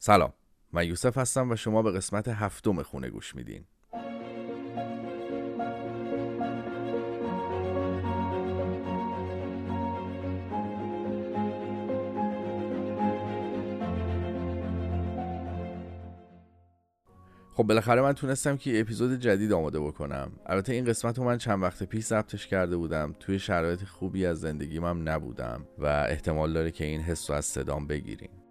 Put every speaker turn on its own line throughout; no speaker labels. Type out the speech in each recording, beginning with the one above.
سلام من یوسف هستم و شما به قسمت هفتم خونه گوش میدین. خب بالاخره من تونستم که اپیزود جدید آماده بکنم. البته این قسمت رو من چند وقت پیش ضبطش کرده بودم. توی شرایط خوبی از زندگیم هم نبودم و احتمال داره که این حس رو از صدام بگیریم.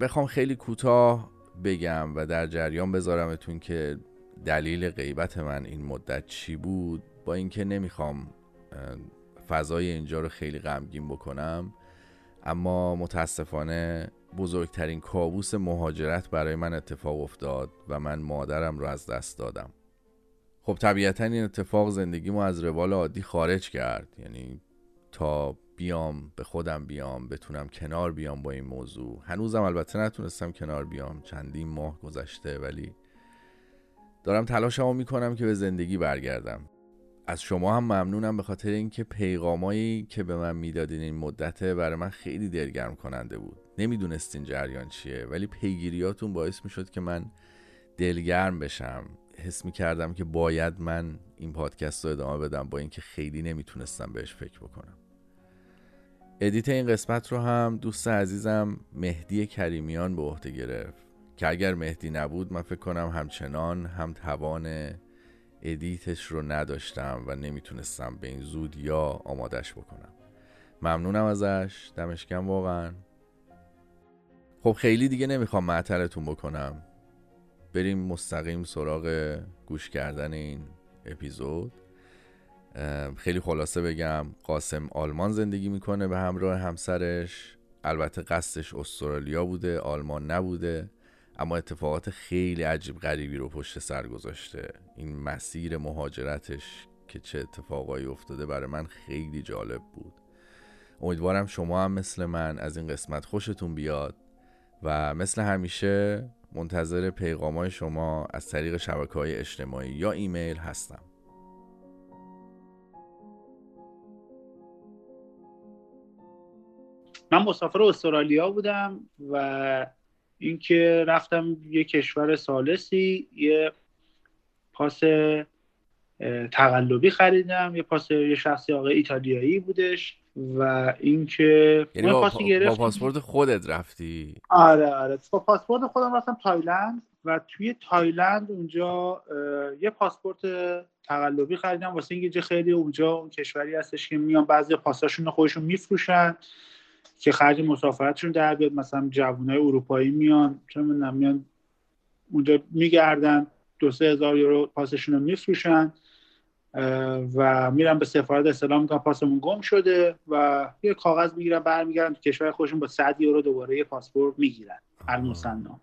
بخوام خیلی کوتاه بگم و در جریان بذارمتون که دلیل غیبت من این مدت چی بود. با اینکه نمی‌خوام فضای اینجا رو خیلی غمگین بکنم اما متاسفانه بزرگترین کابوس مهاجرت برای من اتفاق افتاد و من مادرم رو از دست دادم. خب طبیعتا این اتفاق زندگیمو از روال عادی خارج کرد. یعنی تا بیام به خودم بیام بتونم کنار بیام با این موضوع. هنوزم البته نتونستم کنار بیام. چندین ماه گذشته ولی دارم تلاشمو می‌کنم که به زندگی برگردم. از شما هم ممنونم به خاطر اینکه پیغامایی که به من می‌دادین این مدته برای من خیلی دلگرم کننده بود. نمی‌دونستین جریان چیه ولی پیگیریاتون باعث می‌شد که من دلگرم بشم. حس می‌کردم که باید من این پادکست رو ادامه بدم با اینکه خیلی نمی‌تونستم بهش فکر بکنم. edit این قسمت رو هم دوست عزیزم مهدی کریمیان به عهده گرفت. که اگر مهدی نبود من فکر کنم همچنان هم توان edit ش رو نداشتم و نمی‌تونستم به این زودیا آمادش بکنم. ممنونم ازش. دمشم گرم واقعا. خب خیلی دیگه نمی‌خوام معطلتون بکنم. بریم مستقیم سراغ گوش کردن این اپیزود. خیلی خلاصه بگم قاسم آلمان زندگی می‌کنه به همراه همسرش. البته قصدش استرالیا بوده آلمان نبوده اما اتفاقات خیلی عجیب غریبی رو پشت سر گذاشته. این مسیر مهاجرتش که چه اتفاقایی افتاده برای من خیلی جالب بود. امیدوارم شما هم مثل من از این قسمت خوشتون بیاد و مثل همیشه منتظر پیغامای شما از طریق شبکه های اجتماعی یا ایمیل هستم.
من مسافر استرالیا بودم و اینکه رفتم یه کشور ثالثی یه پاس تقلبی خریدم یه پاس یه شخصی آقای ایتالیایی بودش و اینکه
یعنی با, با پاسپورت خودت رفتی؟
آره آره. با پاسپورت خودم رفتم تایلند و توی تایلند اونجا یه پاسپورت تقلبی خریدم. واسه اینکه خیلی اونجا اون کشوری هستش که میان بعضی پاساشون خودشون میفروشن. که خرج مسافرتشون در بیاد مثلا جوانای اروپایی میان چون میان اونجا میگردن دو سه هزار یورو پاسشون رو میفروشن و میرن به سفارت اصطلاح می‌کنن پاسمون گم شده و یه کاغذ می‌گیرن برمیگردن تو کشور خودشون با 100 یورو دوباره یه پاسپورت می‌گیرن. المسنا.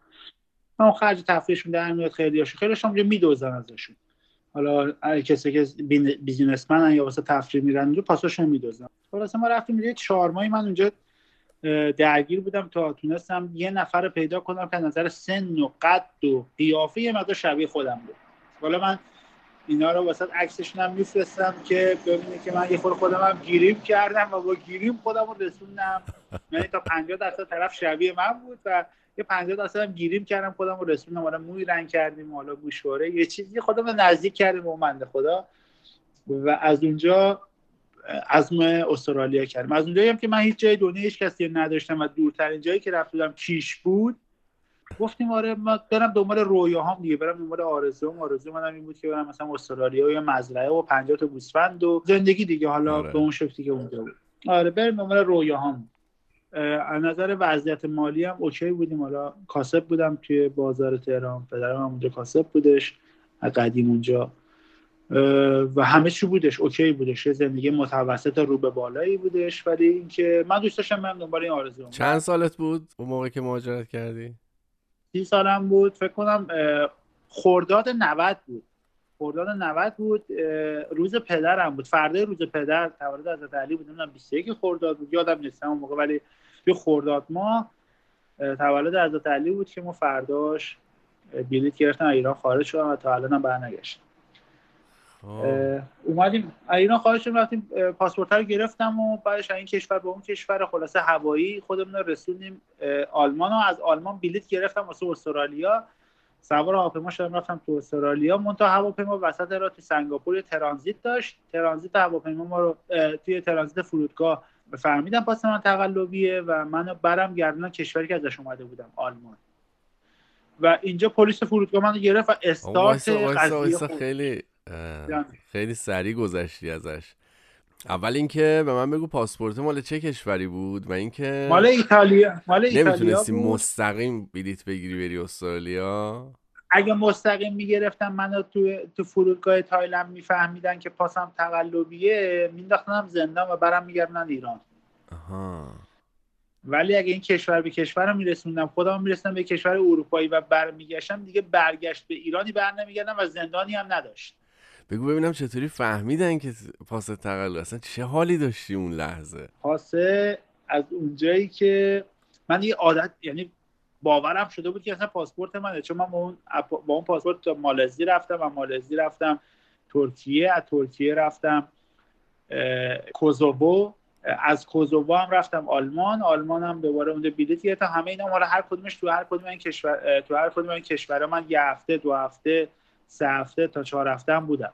اون خرج تفریحشون در میاد خیلی هاشون. خیلی هم میدوزن ازشون. حالا کسی که بیزینسمن یا واسه تفریح میرن اونجا پاساشون میدوزن. خلاص ما رفتیم یه چهار ماهی من اونجا درگیر بودم تا تونستم یه نفر پیدا کنم که نظر سن و قد و قیافه یه مقدار شبیه خودم بود. حالا من اینا رو واسه عکسشون هم میفرستم که ببینه که من یه خور خودم هم گیریم کردم و با گیریم خودم رو رسوندم. یعنی تا 50 درصد طرف شبیه من بود و یه 50 درصد هم گیریم کردم خودم رو رسوندم. حالا موی رنگ کردیم حالا گوشواره یه چیزی خودم رو نزدیک کردیم منده خدا. و از اونجا عزم استرالیا کردم. از اونجایی هم که من هیچ جای دنیا هیچ کسی نداشتم و دورترین جایی که رفت بودم کیش بود. گفتیم آره ما برم دنبال رویاهام دیگه برم دنبال آرزوام آرزو منم این بود که برم مثلا استرالیا یا مزرعه و 50 تا گوسفند و زندگی دیگه حالا آره. به اون شکلی که اونجا بود. آره بریم دنبال رویاهام. از نظر وضعیت مالی هم اوکی بودیم. حالا کاسب بودم توی بازار تهران. پدرم هم اونجا کاسب بودش. قدیم اونجا و همه چی بودش اوکی بودش. یه زندگی متوسط رو به بالایی بودش ولی اینکه من دوست داشتم من دنبال این آرزو.
چند سالت بود اون موقع که مهاجرت کردی؟
سی سالم بود. فکر کنم خرداد 90 بود. خرداد 90 بود. روز پدرم بود. فردا روز پدر تولد حضرت علی بود. نمی‌دونم 21 خرداد بود. یادم نیست اون موقع ولی توی خرداد ما تولد حضرت علی بود که ما فرداش بلیط گرفتم ایران خارج شدم و تا الانم برنگشتم اومدیم ایران خواهشم رفتیم پاسپورت رو گرفتم و بعدش این کشور به اون کشور خلاصه هوایی خودمون رسوندیم. آلمان و از آلمان بلیت گرفتم واسه استرالیا. سوار هواپیما شدم رفتم تو استرالیا. منتها هواپیما وسط را تو سنگاپور ترانزیت داشت. ترانزیت هواپیما ما رو توی ترانزیت فرودگاه فهمیدم پاس من تقلبیه و منو برم گردن کشوری که ازش اومده بودم آلمان. و اینجا پلیس فرودگاه منو گرفت و استارت قضیه
خیلی خیلی سریع گذشتی ازش. اول اینکه به من بگو پاسپورت مال چه کشوری بود و اینکه
مال ایتالیا مال
ایتالیا نمی‌تونستی مستقیم بلیت بگیری بری استرالیا؟
اگه مستقیم می‌گرفتم منو تو تو فرودگاه تایلند میفهمیدن که پاسم تقلبیه مینداختنم زندان و برم میگردن ایران.
آها.
ولی اگه این کشور به کشور میرسوندم خودم می‌رسیدم به کشور اروپایی و برمیگشتم دیگه برگشت به ایرانی بر نمیگردم و زندانی هم نداشت.
بگو ببینم چطوری فهمیدن که پاس تقلب اصلا چه حالی داشتی اون لحظه؟
پاسه از اونجایی که من یه عادت یعنی باورم شده بود که اصلا پاسپورت منه چون من با اون, با اون پاسپورت تا مالزی رفتم و مالزی رفتم ترکیه از ترکیه رفتم کوزوو. از کوزوو هم رفتم آلمان آلمان هم دوباره اونجا بلیط گرفتم. همه اینا مال هر کدومش تو هر کدوم این کشور تو هر کدوم این کشور من یه هفته دو هفته سه هفته تا چهار هفته هم بودم.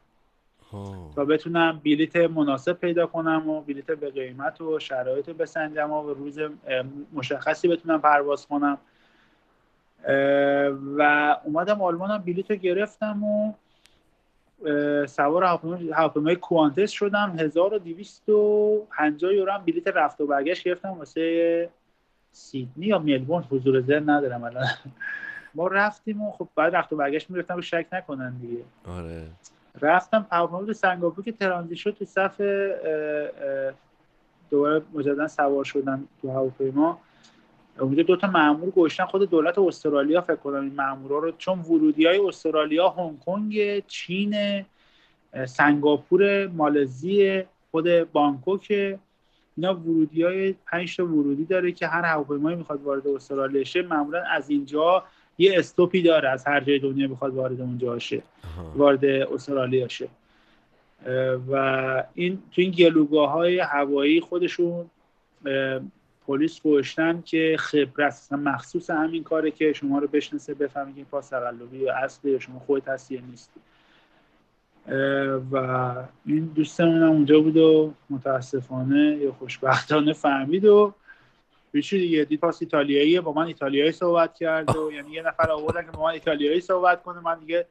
تا بتونم بلیت مناسب پیدا کنم و بلیت به قیمت و شرایط بسنجم و روز مشخصی بتونم پرواز کنم. و اومدم آلمان هم بلیت رو گرفتم و سوار هواپیمای کوانتس شدم. 1250 یورو هم بلیت رفت و برگشت گرفتم واسه سیدنی یا ملبورن. حضور ذهن ندارم الان. ما رفتیم و خب بعد رفت و برگشت می‌رفتم شک نکنن دیگه.
آره.
رفتم هواپیما سنگاپور که ترانزیت شد تو صف دوباره مجددا سوار شدن تو هواپیما. اونجا دو تا مامور گشتن خود دولت استرالیا فکر کنم این مامورا رو چون ورودی های استرالیا هنگ کنگ چین سنگاپور مالزی خود بانکوک. اینا ورودی های پنج تا ورودی داره که هر هواپیمایی می‌خواد وارد استرالیا شه معمولا از اینجا یه استوپی داره از هر جای دنیا بخواد وارد اونجا شه وارد استرالیا شه. و این تو این گلوگاه های هوایی خودشون پلیس گوشتن که خبرت مخصوص همین کاره که شما رو بشناسه بفهمید این پاس تقلبی یا اصلی شما خودت هستی یا نیستی. و این دوستمون هم اونجا بود و متاسفانه یا خوشبختانه فهمید و بیشتر دیگه. دید پاس ایتالیاییه با من ایتالیایی صحبت کرد و یعنی یه نفر آوردن که با من ایتالیایی صحبت کنه. من دیگه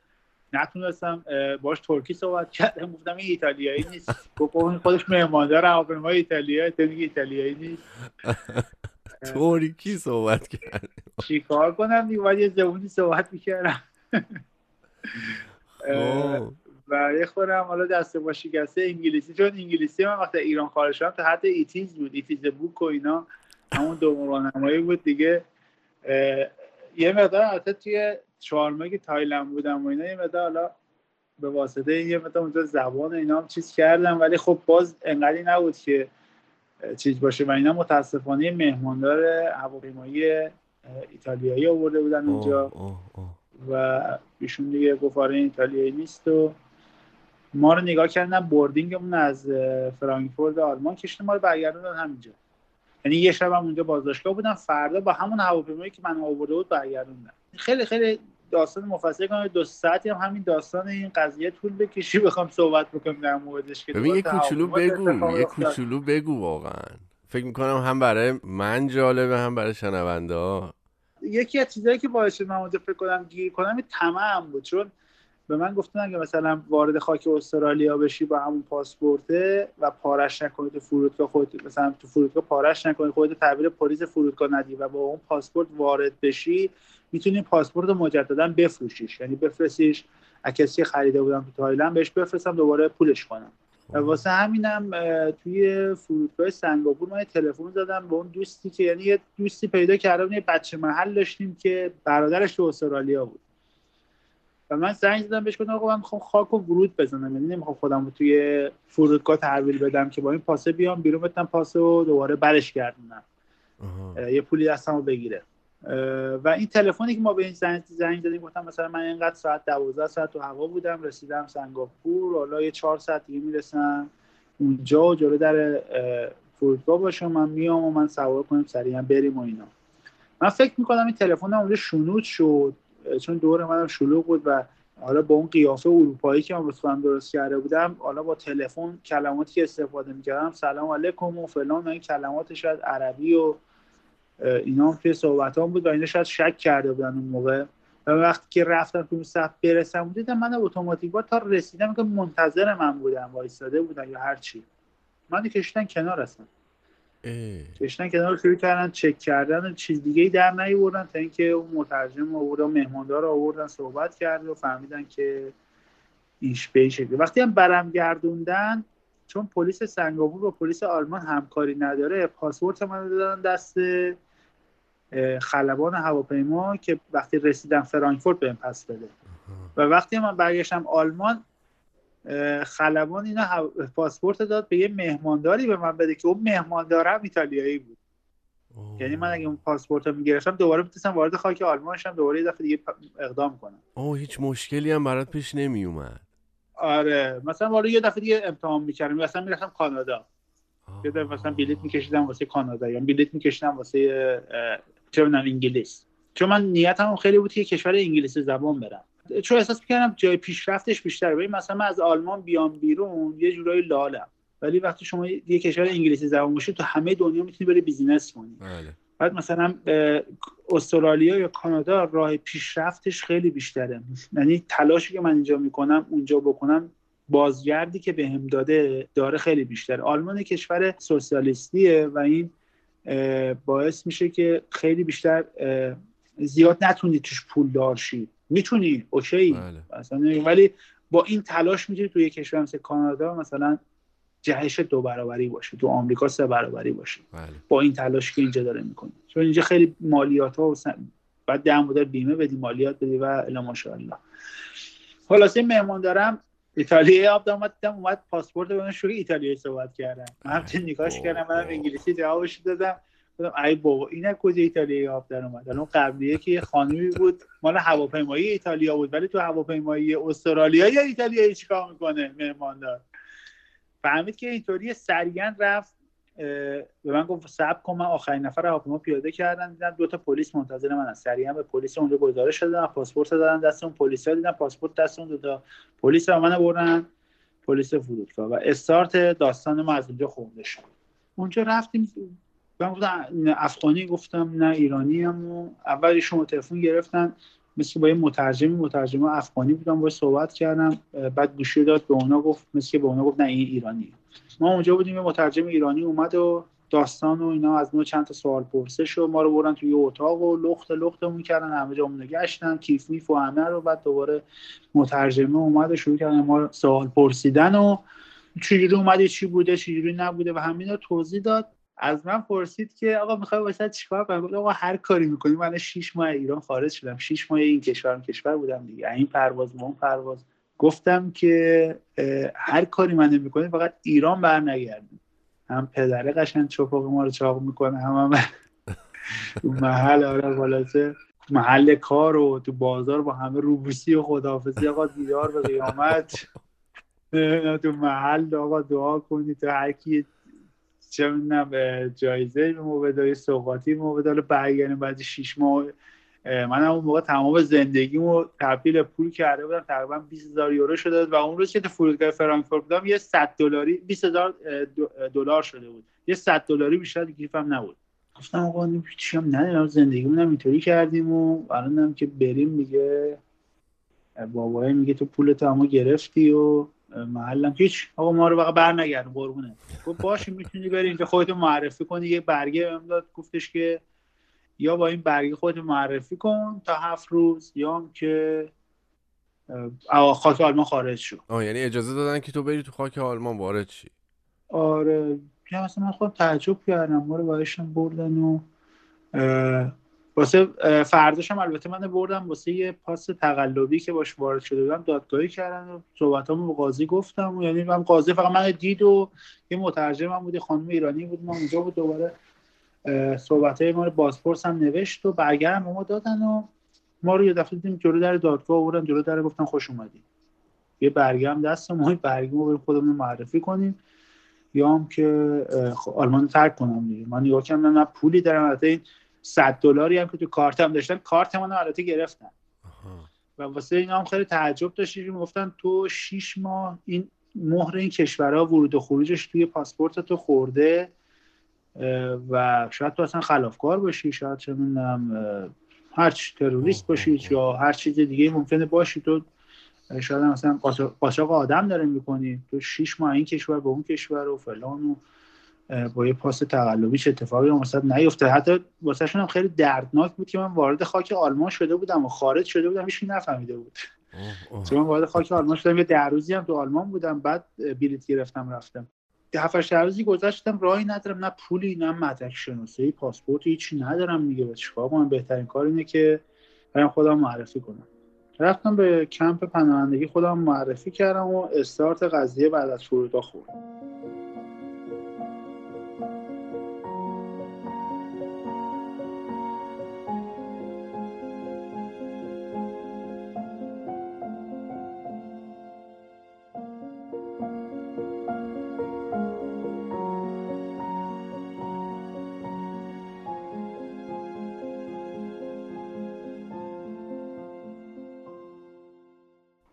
نتونستم باش ترکی صحبت کردم. گفتم این ایتالیایی نیست. گفت خودش مهماندار هواپیمای ایتالیا تو ایتالیایی نیست.
ترکی صحبت کرد.
چیکار کنم دیگه؟ باید یه زبونی صحبت می‌کردم. و یه خورم حالا دست با شکسته انگلیسی. چون انگلیسی من وقتی ایران خارج شدم تا حتی ایتیز بود. ایتیز بوک و اینا. همون دو راهنمایی بود دیگه. یه مقدار البته توی چهارمه که تایلند بودم و اینا یه مقدار حالا به واسطه یه مقدار اونجا زبان اینا هم چیز کردم ولی خب باز انقدری نبود که چیز باشه. و اینا متاسفانه مهماندار هواپیمایی ایتالیایی آورده بودن اونجا. و ایشون دیگه گفت ایتالیایی نیست و ما رو نگاه کردن بوردینگمون از فرانکفورت آلمان کشیدن ما رو برگردوندن همینجا. یعنی یه شب هم اونجا بازداشتگاه بودم فردا با همون هواپیمایی که من آورده بود برگردوندم. خیلی خیلی داستان مفصل کنم دو ساعتی هم همین داستان این قضیه طول بکشی بخوام صحبت بکنم در موردش که
ببین یه کوچولو بگو یه کوچولو بگو واقعا. فکر می‌کنم هم برای من جالبه هم برای شنونده
یکی از چیزایی که باعث من اونجا فکر کنم گیر کنم تمام بود. چون به من گفتن اگه مثلا وارد خاک استرالیا بشی با همون پاسپورته و پارش نکنید تو فرودگاه خودت مثلا تو فرودگاه پارش نکنید خودت تعبیر پلیس فرودگاه ندی و با اون پاسپورت وارد بشی می‌تونی پاسپورت رو مجددا بفروشیش. یعنی بفرستیش. کسی خریده بودم تو تایلند بهش بفرستم دوباره پولش کنم. و واسه همینم توی فرودگاه سنگاپور من تلفن زدم به اون دوستی که یعنی یه دوستی پیدا کردم یه بچه محل داشتیم که برادرش تو استرالیا بود. و من زنگ زدم بهش گفتم آقا من می‌خوام خاک و ورود بزنم. یعنی نمی‌خوام خودم رو توی فرودگاه تحویل بدم که با این پاسه بیام بیرون بتم پاسه و دوباره برش گردونم. یه پولی دستم رو بگیره. و این تلفنی که ما به این زنگ زنگ زدیم گفتم مثلا من اینقدر ساعت 12 ساعت تو هوا بودم رسیدم سنگاپور حالا یه چهار ساعت دیگه می‌رسم. اونجا و جلو در فرودگاه باشم من میام و من سوار کنیم سریعا بریم و اینا. من فکر می‌کنم این تلفن اونجا شنود شد. چون دور منم شلوغ بود و حالا با اون قیافه اروپایی که من خودم درست کرده بودم حالا با تلفن کلماتی که استفاده می‌کردم سلام علیکم و فلان و این کلمات شاید عربی و اینا هم توی صحبت هم بود و اینا شاید شک کرده بودن اون موقع. و وقتی که رفتم تو صف برسم دیدم من اتوماتیک تا رسیدم که منتظر من بودم وایستاده بودن یا هر چی. من کشتن کنار هستم. کشتن کنار شروع کردن چک کردن و چیز دیگه ای در نیوردن تا اینکه اون مترجم آوردن مهماندار آوردن صحبت کرد و فهمیدن که ایش به وقتی هم برم گردوندن چون پلیس سنگاپور و پلیس آلمان همکاری نداره پاسپورت من دادن دست خلبان هواپیما که وقتی رسیدم فرانکفورت بهم پس بده. و وقتی من برگشتم آلمان خلبان اینا پاسپورت داد به یه مهمانداری به من بده که اون مهماندارم ایتالیایی بود. یعنی من اگه اون پاسپورت رو می‌گرفتم دوباره می‌تونستم وارد خاک آلمان شم دوباره یه دفعه دیگه اقدام کنم.
اوه هیچ مشکلی هم برات پیش نمی اومد
آره. مثلا وارد یه دفعه دیگه امتحان می‌کردم. مثلا می‌رفتم کانادا. یه دفعه مثلا بلیت میکشیدم واسه کانادا یا بلیت میکشیدم واسه چه انگلیس. چون من نیتم خیلی بود که کشور انگلیسی زبان برم. چون احساس می‌کردم جای پیشرفتش بیشتره. ببین مثلا من از آلمان بیام بیرون یه جورایی لالم. ولی وقتی شما یه کشور انگلیسی زبان باشی تو همه دنیا می‌تونی بری بیزینس کنی. بله. بعد مثلا استرالیا یا کانادا راه پیشرفتش خیلی بیشتره. یعنی تلاشی که من اینجا می‌کنم اونجا بکنم بازگردی که بهم به داده داره خیلی بیشتر آلمان کشور سوسیالیستیه و این باعث میشه که خیلی بیشتر زیاد نتونی توش پول دارشی می‌تونی؟ اوکی. بله. ولی با این تلاش می‌تونی توی کشور مثل کانادا مثلا جهش دو برابری باشه تو آمریکا سه برابری باشه. بله. با این تلاش که اینجا داره می‌کنه. چون اینجا خیلی مالیات ها و بعد ده مدر بیمه بدی مالیات بدی و الا ماشاءالله. خلاصه مهمان دارم. ایتالیایی آب اومد دیدم اومد پاسپورت به من شروع ایتالیایی صحبت کردن. من همچنین نگاهش کردم منم انگلیسی جوابش دادم. گفتم ای بابا این کجا ایتالیایی آب در اومد الان قبلیه که یه خانومی بود مال هواپیمایی ایتالیا بود ولی تو هواپیمایی استرالیا یا ایتالیایی چیکار می‌کنه مهماندار. فهمید که اینطوری سریعا رفت به من گفت صبر کن من آخرین نفر هواپیما پیاده کردن دیدم دو تا پلیس منتظر من هست سریعا به پلیس اونجا گزارش دادم پاسپورت دادن دست اون پلیس ها دیدم پاسپورت دست اون دو تا پلیس رو من بردن. پلیس فرودگاه. و استارت داستان ما از اونجا خونده شد. اونجا رفتیم من گفتم افغانی گفتم نه ایرانی هم و اول ایشون تلفن گرفتن. مثل با یه مترجمی مترجم افغانی بودم باش صحبت کردم. بعد گوشی داد به اونا گفت مثل به اونا گفت نه این ایرانی. ما اونجا بودیم یه مترجم ایرانی اومد و داستان و اینا از ما چند تا سوال پرسش و ما رو برن توی اتاق و لخت لختمون کردن همه جا گشتن کیف میف و همه رو. بعد دوباره مترجمه اومد و شروع کردن ما سوال پرسیدن و چجوری اومده چی بوده چجوری نبوده و همین رو توضیح داد. از من پرسید که آقا می‌خوای واسه چیکار کنم؟ آقا هر کاری می‌کنی. من 6 ماه ایران خارج شدم. 6 ماه این کشور کشور بودم دیگه. این پرواز اون پرواز. گفتم که هر کاری من نمی‌کنی فقط ایران بر نگردیم هم پدره قشنگ چپاق ما رو چاق می‌کنه هم, هم محل آره خلاصه. محل کار و تو بازار با همه روبوسی و خداحافظی. آقا دیدار به قیامت. تو محل آقا دعا کنی. تو هر چه می‌دونم جایزه به بده سوقاتی بده برگردیم بعد شیش ماه من اون موقع تمام زندگیمو تبدیل پول کرده بودم تقریبا 20 هزار یورو شده و اون روز که تو فرودگاه فرانکفورت بودم یه 100 دلاری 20 هزار دلار شده بود. یه 100 دلاری بیشتر گیفم نبود. گفتم آقا چی هم نه زندگیمون هم اینطوری کردیم و الان که بریم میگه بابای میگه تو پولتو اما گرفتی و محلم. هیچ آقا ما رو بقیه بر نگردم قربونه گفت باشه می‌تونی بری اینجا خودتو معرفی کنی. یه برگه بهم داد. گفتش که یا با این برگه خودتو معرفی کن تا هفت روز یا هم که خاک آلمان خارج شد
آه یعنی اجازه دادن که تو بری تو خاک آلمان وارد شی.
آره. مثلا من خودم تعجب کردم. ما رو بایشم بردن و واسه فرداش هم البته من بردم واسه یه پاس تقلبی که باش وارد شده بودم دادگاهی کردن و صحبتامو با قاضی گفتم و یعنی من قاضی فقط من دید و یه مترجم هم بود خانم ایرانی بود ما اونجا بود دوباره صحبت های ما رو بازپرس هم نوشت و برگرم ما دادن و ما رو یه دفعه دیدیم جلو در دادگاه آوردن جلو در گفتن خوش اومدید یه برگم دست ما برگی ما بریم خودمون معرفی کنیم. یا هم که خب آلمان ترک کنم دیگه. من نگاه کردم نه پولی دارم البته 100 دلاری هم که تو کارتم داشتن کارت من البته گرفتن. و واسه اینا هم خیلی تعجب داشتیم گفتن تو 6 ماه این مهر این کشورها ورود و خروجش توی پاسپورت تو خورده و شاید تو اصلا خلافکار باشی شاید چه هر تروریست باشی یا هر چیز دیگه ممکنه باشی تو شاید مثلا قاچاق آدم داره می‌کنی. تو شیش ماه این کشور به اون کشور و فلان و با یه پاس تقلبی چه اتفاقی مثلا نیفته. حتی واسه هم خیلی دردناک بود که من وارد خاک آلمان شده بودم و خارج شده بودم هیچ نفهمیده بود. چون من وارد خاک آلمان شدم یه ده روزی هم تو آلمان بودم بعد بلیط گرفتم رفتم. هفتش روزی گذشتم راهی ندارم نه پولی نه مدرک شناسایی پاسپورت هیچی ندارم دیگه. چیکار کنم؟ بهترین کار اینه که برم خودم معرفی کنم. رفتم به کمپ پناهندگی خودم معرفی کردم و استارت قضیه بعد از فرودگاه خوردم.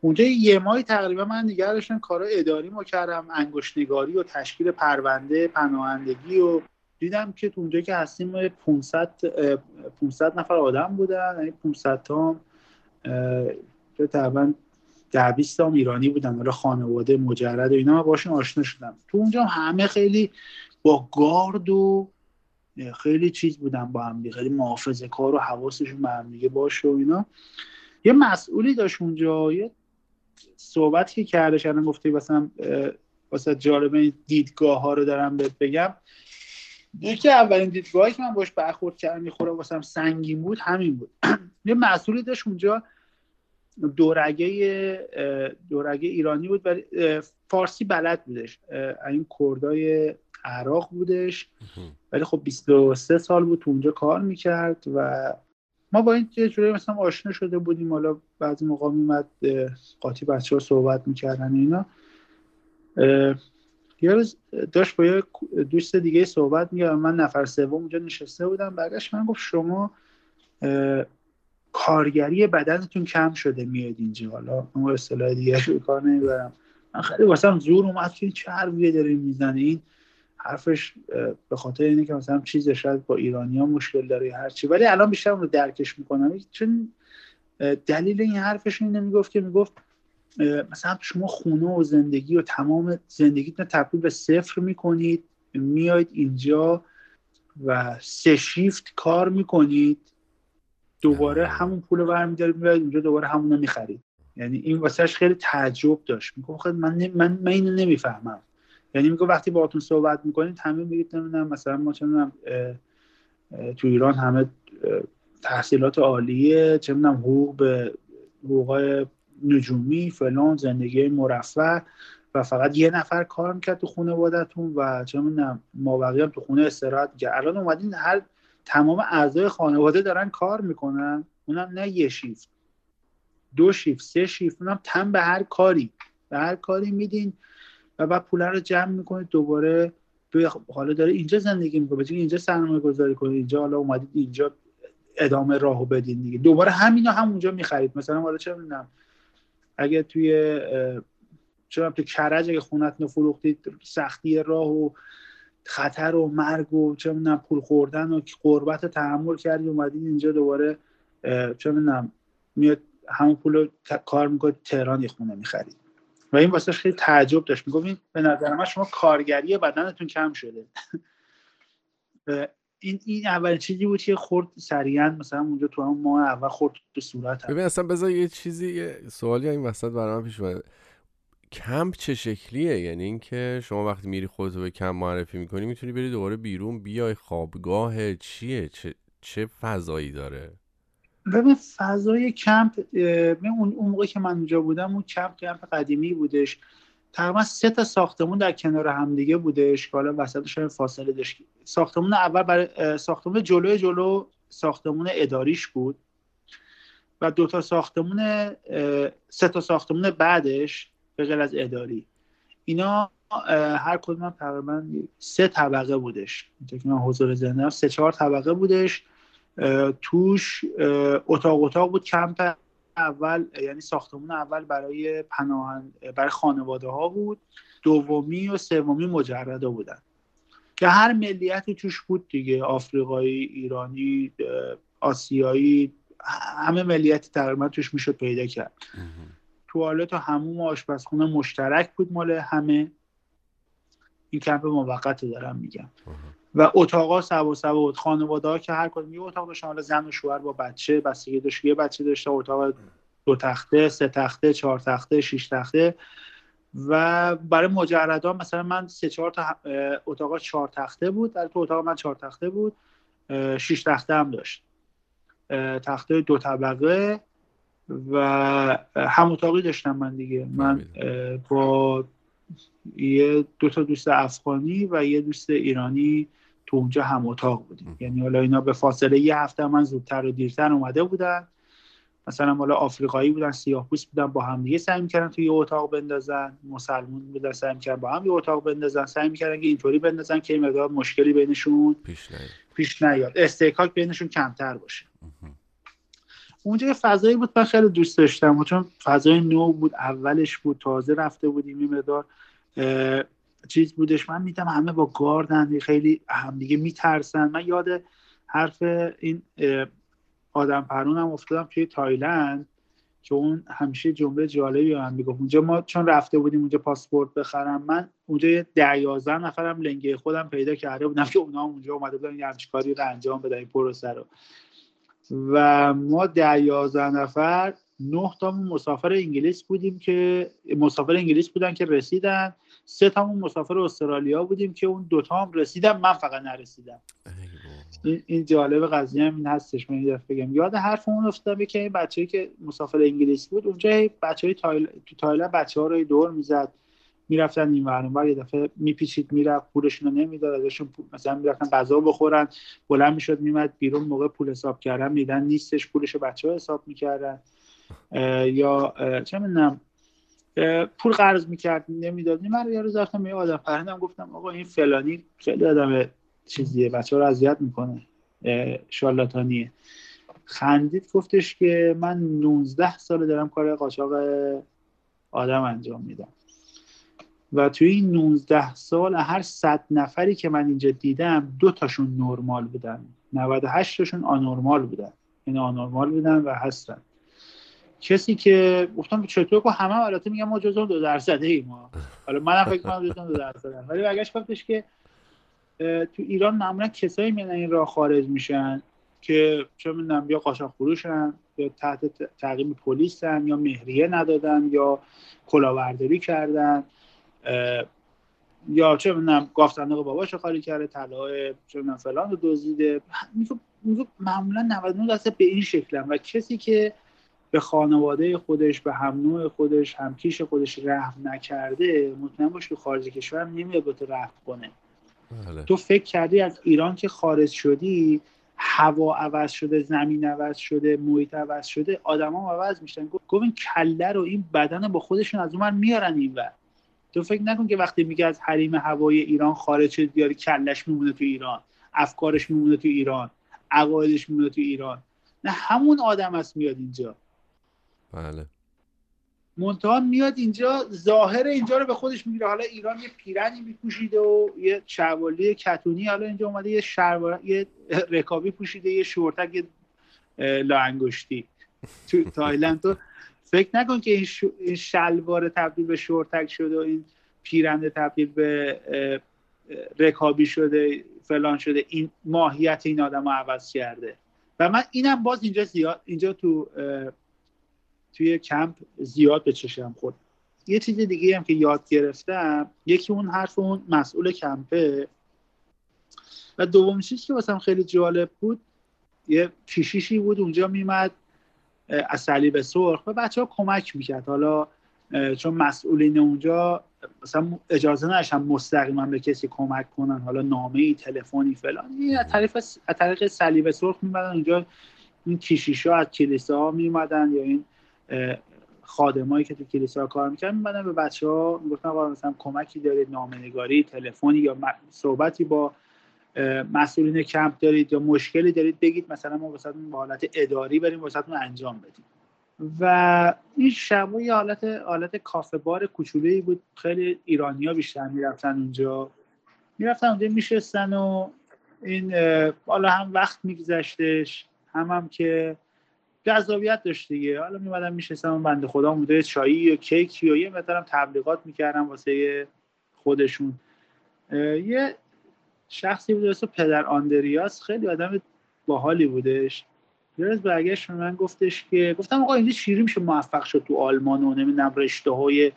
اونجا یه ماهی تقریبا من دیگر داشتم کارهای اداری ما کردم انگشتنگاری و تشکیل پرونده پناهندگی و دیدم که اونجا که هستیم 500 500 نفر آدم بودن یعنی 500 تا تقریبا ده 20 تا ایرانی بودن حالا خانواده مجرد و اینا من باشون آشنا شدم. تو اونجا همه خیلی با گارد و خیلی چیز بودن با هم خیلی محافظه کار و حواسشون به هم دیگه باشه و اینا. یه مسئولی داشت اونجا یه صحبتی که کردش الان گفتی مثلا واسه جالب این دیدگاه ها رو دارم بهت بگم. یکی اولین دیدگاهی که من باش برخورد کردم می‌خوره واسم سنگین بود همین بود. یه مسئولی داشت اونجا دورگه دورگه ایرانی بود ولی فارسی بلد بودش. این کردای عراق بودش. ولی خب 23 سال بود تو اونجا کار می‌کرد و ما با این یه جوری مثلا آشنا شده بودیم. حالا بعضی موقع میمد قاطی بچه ها صحبت می‌کردن اینا. یه روز داشت با یه دوست دیگه صحبت میگه من نفر سوم اونجا نشسته بودم. برگشت من گفت شما کارگری بدنتون کم شده میاد اینجا. حالا اون اصطلاح دیگه رو کار نمی‌برم. من خیلی واسم زور اومد که چه حرفیه داریم می‌زنه این. حرفش به خاطر اینه که مثلا چیز شاید با ایرانیا مشکل داره هر چی. ولی الان بیشتر رو درکش می‌کنم. چون دلیل این حرفش اینه می‌گفت که می‌گفت مثلا شما خونه و زندگی و تمام زندگیتون تبدیل به صفر می‌کنید. میاید اینجا و سه شیفت کار می‌کنید. دوباره همون پول رو برمیدارید میاید اونجا دوباره همون رو می‌خرید. یعنی این واسهش خیلی تعجب داشت. می‌گفت من, من, من اینو نمی‌فهمم. یعنی میگه وقتی باهاتون صحبت می‌کنید همه میگید نمی‌دونم مثلا ما چه تو ایران همه تحصیلات عالیه چه می‌دونم حقوق به حقوق نجومی فلان زندگی مرفه و فقط یه نفر کار می‌کرد تو خانوادهتون و چه می‌دونم ما بقیه هم تو خونه استراحت کرد الان اومدین هر تمام اعضای خانواده دارن کار می‌کنن اونم نه یه شیفت دو شیفت سه شیفت اونم تن به هر کاری. به هر کاری میدین. و بعد پول رو جمع می‌کنید دوباره حالا داره اینجا زندگی می‌کنه بچه اینجا سرمایه گذاری کنید اینجا حالا اومدید اینجا ادامه راهو بدین دیگه. دوباره همینا همونجا می‌خرید. مثلا حالا چه می‌دونم اگه توی چرا تو کرج اگه خونت فروختید سختی راه و خطر و مرگ و چه می‌دونم پول خوردن و قربت تحمل کردی اومدید اینجا دوباره چه می‌دونم میاد همون پول کار می‌کنید تهران یه خونه می‌خرید و این واسه خیلی تعجب داشت. می‌گفت این به نظر من شما کارگری بدنتون کم شده. این این اول چیزی بود که خورد سریعا مثلا اونجا تو هم ماه اول خورد تو صورت.
ببین اصلا بذار یه چیزی یه سوالی این وسط برام پیش اومده. کمپ چه شکلیه؟ یعنی اینکه شما وقتی میری خودتو به کمپ معرفی می‌کنی می‌تونی بری دوباره بیرون بیای خوابگاه چیه؟ چه چه فضایی داره؟
ببین فضای کمپ اون اون موقع که من اونجا بودم اون کمپ کمپ قدیمی بودش. تقریبا سه تا ساختمون در کنار همدیگه بودش که حالا وسطش فاصله داشت. ساختمون اول برای ساختمون جلوی جلو ساختمون اداریش بود و دو تا ساختمون سه تا ساختمون بعدش به غیر از اداری. اینا هر کدوم تقریبا سه طبقه بودش. که من حضور زنده سه چهار طبقه بودش. توش اتاق اتاق بود. کمپ اول یعنی ساختمون اول برای پناهن برای خانواده ها بود. دومی و سومی مجرده بودن. که هر ملیتی توش بود دیگه. آفریقایی ایرانی آسیایی همه ملیتی تقریبا توش می‌شد پیدا کرد. توالت و هموم و آشپزخونه مشترک بود مال همه. این کمپ موقت دارم میگم. و اتاقا سوا سوا بود خانواده ها که هر کدوم یه اتاق داشتن حالا زن و شوهر با بچه بستگی داشت یه بچه داشته اتاق دو تخته سه تخته چهار تخته شش تخته. و برای مجردا مثلا من سه چهار تا اتاق چهار تخته بود. در تو اتاق من چهار تخته بود. شش تخته هم داشت. تخته دو طبقه و هم اتاقی داشتم من دیگه. من با یه دو تا دوست افغانی و یه دوست ایرانی تو اونجا هم اتاق بودیم. یعنی حالا اینا به فاصله یه هفته من زودتر و دیرتر اومده بودن. مثلا حالا آفریقایی بودن سیاه پوست بودن با هم دیگه سعی می‌کردن توی یه اتاق بندازن. مسلمون بودن سعی می‌کردن با هم یه اتاق بندازن. سعی می‌کردن که اینطوری بندازن که این مقدار مشکلی بینشون
پیش نیاد.
پیش نیاد. استحکاک بینشون کمتر باشه. اونجا یه فضایی بود من خیلی دوست داشتم. چون فضای نو بود اولش بود تازه رفته بودیم این مقدار چیز بودش. من میدم همه با گاردن خیلی همدیگه میترسن. من یاد حرف این آدم پرونم افتادم توی تایلند که اون همیشه جمله جالبی من می‌گفت. اونجا ما چون رفته بودیم اونجا پاسپورت بخرم من اونجا یه ده یازده نفرم لنگه خودم پیدا کرده بودم که اونا اونجا اومده بودن یه کاری رو انجام بدن این پروسه رو. و ما ده یازده نفر نه تامون مسافر انگلیس بودیم که مسافر انگلیس بودن که رسیدن. سه تامون مسافر استرالیا بودیم که اون دوتا هم رسیدن. من فقط نرسیدم. این جالب قضیه هم این هستش. من یه بگم. یاد حرف اون افتادم که این بچه‌ای که مسافر انگلیس بود اونجا بچه های تایل... تو تایلند بچه ها رو دور می‌زد. می‌رفتن این ور یه دفعه میپیچید می‌رفت پولشون رو نمی‌داد. ازشون مثلا می‌رفتن غذا بخورن. بلند می‌شد میمد بیرون. موقع پول حساب کردن میدن. نیستش پولش بچه ها حساب می‌کردن. یا چه می‌دونم. پول قرض می‌کرد نمی‌داد. من یه روز رفتم یه آدم فرهندم گفتم آقا این فلانی خیلی آدم چیزیه بچه رو اذیت می‌کنه شالاتانیه خندید گفتش که من 19 سال دارم کار قاچاق آدم انجام میدم. و توی این 19 سال هر صد نفری که من اینجا دیدم دو تاشون نرمال بودن. 98 تاشون آنورمال بودن. این یعنی آنورمال بودن و هستن کسی که گفتم چطور که همه البته میگم ما جزو دو درصده ما حالا منم فکر کنم جزو دو درصده ولی برگشت گفتش که تو ایران معمولا کسایی میان این راه خارج میشن که چه می‌دونم یا قاچاق فروشن یا تحت تعقیب پلیسن یا مهریه ندادن یا کلاهبرداری کردن یا چه می‌دونم گاف صندوق باباشو خالی کرده طلاهای چه می‌دونم فلان رو دزدیده. میگه معمولا 99 درصد به این شکلن. و کسی که به خانواده خودش به هم نوع خودش همکیش خودش رحم نکرده مطمئن باش که خارج کشور نمیاد به تو رحم کنه. بله. تو فکر کردی از ایران که خارج شدی هوا عوض شده زمین عوض شده محیط عوض شده آدما عوض میشن. گفت این کله رو این بدن با خودشون از اون میارن این ور. تو فکر نکن که وقتی میگه از حریم هوای ایران خارج شد بیاری کلش میمونه تو ایران افکارش میمونه تو ایران عقایدش میمونه تو ایران. نه همون آدم است میاد اینجا.
بله.
منتها میاد اینجا ظاهر اینجا رو به خودش می‌گیره. حالا ایران یه پیرنی میپوشیده و یه شوالی کتونی حالا اینجا اومده یه شلوار یه رکابی پوشیده یه شورتک لاانگشتی. تو تایلند. تو فکر نکن که این, شلوار تبدیل به شورتک شده و این پیرنده تبدیل به رکابی شده فلان شده. این ماهیت این آدم رو عوض کرده. و من اینم باز اینجا زیاد اینجا تو توی کمپ زیاد به چشم خورد. یه چیز دیگه هم که یاد گرفتم یکی اون حرف اون مسئول کمپه. و دوم چیزی که واسم خیلی جالب بود یه کشیشی بود اونجا میمد از صلیب سرخ و بچه ها کمک می‌کرد. حالا چون مسئولین اونجا مثلا اجازه نداشتن مستقیما به کسی کمک کنن. حالا نامه ای تلفنی فلان. این از طریق از طریق صلیب سرخ میمدن اونجا این کشیشا از کلیسا میمدن یا این خادمایی که تو کلیسا کار می‌کردن میمدن به بچه ها می‌گفتن مثلا کمکی دارید نامنگاری تلفنی یا صحبتی با مسئولین کمپ دارید یا مشکلی دارید بگید مثلا ما واسه به حالت اداری بریم واسه انجام بدیم. و این شبا یه حالت حالت کافه بار کوچولویی بود. خیلی ایرانیا بیشتر می‌رفتن اونجا. می‌رفتن اونجا میشستن و این حالا هم وقت میگذشتش هم هم که جذابیت داشت دیگه. حالا میمدن میشستن بنده خدا بوده چایی و کیکی و یه مثلا تبلیغات می‌کردن واسه خودشون. یه شخصی بود اسم پدر آندریاس خیلی آدم باحالی بودش. یه روز برگشت من گفتش که گفتم آقا اینجا چیری میشه موفق شد تو آلمان و نمی‌دونم رشته های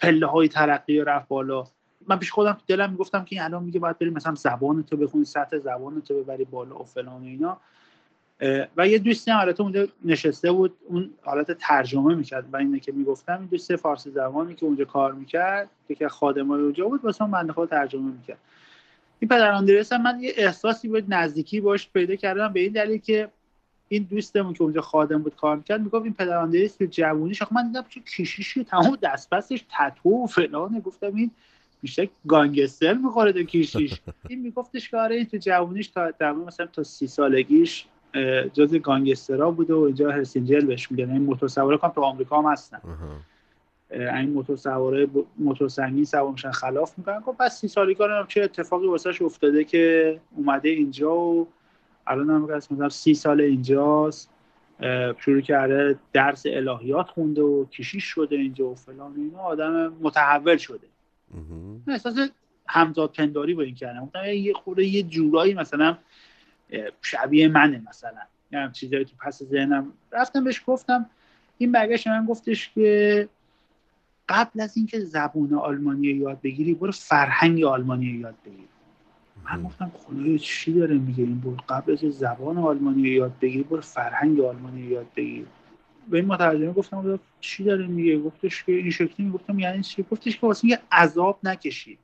پله های ترقی رفت بالا. من پیش خودم تو دلم می‌گفتم که الان میگه باید بریم مثلا زبان تو بخونی سطح زبان تو ببری بالا و فلان و اینا. و یه دوستی هم البته اونجا نشسته بود اون حالت ترجمه می‌کرد. و اینه که می‌گفتم این دوست فارسی زبانی که اونجا کار می‌کرد که خادمای اونجا بود واسه من بنده ترجمه می‌کرد. این پدر آندریاس من یه احساسی بود نزدیکی باش پیدا کردم به این دلیل که این دوستمون که اونجا خادم بود کار می‌کرد می‌گفت این پدر آندریاس تو جوونیش من دیدم چه کشیشی تمام دست پسش تتو و فلان. گفتم این بیشتر گانگستر می‌خوره تو کشیش. این میگفتش که آره این تو جوونیش تا مثلا تا سی سالگیش جز گانگسترا بوده و اینجا هرسینجل بهش میگن. این موتور سواره کام تو آمریکا هم هستن. این موتور سواره موتور سنگین سوار میشن خلاف می‌کنن. خب پس سی سالگی چه اتفاقی واسش افتاده که اومده اینجا و الان هم مثلا سی سال اینجاست. شروع کرده درس الهیات خونده و کشیش شده اینجا و فلان اینا. آدم متحول شده. احساس همزاد پنداری با این کردم یه خورده یه جورایی مثلا شبیه منه مثلا. یه چیزایی تو پس ذهنم. رفتم بهش گفتم. این برگشت من گفتش که قبل از اینکه زبون آلمانی یاد بگیری برو فرهنگ آلمانی یاد بگیر من گفتم خدایا چی داره میگه این بود قبل از زبان آلمانی یاد بگیر برو فرهنگ آلمانی یاد بگیر به این مترجمه گفتم چی داره میگه؟ گفتش که این شکلی گفتم یعنی چی؟ گفتش که واسه یه عذاب نکشید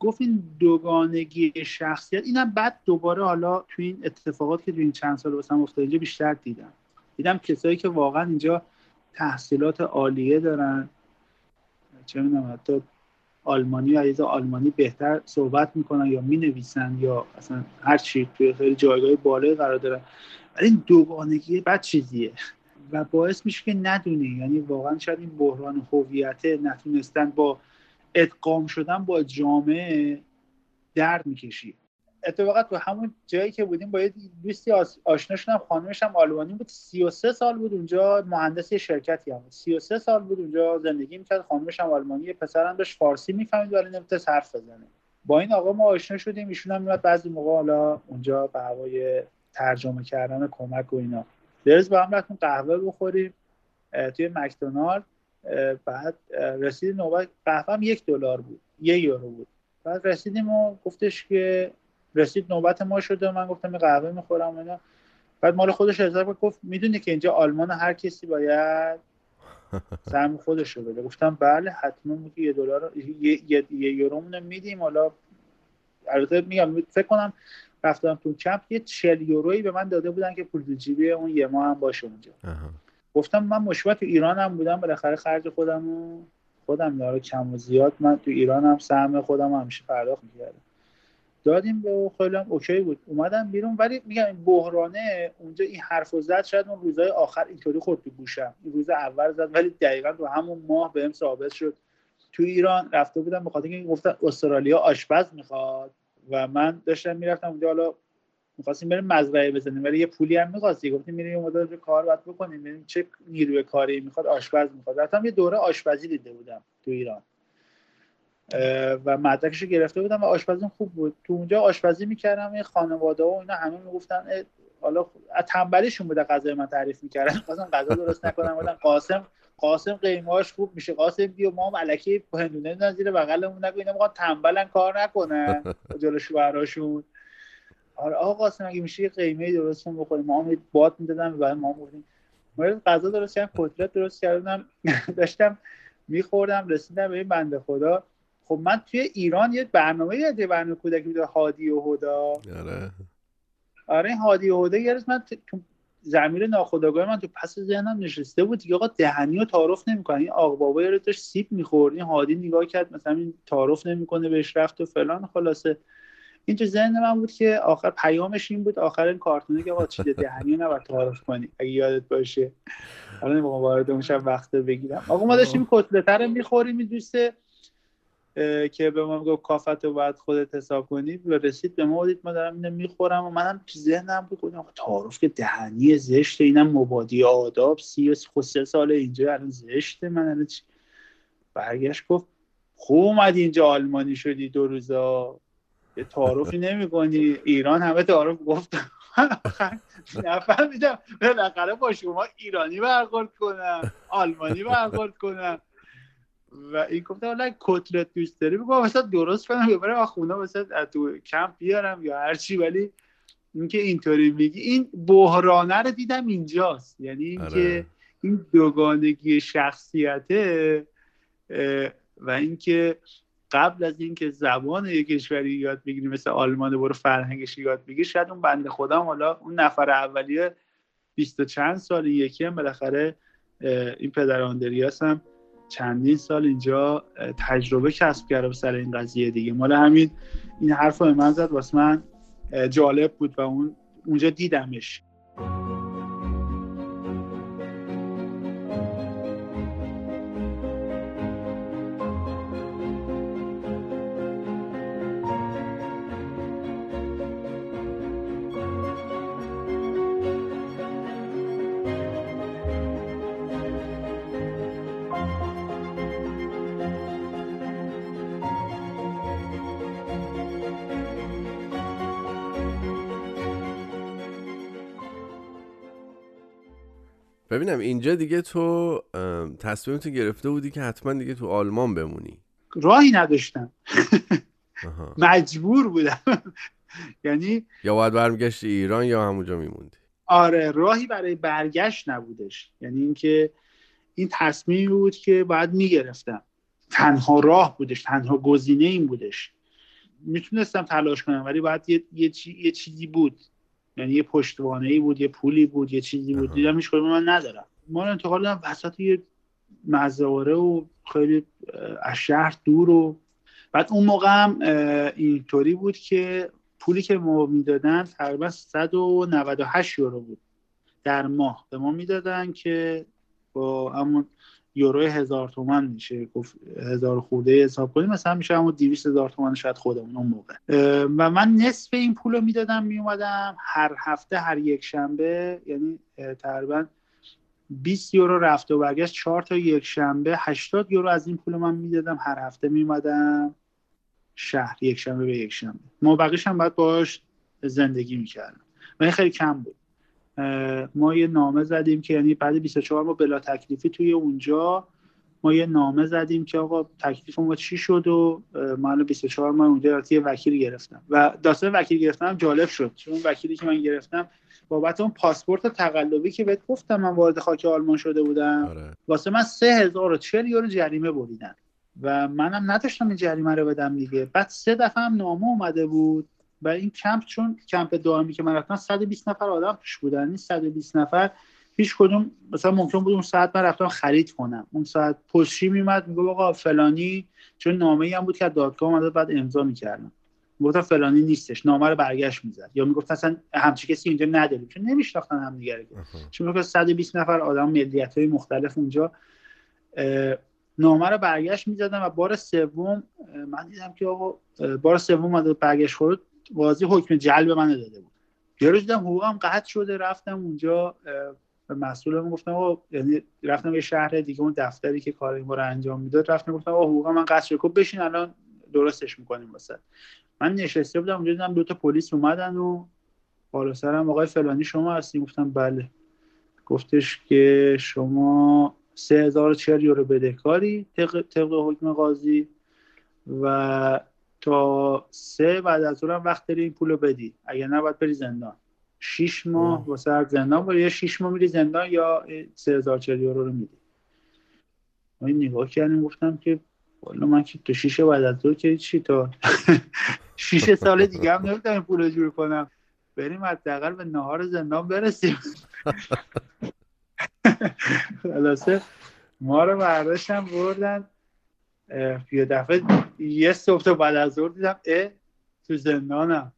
گفت این دوگانگی شخصیت اینم بعد دوباره حالا تو این اتفاقات که تو این چند سال واسم افتاد اینجا بیشتر دیدم. دیدم کسایی که واقعا اینجا تحصیلات عالیه دارن. چه می‌دونم حتی آلمانی یا عیز آلمانی بهتر صحبت می‌کنن یا می‌نویسن یا اصلا هر چی توی خیلی جایگاه بالای قرار دارن. ولی این دوگانگی بد چیزیه؟ و باعث میشه که ندونی. یعنی واقعا شاید این بحران هویت نتونستن با ادغام شدن با جامعه درد می‌کشی اتفاقا تو همون جایی که بودیم با یه دوستی آشنا شدم خانمش هم آلمانی بود. 33 سال بود اونجا مهندس شرکتی هم بود. 33 سال بود اونجا زندگی می‌کرد. خانمش هم آلمانی پسرم داشت فارسی می‌فهمید ولی نمی‌تونست حرف بزنه. با این آقا ما آشنا شدیم. ایشون هم میاد بعضی موقع حالا اونجا به هوای ترجمه کردن کمک و اینا. درز با هم رفتیم قهوه بخوریم توی مکدونالد. بعد رسید نوبت قهوه یک دلار بود یه یورو بود. بعد رسیدیم و گفتش که رسید نوبت ما شده من گفتم این قهوه می‌خورم اینا. بعد مال خودش حساب گفت می‌دونی که اینجا آلمان هر کسی باید سهم خودش رو بده. گفتم بله حتما میگه یه دلار یه, یه, یورو میدیم. حالا البته میگم فکر کنم رفتم تو کمپ یه 40 یورویی به من داده بودن که پول جیبی اون یه ماه هم باشه اونجا. گفتم من مشکل تو ایران هم بودم بالاخره خرج خودم و خودم داره کم و زیاد من تو ایران هم سهم خودم همیشه پرداخت می‌کردم. دادیم به خیلی هم اوکی بود. اومدم بیرون ولی میگم این بحرانه اونجا این حرف و زد شاید اون روزهای آخر اینطوری خورد تو گوشم. این روز اول زد ولی دقیقا تو همون ماه بهم ثابت شد. تو ایران رفته بودم به خاطر اینکه گفتن استرالیا آشپز می‌خواد و من داشتم می‌رفتم اونجا. حالا می‌خواستیم بریم مزرعه بزنیم ولی یه پولی هم می‌خواستی. گفتیم میریم یه مدت کار باید بکنیم ببینیم چه نیروی کاری می‌خواد آشپز می‌خواد. رفتم یه دوره آشپزی دیده بودم تو ایران. و مدرکش گرفته بودم و آشپزیم خوب بود. تو اونجا آشپزی می‌کردم این خانواده و اینا همه می‌گفتن حالا تنبلیشون بوده غذای من تعریف می‌کردن. خواستم غذا درست نکنم بودن قاسم قاسم قیماش خوب میشه. قاسم بیا ما هم الکی هندونه زیر بغلمون نگو اینا می‌خوان تنبلن کار نکنن. جلو شوهراشون آره آقا قاسم اگه میشه یه قیمه درست کن بخوریم. ما هم باد می‌دادم و ما بودیم ما غذا درست کردم کتلت درست کردم داشتم میخوردم رسیدم به این بنده خدا. خب من توی ایران یه برنامه یه برنامه کودکی بوده هادی و هدا
آره.
آره هادی و هدا یه من تو زمیر ناخودآگاه من تو پس ذهنم نشسته بود دیگه. آقا دهنی رو تعارف نمی‌کنه. این آقا بابا رو داشت سیب می‌خورد. این هادی نگاه کرد مثلا این تعارف نمی‌کنه بهش رفت و فلان خلاصه. این تو ذهن من بود که آخر پیامش این بود آخر این کارتونه که آقا چیز دهنی نباید تعارف کنی. اگه یادت باشه. حالا نمی‌خوام وارد اون وقت بگیرم. آقا ما داشتیم کتلت رو می‌خوریم این دوست که به ما گفت کافت رو باید خودت حساب کنی. و رسید به ما دید ما دارم اینو می‌خورم و منم تو ذهنم بود. خودم تعارف که دهنی زشته اینم مبادی آداب سی و سه سال اینجا الان زشته من الان چی؟ برگشت گفت خوب اومدی اینجا آلمانی شدی دو روزا. یه تعارفی نمی کنی ایران همه تعارف گفت نفهمیدم. بالاخره با شما ایرانی برخورد کنم آلمانی برخورد کنم. و این گفته حالا کتلت دوست داری بگو مثلا درست کنم. برم خونه مثلا تو کمپ بیارم یا هرچی ولی اینکه اینطوری میگی این بحرانه رو دیدم اینجاست. یعنی اینکه آره. این دوگانگی شخصیته و اینکه قبل از اینکه زبان یک کشوری یاد بگیری مثل آلمان برو فرهنگش یاد بگیری شاید اون بنده خودم حالا اون نفر اولیه بیست و چند سال یکی هم بالاخره این پدر آندریاس هم چندین سال اینجا تجربه کسب کرده سر این قضیه دیگه. مال همین این حرف رو من زد واسه من جالب بود و اون اونجا دیدمش.
ببینم اینجا دیگه تو تصمیم تو گرفته بودی که حتما دیگه تو آلمان بمونی.
راهی نداشتم. مجبور بودم. یعنی
یا باید برمیگشت ایران یا همونجا میموندی؟
آره راهی برای برگشت نبودش. یعنی اینکه این تصمیم بود که باید می‌گرفتم. تنها راه بودش تنها گزینه این بودش. می‌تونستم تلاش کنم ولی باید یه, یه, یه چیزی بود. یعنی یه پشتوانه ای بود یه پولی بود یه چیزی بود. دیدم هیچ من ندارم. ما رو انتقال دادم وسط یه مزاره و خیلی از شهر دور و بعد اون موقع هم اینطوری بود که پولی که ما می‌دادن تقریبا 198 یورو بود در ماه. به ما می‌دادن که با همون یورو هزار تومن میشه گفت هزار خورده حساب کنیم. مثلا میشه همون دیویس هزار تومن شاید خودمون اون موقع. و من نصف این پول رو می‌دادم میومدم. هر هفته هر یک شنبه یعنی تقریبا 20 یورو رفت و برگشت. 4 تا یک شنبه 80 یورو از این پول من می‌دادم. هر هفته میومدم شهر یک شنبه به یک شنبه. ما بقیش هم باید باش زندگی می‌کردم. و این خیلی کم بود. ما یه نامه زدیم که یعنی بعد 24 ما بلا تکلیفی توی اونجا ما یه نامه زدیم که آقا تکلیف ما چی شد و من 24 ما اونجا یه وکیل گرفتم. و داستان وکیل گرفتم جالب شد چون وکیلی که من گرفتم بابت اون پاسپورت تقلبی که بهت گفتم من وارد خاک آلمان شده بودم آره. واسه من 3040 یورو جریمه بریدن. و منم نداشتم این جریمه رو بدم دیگه. بعد سه دفعه هم نامه اومده بود. و این کمپ چون کمپ دائمی که من رفتم 120 نفر آدم توش بودن. این 120 نفر هیچ کدوم مثلا ممکن بود اون ساعت من رفتم خرید کنم. اون ساعت پشتی میمد میگه آقا فلانی چون نامه ای هم بود که دادگاه اومده بعد امضا می‌کردم. گفتم فلانی نیستش نامه رو برگشت می‌زد. یا می‌گفت اصلا همچی کسی اینجا نداریم چون نمیشناختن هم دیگه چون می‌گفت 120 نفر آدم ملیت های مختلف اونجا نامه رو برگشت می‌زدم و بار سوم من دیدم که آقا بار سوم برگشت خورد. قاضی حکم جلب من داده بود. یه روز دیدم حقوقم قطع شده رفتم اونجا به مسئولم گفتم آقا یعنی رفتم یه شهر دیگه اون دفتری که کار این رو انجام می‌داد رفتم گفتم آقا حقوقم من قطع شده. خب بشین الان درستش می‌کنیم واسه من نشسته بودم اونجا دیدم دو تا پلیس اومدن و بالا سرم آقای فلانی شما هستی؟ گفتم بله. گفتش که شما 3040 یورو بدهکاری طبق حکم قاضی و تا سه بعد از اونم وقت داری این پولو بدی. اگر نه باید بری زندان. شیش ماه واسه هر زندان یا شیش ماه میری زندان یا سه هزار چلی یورو رو میدی. ما نگاه کردیم گفتم که والا من که تو شیشه بعد از ظهر که چی تا شیشه سال دیگه هم نمی‌تونم پول جور کنم. بریم حداقل به نهار زندان برسیم. خلاصه ما رو برداشتن بردن یه دفعه یه صبح بعد از ظهر دیدم اه تو زندانم.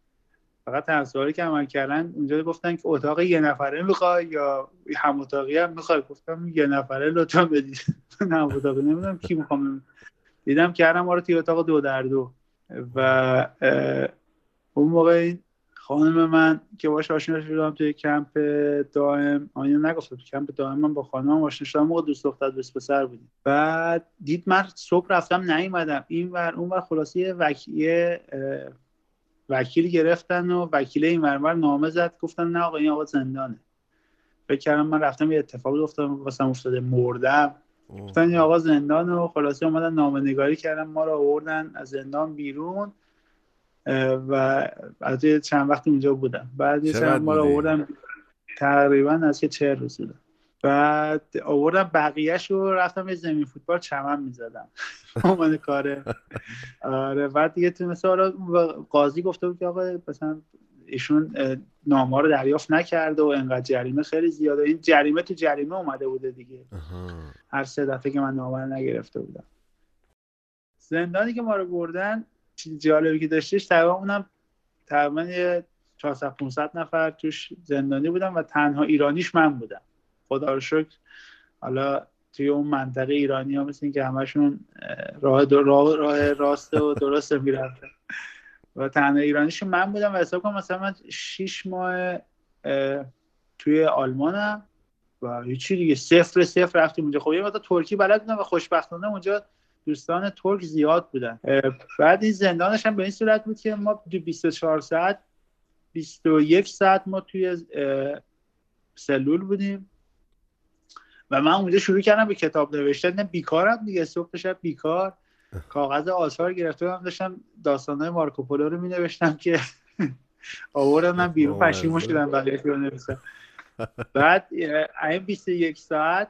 فقط تنها که عمل کردن اونجا گفتن که اتاق یه نفره می‌خوای یا هم اتاقی هم می‌خوای؟ گفتم یه نفره لطفا بدید. نه اتاقی نمی‌دونم کی می‌خوام. دیدم کردم رو توی اتاق دو در دو. و اون موقع خانم من که باش آشنا شدم توی کمپ دائم. آیا نگفتم. توی کمپ دائم من با خانم آشنا شدم. موقع دوست دختر دوست پسر بودیم. بعد دید من صبح رفتم نیومدم. این ور اون ور خلاصی وکیل وکیل گرفتن و وکیل این ور نامه زد. گفتن نه آقا این آقا زندانه. فکر کردم من رفتم یه اتفاقی افتاد واسم افتاده مردم. گفتن این آقا زندان و خلاصه اومدن نامه نگاری کردن. ما رو آوردن از زندان بیرون. و از چند وقت اونجا بودم. بعد چند ما رو آوردن تقریبا از که چهر روز. بودم بعد آوردم بقیهش رو رفتم یه زمین فوتبال چمن می‌زدم. اومده کاره آره بعد دیگه تونسته قاضی گفته بود که آقا مثلا ایشون نامه رو دریافت نکرده و انقدر جریمه خیلی زیاده. این جریمه تو جریمه اومده بوده دیگه. هر سه دفعه که من نامه نگرفته بودم. زندانی که ما رو بردن چیز جالبی که داشتش تقریبا اونم تقریبا یه 400 500 نفر توش زندانی بودم و تنها ایرانیش من بودم. خدا رو شکر. حالا توی اون منطقه ایرانی ها مثل که همشون راه, راه, راه راست و درست می‌رفتن. و تنها ایرانیش من بودم و حساب کنم مثلا من 6 ماه توی آلمانم و هیچی دیگه صفر صفر رفتیم اونجا. خب یه ترکی بلد بودم و خوشبختانه اونجا دوستان ترک زیاد بودن. بعد این زندانش هم به این صورت بود که ما دو 24 ساعت 21 ساعت ما توی سلول بودیم. و من اونجا شروع کردم به کتاب نوشتن. نه بیکارم دیگه. صبح شب بیکار. کاغذ آثار گرفته هم داشتم داستانهای مارکوپولو رو می نوشتم که آوردم من بیرون پشیمون شدم بقیه رو نوشتم بعد این 21 ساعت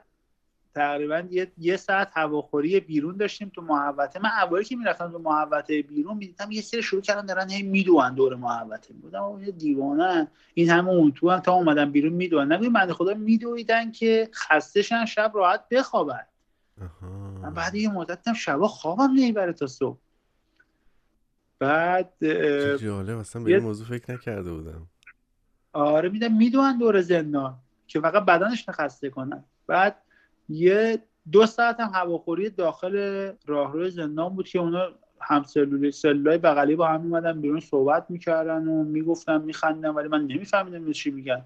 تقریبا یه, یه ساعت هواخوری بیرون داشتیم تو محوطه. من اولی که می‌رفتم تو محوطه بیرون می‌دیدم یه سری شروع کردن دارن هی میدوئن دور محوطه. بودم اون یه دیوانه این همه اون تو هم تا اومدن بیرون میدوئن نگوی من خدا میدویدن که خستشن شب راحت بخوابن. من بعد یه مدت شبا خوابم نمی‌بره تا صبح. بعد
جالب. اصلا به این موضوع فکر نکرده بودم.
آره میدم می‌دونن دور زندان که فقط بدنش خسته کنن. بعد یه دو ساعت هم هواخوری داخل راهروی زندان بود که اونا هم سلولی سلولای بغلی با هم میمدن بیرون صحبت می‌کردن و می‌گفتن میخندن ولی من نمیفهمیدم چی میگن.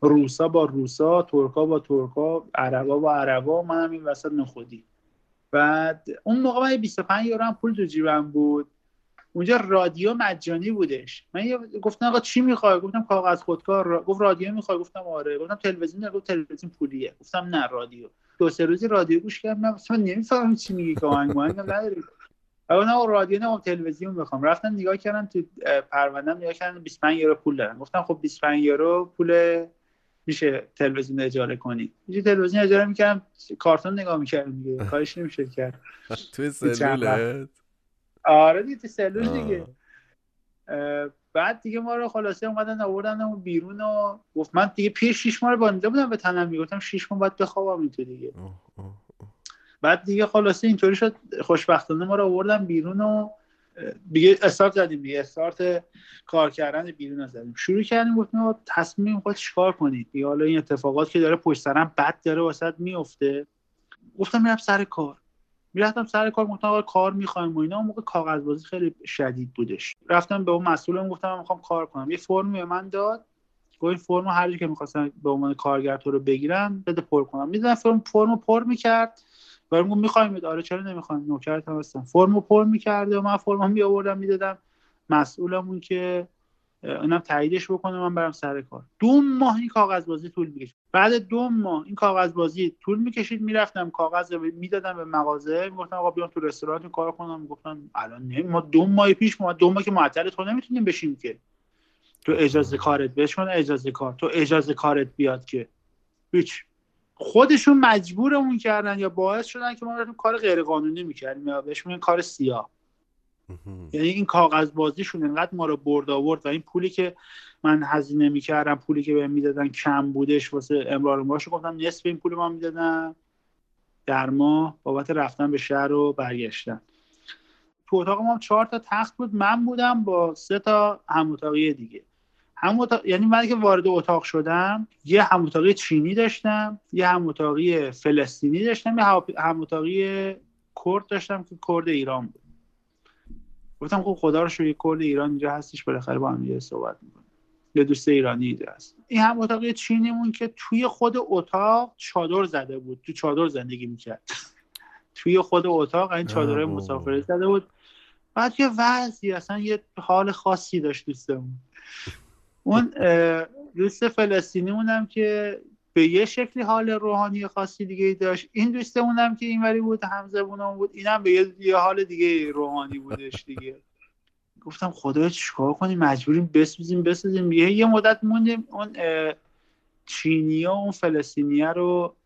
روسا با روسا ترکا با ترکا عربا با عربا منم این وسط نخودی. بعد اون موقع من 25 یورو هم پول تو جیبم بود. اونجا رادیو مجانی بودش. من گفتم آقا چی می‌خوای؟ گفتم کاغذ خودکار گفت رادیو می‌خوای؟ گفتم آره. گفتم تلویزیون؟ گفت تلویزیون پولیه. گفتم نه رادیو. دو سه روزی رادیو گوش کردم من اصلا نمی‌فهمم چی میگی که آهنگ مهنگ نداری. نه رادیو نه تلویزیون می‌خوام. رفتن نگاه کردن تو پروندهم نگاه کردن 25 یورو پول دارن گفتم خب 25 یورو پول میشه تلویزیون اجاره کنی. یه تلویزیون اجاره می‌کردم کارتون نگاه می‌کردم دیگه کارش نمیشه کرد.
تو سلولت؟
آره دیگه تو سلول دیگه. بعد دیگه ما رو خلاصه اومدن آوردن اون بیرون و گفت من دیگه پیش شیش ماه بانده بودم به تنم می‌گفتم شیش ماه باید بخوابم این تو دیگه بعد دیگه خلاصه اینطوری شد خوشبختانه ما رو آوردن بیرون و دیگه استارت زدیم دیگه استارت کار کردن بیرون زدیم. شروع کردیم گفتیم تصمیم خود چیکار کنید؟ دیگه حالا این اتفاقات که داره پشت سرم بد داره واسط میفته گفتم میرم سر کار. می‌رفتم سر کار گفتم کار می‌خوایم و اینا. اون موقع کاغذبازی خیلی شدید بودش. رفتم به اون مسئولم گفتم من می‌خوام کار کنم. یه فرم به من داد. گفت این فرم هر که می‌خواستم به عنوان کارگر تو رو بگیرم بده پر کنم. می‌دونم فرم فرمو پر می‌کرد. برام گفت می‌خوایم آره چرا نمی‌خوایم؟ نوکرت هستم فرمو پر می‌کرد و من فرمو می آوردم می‌دادم مسئولمون که اونم تاییدش بکنه من برم سر کار. دو ماه این کاغذ بازی طول می‌کشید. بعد دو ماه این کاغذ بازی طول می‌کشید می‌رفتم کاغذ می‌دادم به مغازه می‌گفتم آقا بیام تو رستوران کار کنم. می‌گفتن الان نه ما دو ماه پیش ما دو ماه که معطل تو نمی‌تونیم بشیم که. تو اجازه کارت بهش اجازه کار. تو اجازه کارت بیاد که. هیچ. خودشون مجبورمون کردن یا باعث شدن که ما کار غیر قانونی می‌کردیم یا بهش میگن کار سیاه. یعنی این کاغذ بازیشون انقدر ما رو برد آورد و این پولی که من هزینه می‌کردم پولی که بهم می‌دادن کم بودش واسه امرار ماشو گفتم نصف این پول ما می‌دادن. در ماه بابت رفتن به شهر و برگشتن. تو اتاق ما چهار تا تخت بود. من بودم با سه تا هم دیگه. هم یعنی من که وارد اتاق شدم یه هم چینی داشتم یه هم فلسطینی داشتم یه هم کرد داشتم که کرد ایران بود. گفتم خب خدا رو شوی کرد ایران اینجا هستش بالاخره با هم صحبت می‌کنه یه دوست ایرانی اینجا هست. این هم اتاقی چینیمون که توی خود اتاق چادر زده بود. تو چادر زندگی می‌کرد. توی خود اتاق این چادر مسافری زده بود. بعد یه وضعی اصلا یه حال خاصی داشت دوستمون. اون دوست فلسطینی مونم که به یه شکلی حال روحانی خاصی دیگه داشت. این دوستمونم که اینوری بود همزبونم بود اینم به یه حال دیگه روحانی بودش دیگه. گفتم خدا چیکار کنیم؟ مجبوریم بسوزیم بسازیم یه یه مدت موندیم اون چینیا اون فلسطینیه رو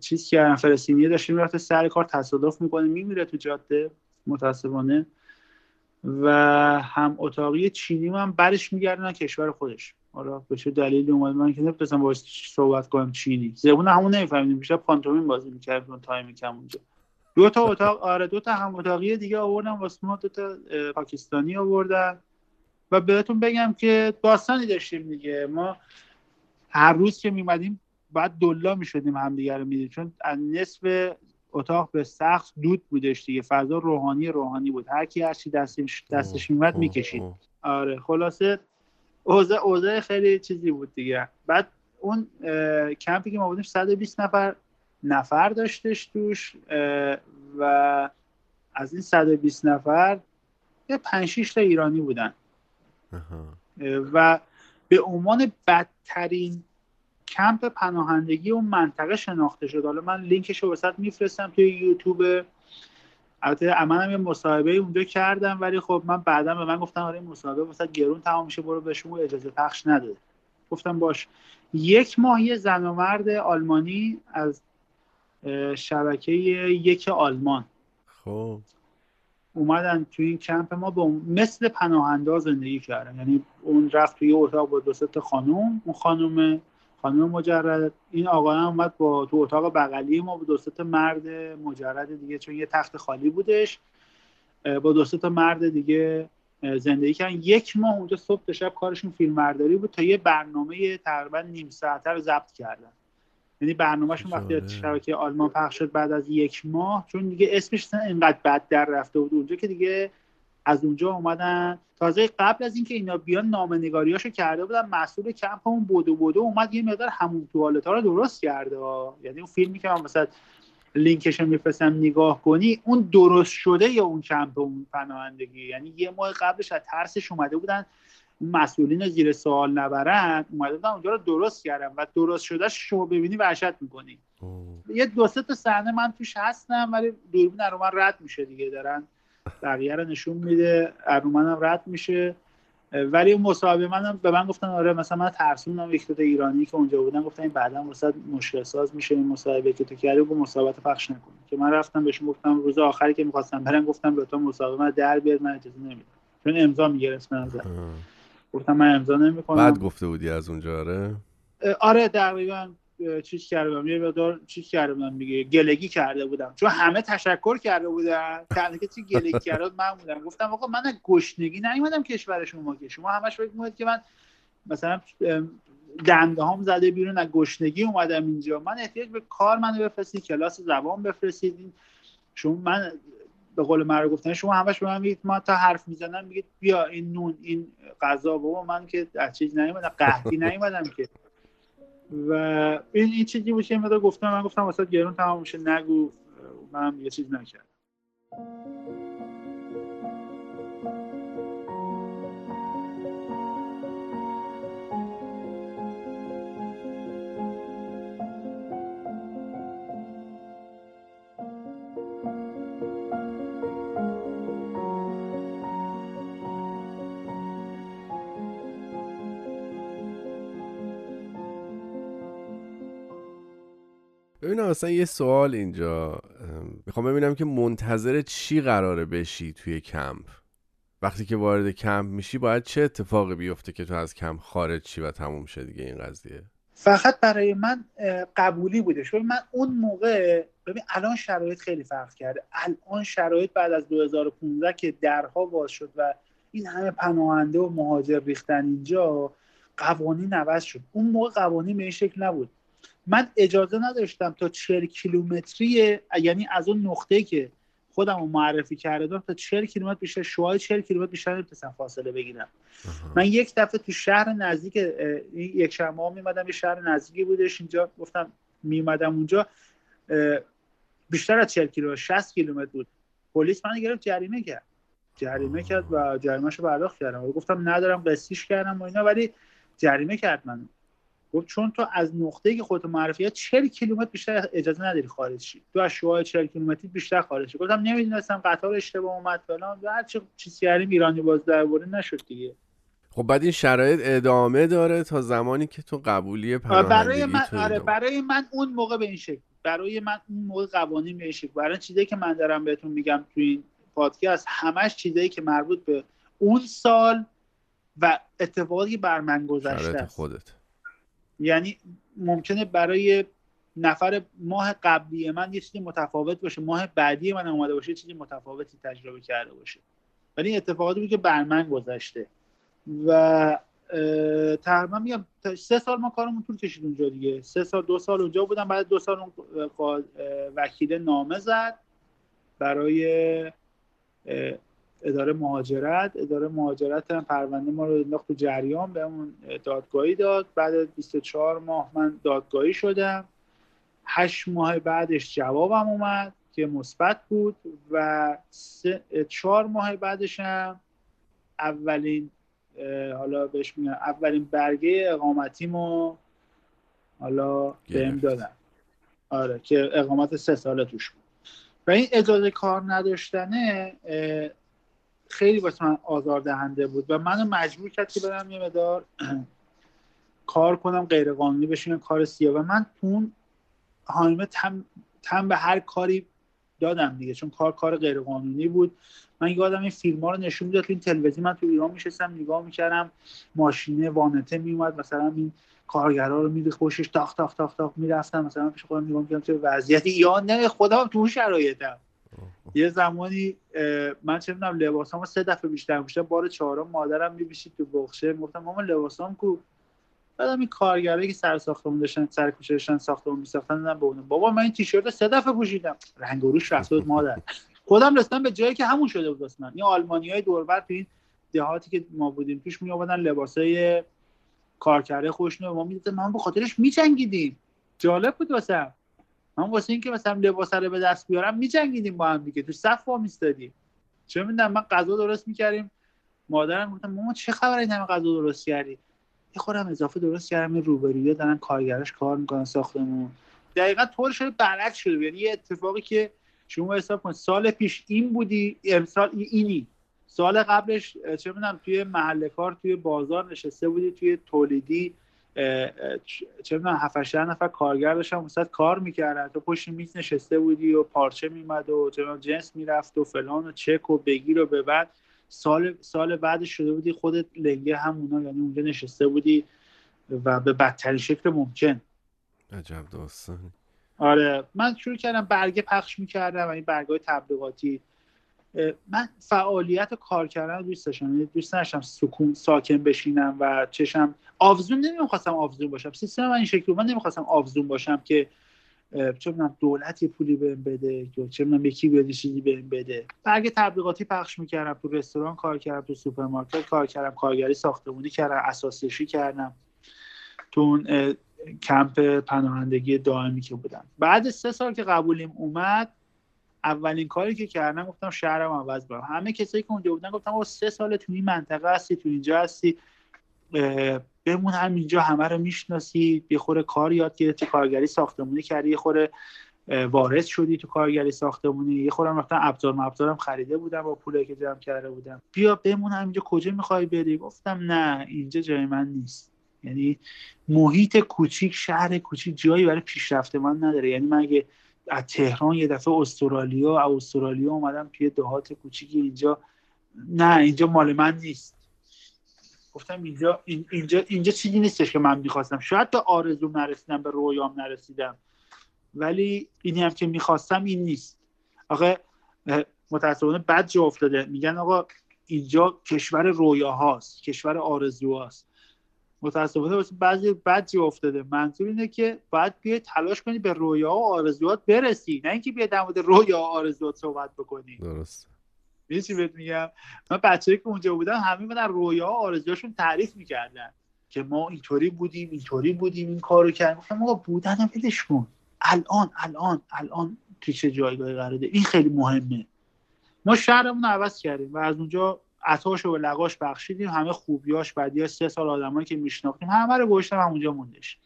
چیز کردن. فلسطینیه داشتیم رفته سر کار تصادف می‌کنه میمیره تو جاده متاسفانه. و هم اتاقی چینی من برش میگردن کشور خودش. حالا به چه دلیلی اومد؟ من که نمی‌تونستم باش صحبت کنم چینی زبون همون نمیفهمیدیم. بیشتر پانتومیم بازی می‌کردیم تایم کم اونجا دو تا اتاق آره دو تا هم اتاقی دیگه آوردن واسه ما دو تا پاکستانی آوردن. و بهتون بگم که داستانی داشتیم دیگه. ما هر روز که میومدیم بعد دولا می‌شدیم همدیگه رو می‌دیدیم چون از نصف اتاق به سقف دود بودش دیگه. فضا روحانی روحانی بود. هر کی هر چی دستش دستش میومد می‌کشید. آره خلاصه اوضاع اوضاع خیلی چیزی بود دیگه. بعد اون کمپی که ما بودیم 120 نفر نفر داشتش توش و از این 120 نفر یه 5 تا ایرانی بودن. و به عنوان بدترین کمپ پناهندگی اون منطقه شناخته شد. حالا من لینکش رو وسط میفرستم توی یوتیوب. البته منم یه مصاحبه اونجا کردم ولی خب من بعدا به من گفتم آره مصاحبه وسط گرون تمام میشه برو به شما اجازه پخش نداده گفتم باش. یک ماه یه زن و مرد آلمانی از شبکه یک آلمان.
خب.
اومدن توی این کمپ ما به مثل پناهنده زندگی کردن. یعنی اون رفت توی اتاق با دو خانوم اون خانم خانم مجرد این آقایان اومد با تو اتاق بغلی ما با دو مرد مجرد دیگه چون یه تخت خالی بودش. با دو مرد دیگه زندگی کردن. یک ماه اونجا صبح تا شب کارشون فیلم بود تا یه برنامه تقریبا نیم ساعته رو ضبط کردن. یعنی برنامهشون وقتی شبکه آلمان پخش شد بعد از یک ماه چون دیگه اسمش اینقدر بد در رفته بود اونجا که دیگه از اونجا اومدن. تازه قبل از اینکه اینا بیان نامنگاریاشو کرده بودن مسئول کمپ اون بودو بودو اومد یه مقدار همون توالت ها رو درست کرده. یعنی اون فیلمی که من مثلا لینکش میفرستم نگاه کنی اون درست شده یا اون کمپ اون پناهندگی؟ یعنی یه ماه قبلش از ترسش اومده بودن مسئولین زیر سوال نبرن اومده بودن اونجا رو درست کردم و درست شده شما ببینی وحشت می‌کنی. یه دو سه تا صحنه من توش هستم ولی دوربین رو من رد میشه دیگه دارن بقیه رو نشون میده هم رد میشه. ولی اون مصاحبه منم به من گفتن آره مثلا من ترسوندم یک دو ایرانی که اونجا بودن گفتن این بعدا واسه مشکل ساز میشه این مصاحبه که تو کردی با مصاحبت پخش نکنی که من رفتم بهشون گفتم روز آخری که می‌خواستم برم گفتم به تو مصاحبه من در بیاد من اجازه نمیدم. چون امضا می‌گرفت من گفتم من امضا نمی‌کنم.
بعد گفته بودی از اونجا آره؟
آره تقریبا چیز کرده بودم یه مقدار چیز کرده بودم دیگه گلگی کرده بودم. چون همه تشکر کرده بودن. تنها که گلگی کرده من بودم. گفتم آقا من گشنگی نیومدم کشور شما که. شما همش فکر می‌کنید که من مثلا دنده هم زده بیرون از گشنگی اومدم اینجا. من احتیاج به کار منو بفرستید کلاس زبان بفرستید. شما من به قول مرا گفتن شما همش به من میگید ما تا حرف می‌زنم میگید بیا این نون این غذا بابا من که از چیز نیومدم قحطی نیومدم که. و این این چیزی بود که گفتم من گفتم واسه گرون تمام میشه. نگو من یه چیز نکردم.
اصلا یه سوال اینجا می‌خوام ببینم که منتظر چی قراره بشی توی کمپ؟ وقتی که وارد کمپ میشی باید چه اتفاقی بیفته که تو از کمپ خارج شی و تموم شه دیگه این قضیه؟
فقط برای من قبولی بوده. چون من اون موقع ببین الان شرایط خیلی فرق کرده. الان شرایط بعد از 2015 که درها باز شد و این همه پناهنده و مهاجر ریختن اینجا قوانین عوض شد. اون موقع قوانین به این شکل نبود. من اجازه نداشتم تا 40 کیلومتری یعنی از اون نقطه که خودم رو معرفی کرده تا 40 کیلومتر بیشتر شوهای 40 کیلومتر بیشتر نمی‌تونستم فاصله بگیرم. من یک دفعه تو شهر نزدیک یک شنبه ها میمدم یه شهر نزدیکی بودش اینجا گفتم میمدم اونجا بیشتر از 40 کیلومتر 60 کیلومتر بود. پلیس من گرفت جریمه کرد. جریمه کرد و جریمهشو پرداخت کردم. و گفتم ندارم قسطیش کردم و اینا ولی جریمه کرد من گفت چون تو از نقطه‌ای که خودت معرفی 40 کیلومتر بیشتر اجازه نداری خارج شی. تو از شوهای 40 کیلومتری بیشتر خارج شی. گفتم نمی‌دونستم قطار اشتباه اومد فلان. و هر چی چیزی کردیم ایرانی باز درباره نشد دیگه.
خب بعد این شرایط ادامه داره تا زمانی که تو قبولی برای
من آره برای من اون موقع به این شکل برای من اون موقع قوانین به این شکل برای چیزی که من دارم بهتون میگم تو این پادکست همش چیزایی که مربوط به اون سال و اتفاقی بر من گذشته
خودت.
یعنی ممکنه برای نفر ماه قبلی من یه چیزی متفاوت باشه ماه بعدی من اومده باشه چیزی متفاوتی تجربه کرده باشه. ولی این اتفاقاتی بود که بر من گذشته. و تقریبا میگم سه سال ما کارمون طول کشید اونجا دیگه. سه سال دو سال اونجا بودم بعد دو سال وکیل نامه زد. برای اداره مهاجرت اداره مهاجرت هم پرونده ما رو انداخت تو جریان بهمون دادگاهی داد. بعد 24 ماه من دادگاهی شدم. هشت ماه بعدش جوابم اومد که مثبت بود و چهار ماه بعدش هم اولین حالا بهش میگن اولین برگه اقامتیمو حالا بهم دادن. آره که اقامت سه ساله توش بود. و این اجازه کار نداشتنه خیلی واسه من آزاردهنده بود و منو مجبور کرد که برم یه مدار کار کنم غیر قانونی بشینم کار سیاه. و من اون حایمه تم, تم به هر کاری دادم دیگه چون کار کار غیر قانونی بود. من یادم این فیلم ها رو نشون می‌داد این تلویزیون من تو ایران میشستم نگاه می‌کردم ماشینه وانته میومد مثلا این کارگرا رو میده خوشش تاخ تاخ تاخ تاخ می‌رفتن مثلا پیش خودم نگاه می‌کردم چه وضعیتی؟ یا نه خودم تو شرایطم. یه زمانی من چه می‌دونم لباسامو سه دفعه بیشتر میشه بار چهارم مادرم میبیشید تو بخشه می‌گفتم مامان لباسام کو؟ بعدم این کارگرایی که سر ساختمون داشتن سر کوچه داشتن ساختمون میساختن دیدم به بابا من این تیشرت سه دفعه پوشیدم. رنگ و روش بود مادر. خودم رسیدم به جایی که همون شده بود اصلا. این آلمانیای دوربر تو این دهاتی که ما بودیم توش می آوردن لباسای کارکره خوشنو ما می‌دیدم من به خاطرش میچنگیدیم جالب بود واسه من واسه اینکه مثلا لباس رو به دست بیارم میجنگیدیم با هم دیگه. تو صف وا میستادیم چه می‌دونم؟ من غذا درست می‌کردیم. مادرم گفتم مامان چه خبره این همه غذا درست کردی؟ یه خورم اضافه درست کردم این روبرویه دارن کارگرش کار می‌کنن ساختمون. دقیقا طور شده برعکس شده. یعنی یه اتفاقی که شما حساب کن سال پیش این بودی امسال اینی. سال قبلش چه می‌دونم توی محل کار توی بازار نشسته بودی توی تولیدی. چه می‌دونم 7 نفر کارگر داشتن وسط کار می‌کردن. تو پشت میز نشسته بودی و پارچه میمد و جنس می‌رفت و فلان و چک و بگیر و ببند سال سال بعدش شده بودی خودت لنگه همونا یعنی اونجا نشسته بودی و به بدترین شکل ممکن.
عجب داستان
آره. من شروع کردم برگه پخش می‌کردم و این برگه های تبلیغاتی. من فعالیت کار کردن دوست داشتم. یعنی دوست داشتم سکون ساکن بشینم و چشم آویزون نمی‌خواستم آویزون باشم. سیستم من این شکلی من نمی‌خواستم آویزون باشم که چه می‌دونم دولت یه پولی بهم بده یا چه می‌دونم یکی بیاد چیزی بهم بده. برگه تبلیغاتی پخش می‌کردم تو رستوران کار کردم تو سوپرمارکت کار کردم کارگری ساختمونی کردم اثاث‌کشی کردم. تو اون کمپ پناهندگی دائمی که بودم. بعد سه سال که قبولیم اومد اولین کاری که کردم گفتم شهرم عوض برم همه کسایی که اونجا بودن گفتم سه سال تو این منطقه هستی تو اینجا هستی بمون همینجا همه رو می‌شناسی یه خوره کار یاد گرفتی کارگری ساختمونی کردی یه خوره وارث شدی تو کارگری ساختمونی یه خورم رفتم ابزار مبزارم خریده بودم با پولی که جمع کرده بودم. بیا بمون همینجا کجا می‌خوای بری؟ گفتم نه اینجا جای من نیست. یعنی محیط کوچیک شهر کوچیک جایی برای پیشرفت من نداره. یعنی من اگه از تهران یه دفعه استرالیا استرالیا اومدم توی دهات کوچیکی اینجا. نه اینجا مال من نیست. گفتم اینجا اینجا اینجا چیزی نیستش که من می‌خواستم. شاید به آرزو نرسیدم به رویام نرسیدم. ولی اینی هم که می‌خواستم این نیست. آقا متاسفانه بد جا افتاده. میگن آقا اینجا کشور رویا هاست کشور آرزو هاست متاسفانه واسه بعضی بد جا افتاده. منظور اینه که باید بیای تلاش کنی به رویا و آرزوات برسی. نه اینکه بیای در مورد رویا و آرزوات صحبت بکنی.
درست.
چی بهت میگم؟ من بچه‌ای که اونجا بودن همه من رویا و آرزوهاشون تعریف می‌کردن که ما اینطوری بودیم اینطوری بودیم این کارو کردیم. گفتم آقا بودن ولش کن. الان الان الان تو چه جایگاهی قرار ده این خیلی مهمه. ما شهرمون عوض کردیم و از اونجا عطاش به لقاش بخشیدیم همه خوبیاش بعدی سه سال آدمایی که میشناختیم همه رو گوشتم همونجا موندش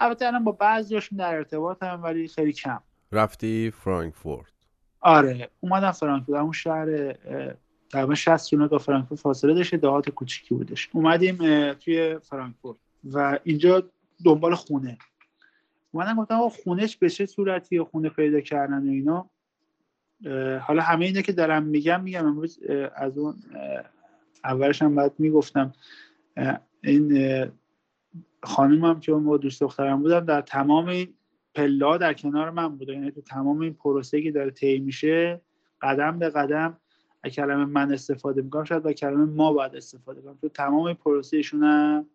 البته الان با بعضیاشون در ارتباط هم ولی خیلی کم.
رفتی فرانکفورت.
آره اومدم فرانکفورت. اون شهر تقریبا 60 کیلومتر تا فرانکفورت فاصله داشته دهات کوچیکی بودش. اومدیم توی فرانکفورت و اینجا دنبال خونه. اومدم گفتم خونش به چه صورتیه؟ خونه پیدا کردن و اینا. حالا همه اینه که دارم میگم میگم امروز از اون اولش هم باید می‌گفتم. این خانمم که اون دوست دخترم بودم در تمام این پلا در کنار من بوده یعنی تو تمام این پروسه که داره طی میشه قدم به قدم کلمه من استفاده می‌کنم شاید با کلمه ما باید استفاده کنم. تو تمام پروسه ایشون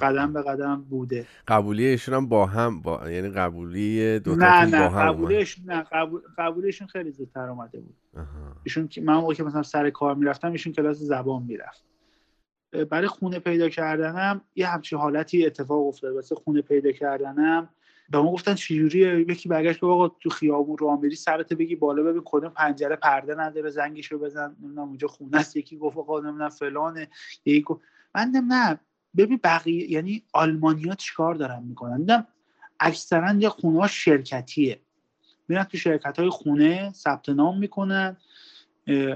قدم به قدم بوده.
قبولی ایشون هم با هم با یعنی قبولی دو
نه نه با هم قبولیش نه قبول قبولیشون خیلی زودتر اومده بود. ایشون من موقعی که مثلا سر کار می‌رفتم ایشون کلاس زبان می‌رفت. برای خونه پیدا کردنم یه همچین حالتی اتفاق افتاد. واسه خونه پیدا کردنم به ما گفتن چجوریه؟ یکی برگشت آقا تو خیابون راه میری سرت بگی بالا ببین کدوم پنجره پرده نداره زنگشو بزن نمی‌دونم اونجا خونه است. یکی گفت آقا نمی‌دونم فلانه. یکی گفت من نه ببین بقیه یعنی آلمانیا چیکار دارن می‌کنن؟ دیدم اکثرا یه خونه ها شرکتیه. میرن تو شرکت های خونه ثبت نام می‌کنن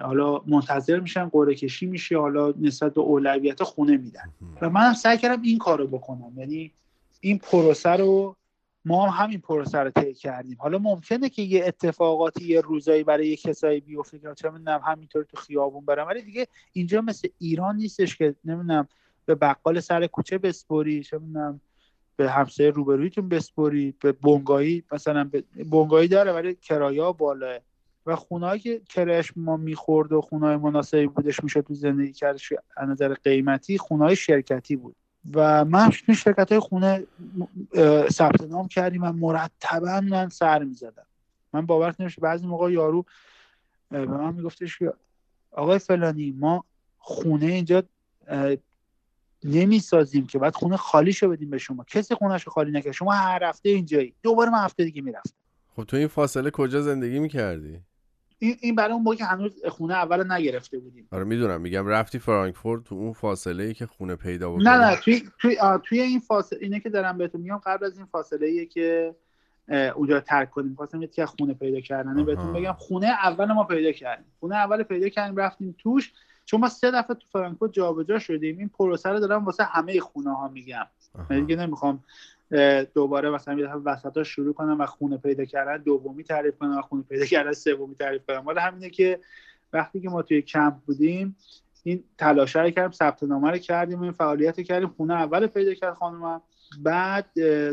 حالا منتظر میشن قرعه کشی میشه حالا نسبت به اولویت خونه میدن. و منم سعی کردم این کارو بکنم. یعنی این پروسه رو ما هم همین پروسه رو طی کردیم. حالا ممکنه که یه اتفاقاتی یه روزایی برای یه کسایی بیفته که چه می‌دونم همینطور تو خیابون برم ولی دیگه اینجا مثل ایران نیستش که نمی‌دونم به بقال سر کوچه بسپری چه می‌دونم به همسایه روبرویتون بسپری به بنگایی مثلا بنگایی داره ولی کرایه بالاه و خونه که کرایش ما می‌خورد و خونه مناسبی بودش میشه تو زندگی کردش از نظر قیمتی خونه شرکتی بود. و من تو شرکت های خونه ثبت نام کردیم و مرتبا من سر می‌زدم. من باور نمیشه بعضی موقع یارو به من میگفتش که آقای فلانی ما خونه اینجا نمی‌سازیم که بعد خونه خالی شو بدیم به شما. کسی خونهشو خالی نکرد. شما هر هفته اینجایی. دوباره من هفته دیگه می‌رفتم.
خب تو این فاصله کجا زندگی می‌کردی؟
این این برای اون موقع که هنوز خونه اول نگرفته بودیم.
آره می‌دونم. میگم رفتی فرانکفورت تو اون فاصله ای که خونه پیدا بکنی.
نه نه. توی توی, توی این فاصله اینه که دارم بهتون میگم قبل از این فاصله ایه که اونجا ترک کنیم. خواستم یه که خونه پیدا کردنه. بهتون بگم خونه اول ما پیدا کردیم. خونه اول پیدا کردیم رفتیم توش. چون ما سه دفعه تو فرانکفورت جابجا شدیم این پروسه رو دارم واسه همه خونه ها میگم من دیگه نمی‌خوام دوباره مثلا یه دفعه وسط شروع کنم و خونه پیدا کردن دومی تعریف کنم و خونه پیدا کردن سومی تعریف کنم. ولی همینه که وقتی که ما توی کمپ بودیم این تلاشه رو کردیم ثبت نامه رو کردیم این فعالیت رو کردیم. خونه اول پیدا کرد خانم بعد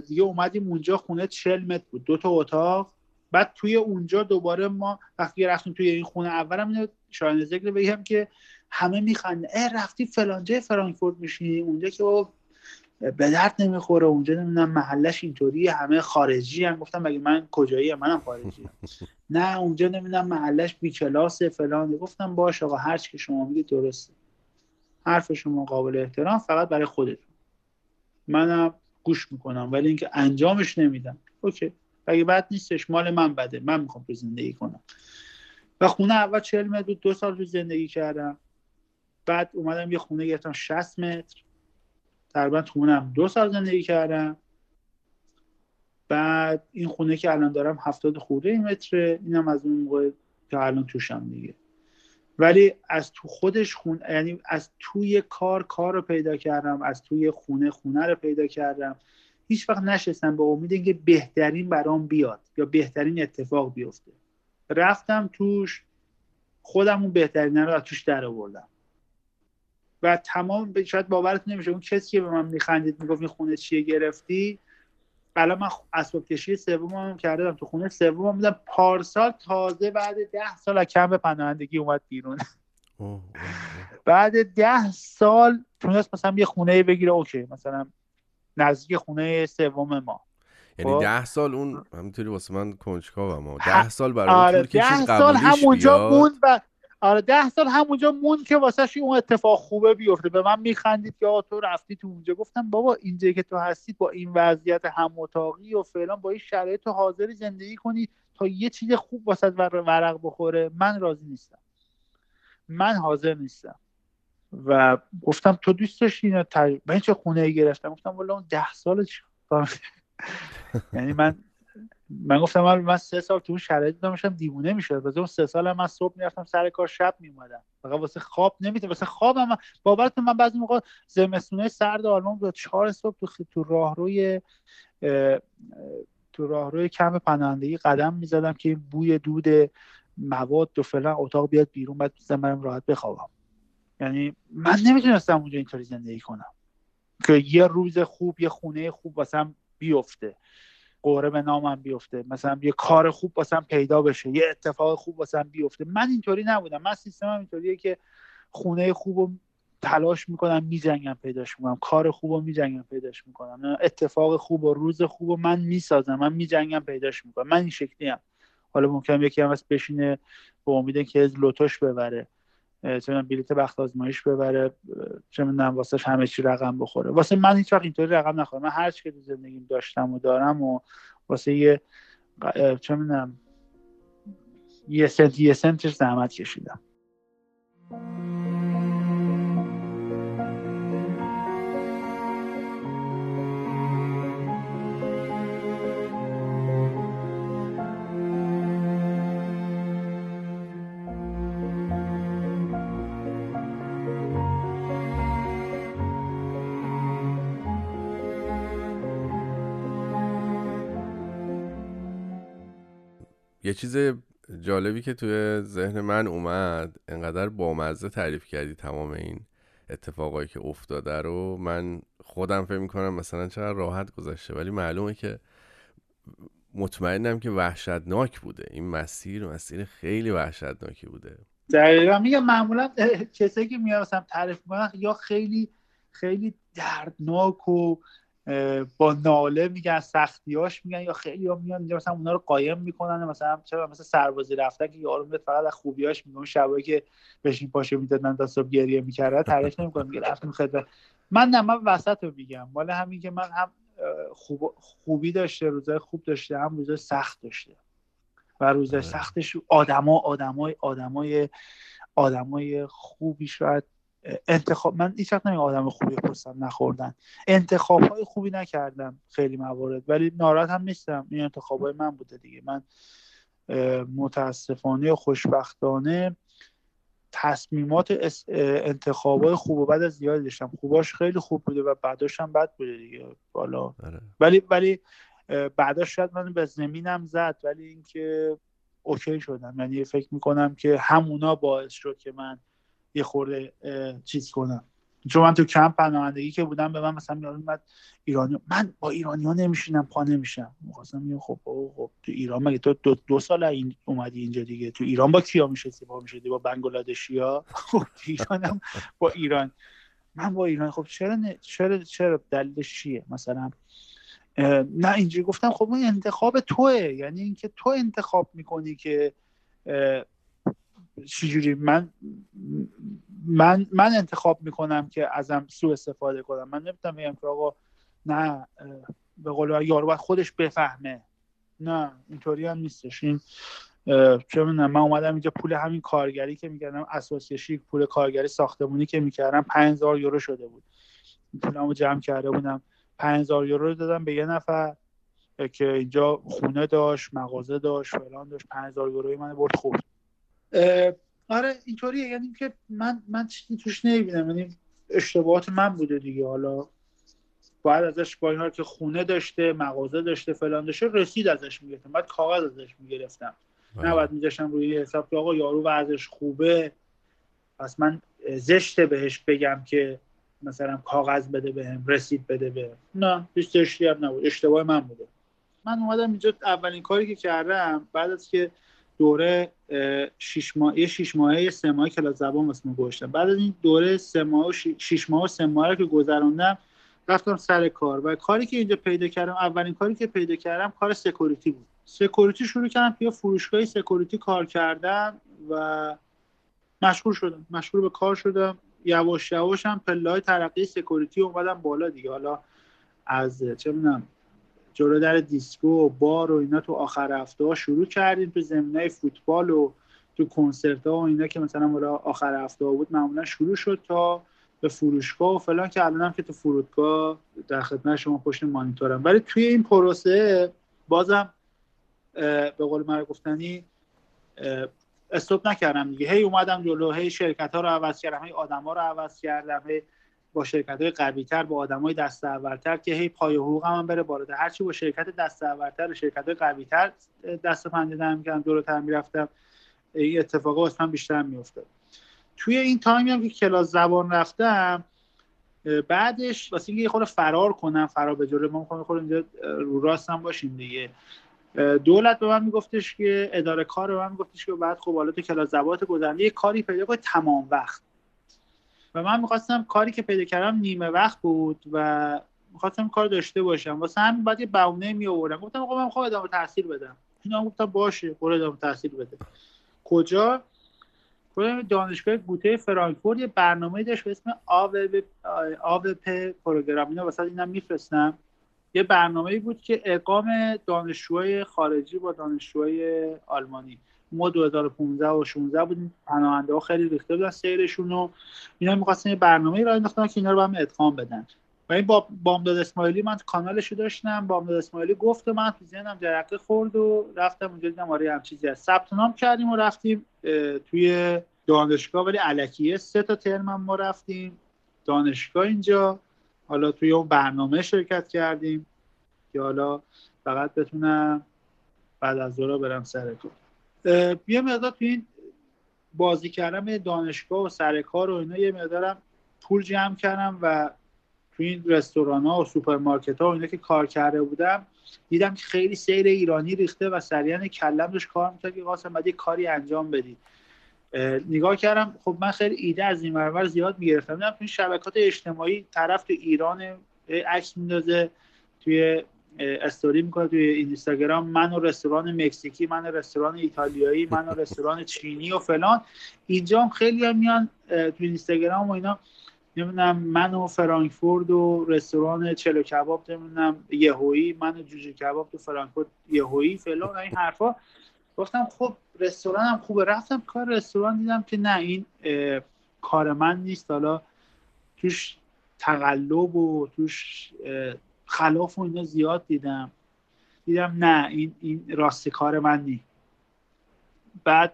دیگه اومدیم اونجا خونه 40 متر بود. دو تا اتاق. بعد توی اونجا دوباره ما وقتی رفتیم توی این خونه اولم اینو شاید ذکر بگم که همه میخنده اه رفتی فلانجه فرانکفورت میشینی اونجا که به درد نمی‌خوره اونجا نمی‌دونم محلش اینطوری همه خارجی هم. گفتم مگه من کجایی؟ هم منم خارجی هم. نه اونجا نمی‌دونم محلش بی کلاسه فلان. گفتم باش آقا هر که شما میگید درسته. حرف شما قابل احترام فقط برای خودتون. منم گوش می‌کنم ولی اینکه انجامش نمیدم. اوکی. اگه بد نیستش؟ مال من بده. من می‌خوام تو زندگی کنم. و خونه اول 40 متر بود دو سال تو زندگی کردم. بعد اومدم یه خونه گرفتم 60 متر. تقریبا خونم دو سال زندگی کردم. بعد این خونه که الان دارم هفتاد خورده متره. اینم از اون موقع که الان توشم دیگه. ولی از تو خودش خون یعنی از توی کار کار رو پیدا کردم. از توی خونه خونه رو پیدا کردم. هیچ وقت نشستم به امید اینکه بهترین برام بیاد یا بهترین اتفاق بیفته. رفتم توش خودم اون بهترین رو از توش در آوردم. و تمام شاید باورت نمیشه اون کسی که به من میخندید می‌گفت این خونه چیه گرفتی؟ الان من اسباب کشی سومم کردم تو خونه. سومم بودم پارسال تازه بعد ده سال از کمپ پناهندگی اومد بیرون. بعد ده سال تونست مثلا یه خونه بگیره اوکی مثلا نزدیک خونه سوم ما.
یعنی خب؟ ده سال اون همینطوری واسه من کنجکاوم ما ده سال برای
آره ده سال همونجا موند و آره ده سال همونجا مون که واسه اون اتفاق خوبه بیفته. به من میخندید که تو رفتی تو اونجا. گفتم بابا اینجا که تو هستی با این وضعیت هم اتاقی و فعلا با این شرایط تو حاضری زندگی کنی تا یه چیز خوب واسه ورق بخوره. من راضی نیستم. من حاضر نیستم. و گفتم تو دوست داشتی اینا من چه خونه ای گرفتم؟ گفتم والا اون ده سال یعنی من من گفتم من, من سه سال تو اون شرایط داشتم دیوونه می‌شد. واسه اون سه سال من صبح می‌رفتم سر کار شب میومدم فقط واسه خواب نمیته واسه خوابم من باورتون من بعضی موقع زمستونه سرد آلمان بود. چهار صبح تو تو راهروی تو راهروی کم پناهندگی قدم می‌زدم که بوی دود مواد و فلان اتاق بیاد بیرون بعد راحت بخوابم. یعنی من نمی‌تونستم اونجا اینطوری زندگی کنم. که یه روز خوب یه خونه خوب واسم بیفته. قوره به نامم بیفته. مثلا یه کار خوب واسم پیدا بشه یه اتفاق خوب واسم بیفته. من اینطوری نبودم. من سیستمم اینطوریه که خونه خوب رو تلاش می‌کنم میجنگم پیداش می‌کنم. کار خوب رو میجنگم پیداش می‌کنم. اتفاق خوب و روز خوب و من می‌سازم من میجنگم پیداش می‌کنم. من این شکلی هم. حالا ممکن یکی هم بشینه به امید که از لوتوش ببره. چه بلیت بخت آزمایش ببره چه می‌دونم واسه همه چی رقم بخوره. واسه من هیچ وقت اینطوری رقم نخورم من هر چی که تو زندگیم داشتم و دارم و واسه یه چه می‌دونم یه سنت یه سنتش زحمت کشیدم.
یه چیز جالبی که توی ذهن من اومد انقدر بامزه تعریف کردی تمام این اتفاقایی که افتاده رو. من خودم فکر می‌کنم مثلا چقدر راحت گذشته ولی معلومه که مطمئنم که وحشتناک بوده. این مسیر مسیر خیلی وحشتناکی بوده.
دقیقا. میگم معمولا کسایی که میان مثلا تعریف می‌کنن یا خیلی خیلی دردناک و با ناله میگن سختیاش میگن یا خیلی ها میان مثلا اونا رو قایم می‌کنن مثلا چرا مثلا سربازی رفتن که یارو میاد فقط از خوبیاش میگن شبایی که بشین پاشه می‌دادن تا صبح گریه می‌کرده تعریف نمی‌کنه میگه رفتم خدمت. من نه من وسط رو میگم. مال همین که من هم خوب خوبی داشته روزای خوب داشته هم روزای سخت داشته. و روزای آره. سختش آدما آدمای آدمای آدمای خوبی شاید انتخاب من هیچ وقت آدم خوبی پستم نخوردن. انتخاب های خوبی نکردم خیلی موارد ولی ناراحت هم نیستم. این انتخاب های من بوده دیگه. من متاسفانه و خوشبختانه تصمیمات انتخاب های خوب و بد از زیادی داشتم. خوباش خیلی خوب بوده و بعداش هم بد بوده دیگه. بالا. آره. ولی ولی بعداش شاید من به زمینم زد ولی اینکه اوکی شدم. یعنی فکر می‌کنم که همونا باعث شد که من یه خورده چیز کنم. چون من تو کمپ پناهندگی که بودم به من مثلا میاد ایرانی من با ایرانی ها نمیشینم پا نمیشم. می‌خواستم میگم خب خب تو ایران مگه تو دو, دو سال این اومدی اینجا دیگه؟ تو ایران با کیا میشه پا می‌شدی با بنگلادشی ها خب ایرانم با ایران. من با ایران خب چرا چرا چرا دلیلش چیه؟ مثلا نه اینجوری گفتم خب این انتخاب توه. یعنی اینکه تو انتخاب می‌کنی که چجوری؟ من من من انتخاب می‌کنم که ازم سوء استفاده کنم. من نمی‌تونم بگم که آقا نه به قول یارو باید خودش بفهمه. نه اینطوری هم نیستش. این چه من اومدم اینجا پول همین کارگری که می‌کردم اساسیشی پول کارگری ساختمونی که می‌کردم 5000 یورو شده بود. پولمو جمع کرده بودم. 5000 یورو دادم به یه نفر که اینجا خونه داشت مغازه داشت فلان داشت. 5000 یوروی من برد خورد. آره اینطوریه. یعنی که من من چیزی توش نمی‌بینم. یعنی اشتباهات من بوده دیگه. حالا باید ازش با این که خونه داشته مغازه داشته فلان داشته رسید ازش می‌گرفتم. بعد کاغذ ازش می‌گرفتم. نه باید میذاشتم روی حساب که آقا یارو ازش خوبه. پس من زشته بهش بگم که مثلا کاغذ بده بهم رسید بده به. نه هیچ زشتی هم نبود. اشتباه من بوده. من اومدم اینجا اولین کاری که کردم بعد از که دوره شش ماه یه شش ماهه سه ماهه کلاس زبان واسه گذاشتم بعد از این دوره سه ماه و شش ماه و سه ماه که گذروندم رفتم سر کار. و کاری که اینجا پیدا کردم اولین کاری که پیدا کردم کار security بود. security شروع کردم توی فروشگاه security کار کردم و مشغول شدم. مشغول به کار شدم. یواش یواش هم پله‌های ترقی security اومدم بالا دیگه. حالا از چه می‌دونم جلو در دیسکو و بار و اینا تو آخر هفته ها شروع کردیم تو زمینه فوتبال و تو کنسرت ها و اینا که مثلا حالا آخر هفته ها بود معمولا شروع شد تا به فروشگاه و فلان که الانم که تو فرودگاه در خدمت شما پشت مانیتورم. ولی توی این پروسه بازم به قول من گفتنی استوب نکردم دیگه. هی اومدم جلو هی شرکت ها رو عوض کردم هی آدم ها رو عوض کردم هی با شرکت های قوی تر با آدم های دست اولتر که هی پای حقوق هم بره بالا هرچی با شرکت دست اولتر شرکت های قوی تر دست پنجه دارم می‌کردم جلوتر می‌رفتم. این اتفاقا واسه من بیشتر میافتاد. توی این تایمی هم که کلاس زبان رفتم بعدش واسه اینکه یه خود فرار کنم فرار به جلو ما خود اینجا رو راستم باشیم دیگه. دولت به من میگفتش که اداره کار به من میگفتش که بعد خب حالا تو کلاس زبانت گذرنده یه کاری پیدا کنی تمام وقت. و من می‌خواستم کاری که پیدا کردم نیمه وقت بود و می‌خواستم کار داشته باشم. واسه همین بعد یه بهونه می آوردم گفتم خب من می‌خوام ادامه تحصیل بدم. اینا گفتم باشه برو ادامه تحصیل بده. کجا؟ دانشگاه گوته فرانکفورت یه برنامه داشت به اسم آوپ پروگرام. اینا واسه اینم میفرستم. یه برنامه بود که اقام دانشجوهای خارجی با دانشجوهای آلمانی. ما 2015 و 16 بودیم. پناهنده ها خیلی ریخته بودن سیرشون و اینا می‌خواستن یه برنامه را انداختن که اینا رو هم ادغام بدن. و این با بامداد اسماعیلی من کانالش رو داشتم. بامداد اسماعیلی گفت و من تو ذهنم جرقه خورد و رفتم اونجا دیدم آره هم چیزی ثبت نام کردیم و رفتیم توی دانشگاه. ولی علکیه سه تا ترم ما رفتیم. دانشگاه اینجا. حالا توی اون برنامه شرکت کردیم که حالا فقط بتونم بعد از ظهر برم سر یه مقدار تو این بازی کردم دانشگاه و سر کار و اینا یه مقدارم پول جمع کردم و تو این رستوران ها و سوپرمارکت ها و اینا که کار کرده بودم دیدم که خیلی سیر ایرانی ریخته و سریعا کلم داشت کار می‌کرد که قاسم یه کاری انجام بدی. نگاه کردم خب من خیلی ایده از این مرور زیاد می‌گرفتم. دیدم تو این شبکات اجتماعی طرف تو ایران عکس میندازه توی استوری می‌کنه توی اینستاگرام. من و رستوران مکزیکی من و رستوران ایتالیایی من و رستوران چینی و فلان. اینجا هم خیلی هم میان توی اینستاگرام و اینا. نمی‌دونم من و فرانکفورت و رستوران چلو کباب نمی‌دونم یهویی من و جوجه کباب تو فرانکفورت یهویی فلان این حرفا. گفتم خب رستوران هم خوبه. رفتم کار رستوران دیدم که نه این کار من نیست. حالا توش تقلب و توش خلاف و اینا زیاد دیدم. دیدم نه این این راست کار من نی بعد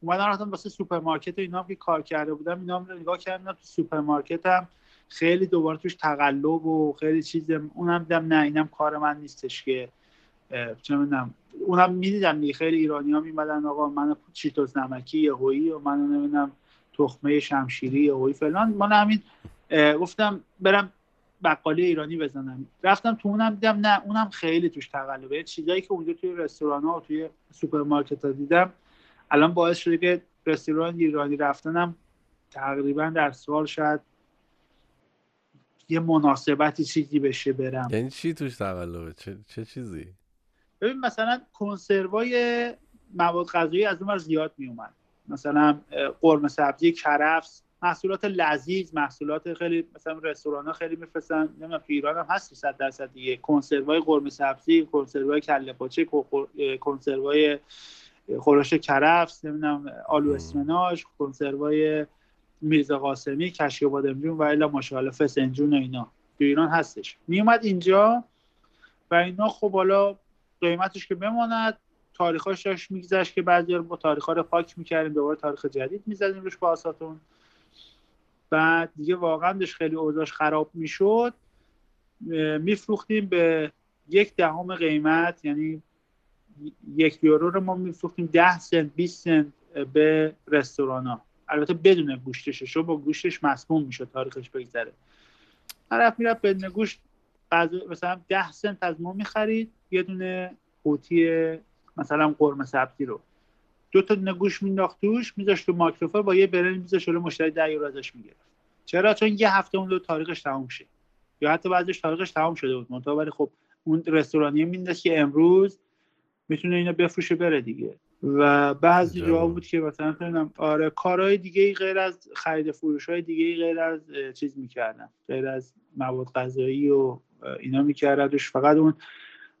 اومدم رفتم واسه سوپرمارکت و اینا که کار کرده بودم اینا هم نگاه کردم تو سوپرمارکت هم خیلی دوباره توش تقلب و خیلی چیز اونم دیدم نه اینم کار من نیستش که چه می‌دونم. اونم می‌دیدم دیگه خیلی ایرانی ها میمدن آقا من چیتوز نمکی یهویی و من نمی‌دونم تخمه شمشیری یهویی فلان. من همین گفتم برم بقالی ایرانی بزنم. رفتم تو اونم دیدم نه اونم خیلی توش تقلبه. چیزایی که اونجا توی رستوران ها و توی سوپرمارکت ها دیدم الان باعث شده که رستوران ایرانی رفتنم تقریبا در سال شاید یه مناسبتی چیزی بشه برم.
یعنی چی توش تقلبه؟ چه, چه چیزی؟
ببین مثلا کنسروای مواد غذایی از اون زیاد می اومد مثلا قرمه سبزی کرفس محصولات لذیذ محصولات خیلی مثلا رستوران ها خیلی میفرستن. نمی‌دونم تو ایران هم هست 100 درصد دیگه. کنسروای قرمه سبزی کنسروای کله پاچه کنسروای خورش کرفس نمی‌دونم آلو اسمناش کنسروای میرزا قاسمی کشک بادمجون و الا ماشاءالله فسنجون و اینا. تو ایران هستش. میومد اینجا و اینا خب حالا قیمتش که بماند تاریخاش داشت میگذشت که بعضی رو با تاریخ رو پاک می‌کردیم دوباره تاریخ جدید می‌زدیم روش با آساتون. بعد دیگه واقعا داشت خیلی اوضاعش خراب می‌شد. میفروختیم به یک دهم قیمت یعنی یک یورو رو ما میفروختیم ده سنت 20 سنت به رستوران البته بدون گوشتش شو با گوشتش مسموم می‌شد تاریخش بگذره. طرف می‌رفت بدون گوشت مثلا ده سنت از ما می‌خرید یه دونه قوطی مثلا قرمه سبزی رو. دو تا گوش مینداخت توش میذاشت تو مایکروفون با یه برنج میذاشت رو مشتری ده یورو ازش می‌گرفت. چرا؟ چون یه هفته اون دو تاریخش تموم شه. یا حتی بعضیش تاریخش تموم شده بود. منتها ولی خب اون رستورانیه مینداخت که امروز می‌تونه اینو بفروشه بره دیگه. و بعضی جاها بود که مثلا نمی‌دونم آره کارهای دیگه غیر از خرید فروش های دیگه غیر از چیز می‌کردن. غیر از مواد غذایی و اینا میکردش. فقط اون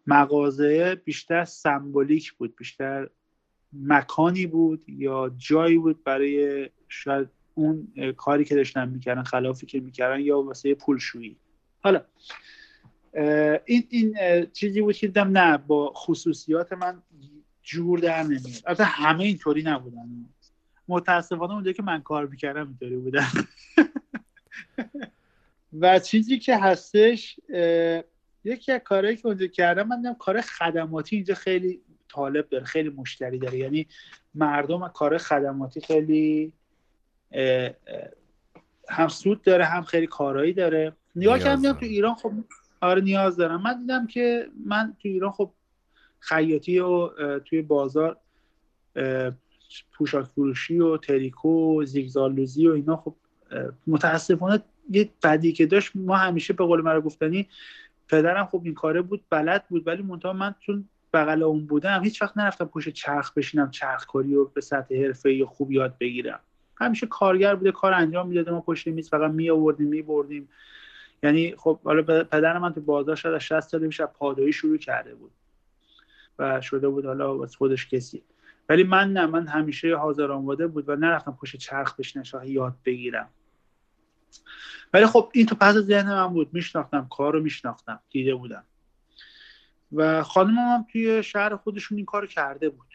مغازه بیشتر سمبولیک بود بیشتر مکانی بود یا جایی بود برای شاید اون کاری که داشتن می‌کردن خلافی که می‌کردن یا واسه پولشویی. حالا این این چیزی بود که دیدم نه با خصوصیات من جور در نمیاد. البته همه اینطوری نبودن. متاسفانه اونجایی که من کار می‌کردم اینطوری بودن. و چیزی که هستش یکی از کارهایی که اونجا کردم من کار خدماتی اینجا خیلی طالب داره خیلی مشتری داره. یعنی مردم کار خدماتی خیلی هم سود داره هم خیلی کارایی داره. نگاه کردم تو ایران خب آره نیاز دارم. من دیدم که من تو ایران خب خیاطی و توی بازار پوشاک فروشی و تریکو و زیگزالوزی و اینا خب متاسفانه یه بدی که داشت ما همیشه به قول مرا گفتنی پدرم خب این کاره بود بلد بود ولی منتها من چون بغل اون بودم هیچ وقت نرفتم پشت چرخ بشینم چرخ کاری و به سطح حرفه خوب یاد بگیرم. همیشه کارگر بوده کار انجام می‌داده ما پشت میز فقط می آوردیم می بردیم یعنی خب حالا پدر من تو بازار شد از 60 سال پیش پادایی شروع کرده بود و شده بود حالا واسه خودش کسی. ولی من نه من همیشه حاضر آماده بود و نرفتم پشت چرخ بشینم یاد بگیرم. ولی خب این تو پس ذهن من بود. میشناختم کار رو میشناختم. دیده بودم. و خانمم هم توی شهر خودشون این کار کرده بود.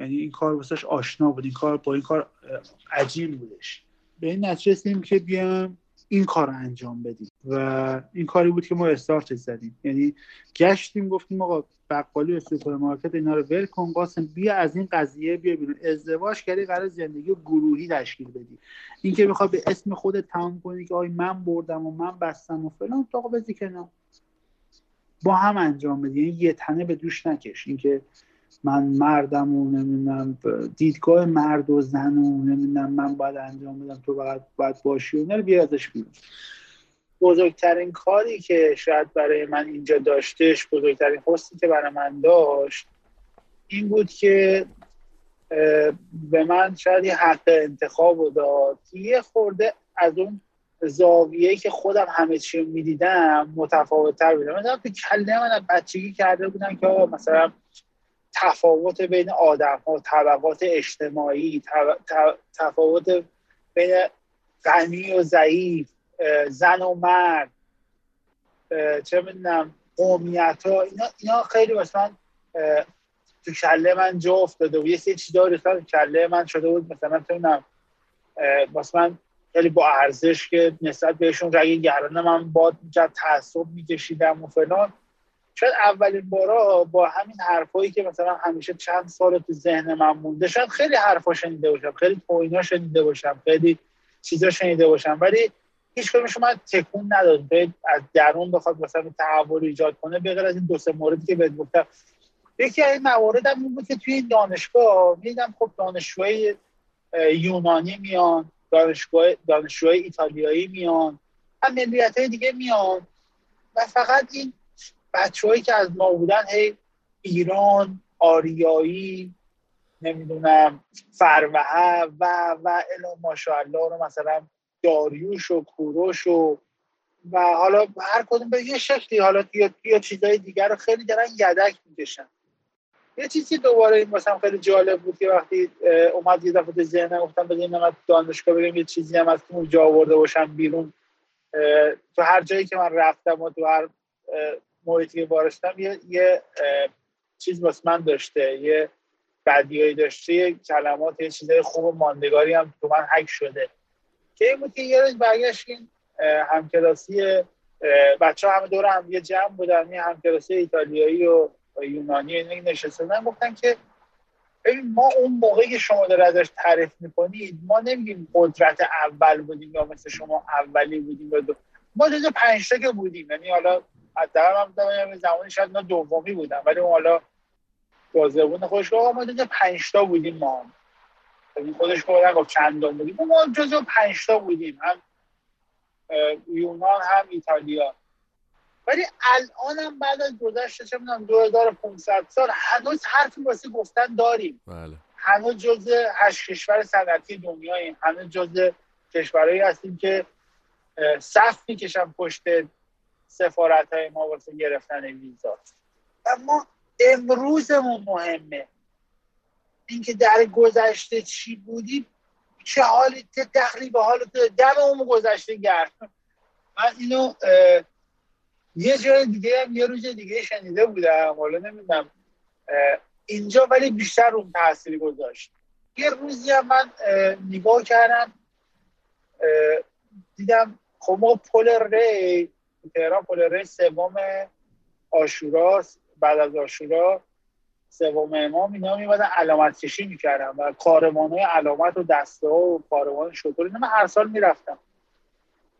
یعنی این کار واسش آشنا بود. این کار با این کار عجیب بودش. به این نتیجه که بیام این کار رو انجام بدیم. و این کاری بود که ما استارت زدیم. یعنی گشتیم گفتیم آقا بقالی و سوپرمارکت اینا رو ول کن. قاسم بیا از این قضیه بیا بیرون. ازدواج کردی قرار زندگی گروهی تشکیل بدی. اینکه می‌خواد به اسم خودت تمام کنی که آی من بردم و من بستم و فلان تو بزی کنم با هم انجام بدی یعنی یه تنه به دوش نکش. اینکه من مردم و نمی‌دونم دیدگاه مرد و زن و نمی‌دونم من باید انجام بدم تو باید, باید باشی و اینا بیا ازش بیرون. بزرگترین کاری که شاید برای من اینجا داشتش بزرگترین حسنی که برای من داشت این بود که به من شاید یه حق انتخاب رو داد یه خورده از اون زاویه که خودم همه چی می‌دیدم متفاوت تر بودم. مثلا تو کله من بچگی کرده بودم که مثلا تفاوت بین آدم ها طبقات اجتماعی تفاوت بین غنی و ضعیف زن و مرد چه می‌دونم قومیت ها اینا, اینا خیلی مثلا تو کله من جا افتاده و یه سری چیزا تو کله من شده بود. مثلا تو مثلا خیلی با ارزش که نسبت بهشون رگی گرانه من با تعصب میکشیدم و فلان. شاید اولین بارا با همین حرفایی که مثلا همیشه چند سال تو ذهن من مونده شاید خیلی حرفا شنیده باشم خیلی پوینا شنیده باشم خیلی چیزا شنیده باشم ولی هیچ کدومش من تکون نداد از درون بخواد مثلا تحول ایجاد کنه به از این دو سه موردی که بهت گفتم. یکی از این هم این بود که توی دانشگاه میدم خب دانشجوهای یونانی میان. دانشگاه دانشجوهای ایتالیایی میان هم ملیت های دیگه میان. و فقط این بچههایی که از ما بودن هی ایران آریایی نمی‌دونم فروهه و و الا ماشاءالله رو مثلا داریوش و کوروش و و حالا هر کدوم به یه شکلی حالا یا, یا چیزای دیگر رو خیلی دارن یدک می‌کشن. یه چیزی دوباره این مثلا خیلی جالب بود که وقتی اومد یه دفعه ذهنم گفتم بگیم من دانشگاه بگم یه چیزی هم از اونجا آورده باشم بیرون. تو هر جایی که من رفتم و تو هر محیطی که بارشتم یه, یه چیز واسه من داشته یه بدیایی داشته یه کلمات یه چیزای خوب ماندگاری هم تو من حک شده. که این بود که یه روز برگشتیم همکلاسی بچه همه دور هم یه جمع بودن یه همکلاسی ایتالیایی و یونانی این نشسته بودن گفتن که ببین ما اون موقعی که شما داره ازش تعریف می‌کنید ما نمیگیم قدرت اول بودیم یا مثل شما اولی بودیم دو. ما جز پنج که بودیم. یعنی حالا حداقل هم دارم زمانی شاید ما دومی بودم ولی اون حالا بازبون خودش آقا ما جز پنج تا بودیم ما. یعنی خودش گفت گفت چندم بودیم. ما جز پنج تا بودیم هم یونان هم ایتالیا. ولی الان هم بعد از گذشته چه می‌دونم 2500 سال هنوز حرفی واسه گفتن داریم.
بله.
هنوز جز هشت کشور صنعتی دنیاییم. هنوز جز کشورهایی هستیم که صف می‌کشن پشت سفارت های ما واسه گرفتن ویزا. اما امروزمون مهمه. اینکه در گذشته چی بودیم چه حالی دخلی به حال دم اون گذشته گرد من اینو یه جای دیگه هم یه روز دیگه شنیده بودم حالا نمی‌دونم اینجا ولی بیشتر اون تاثیر گذاشت. یه روزی هم من نگاه کردم دیدم خب ما پل ری تهران پل ری سوم آشورا بعد از آشورا سوم امام اینا میمدن علامت کشی می‌کردن و کارمان های علامت و دسته و کارمان شطور من هر سال می‌رفتم.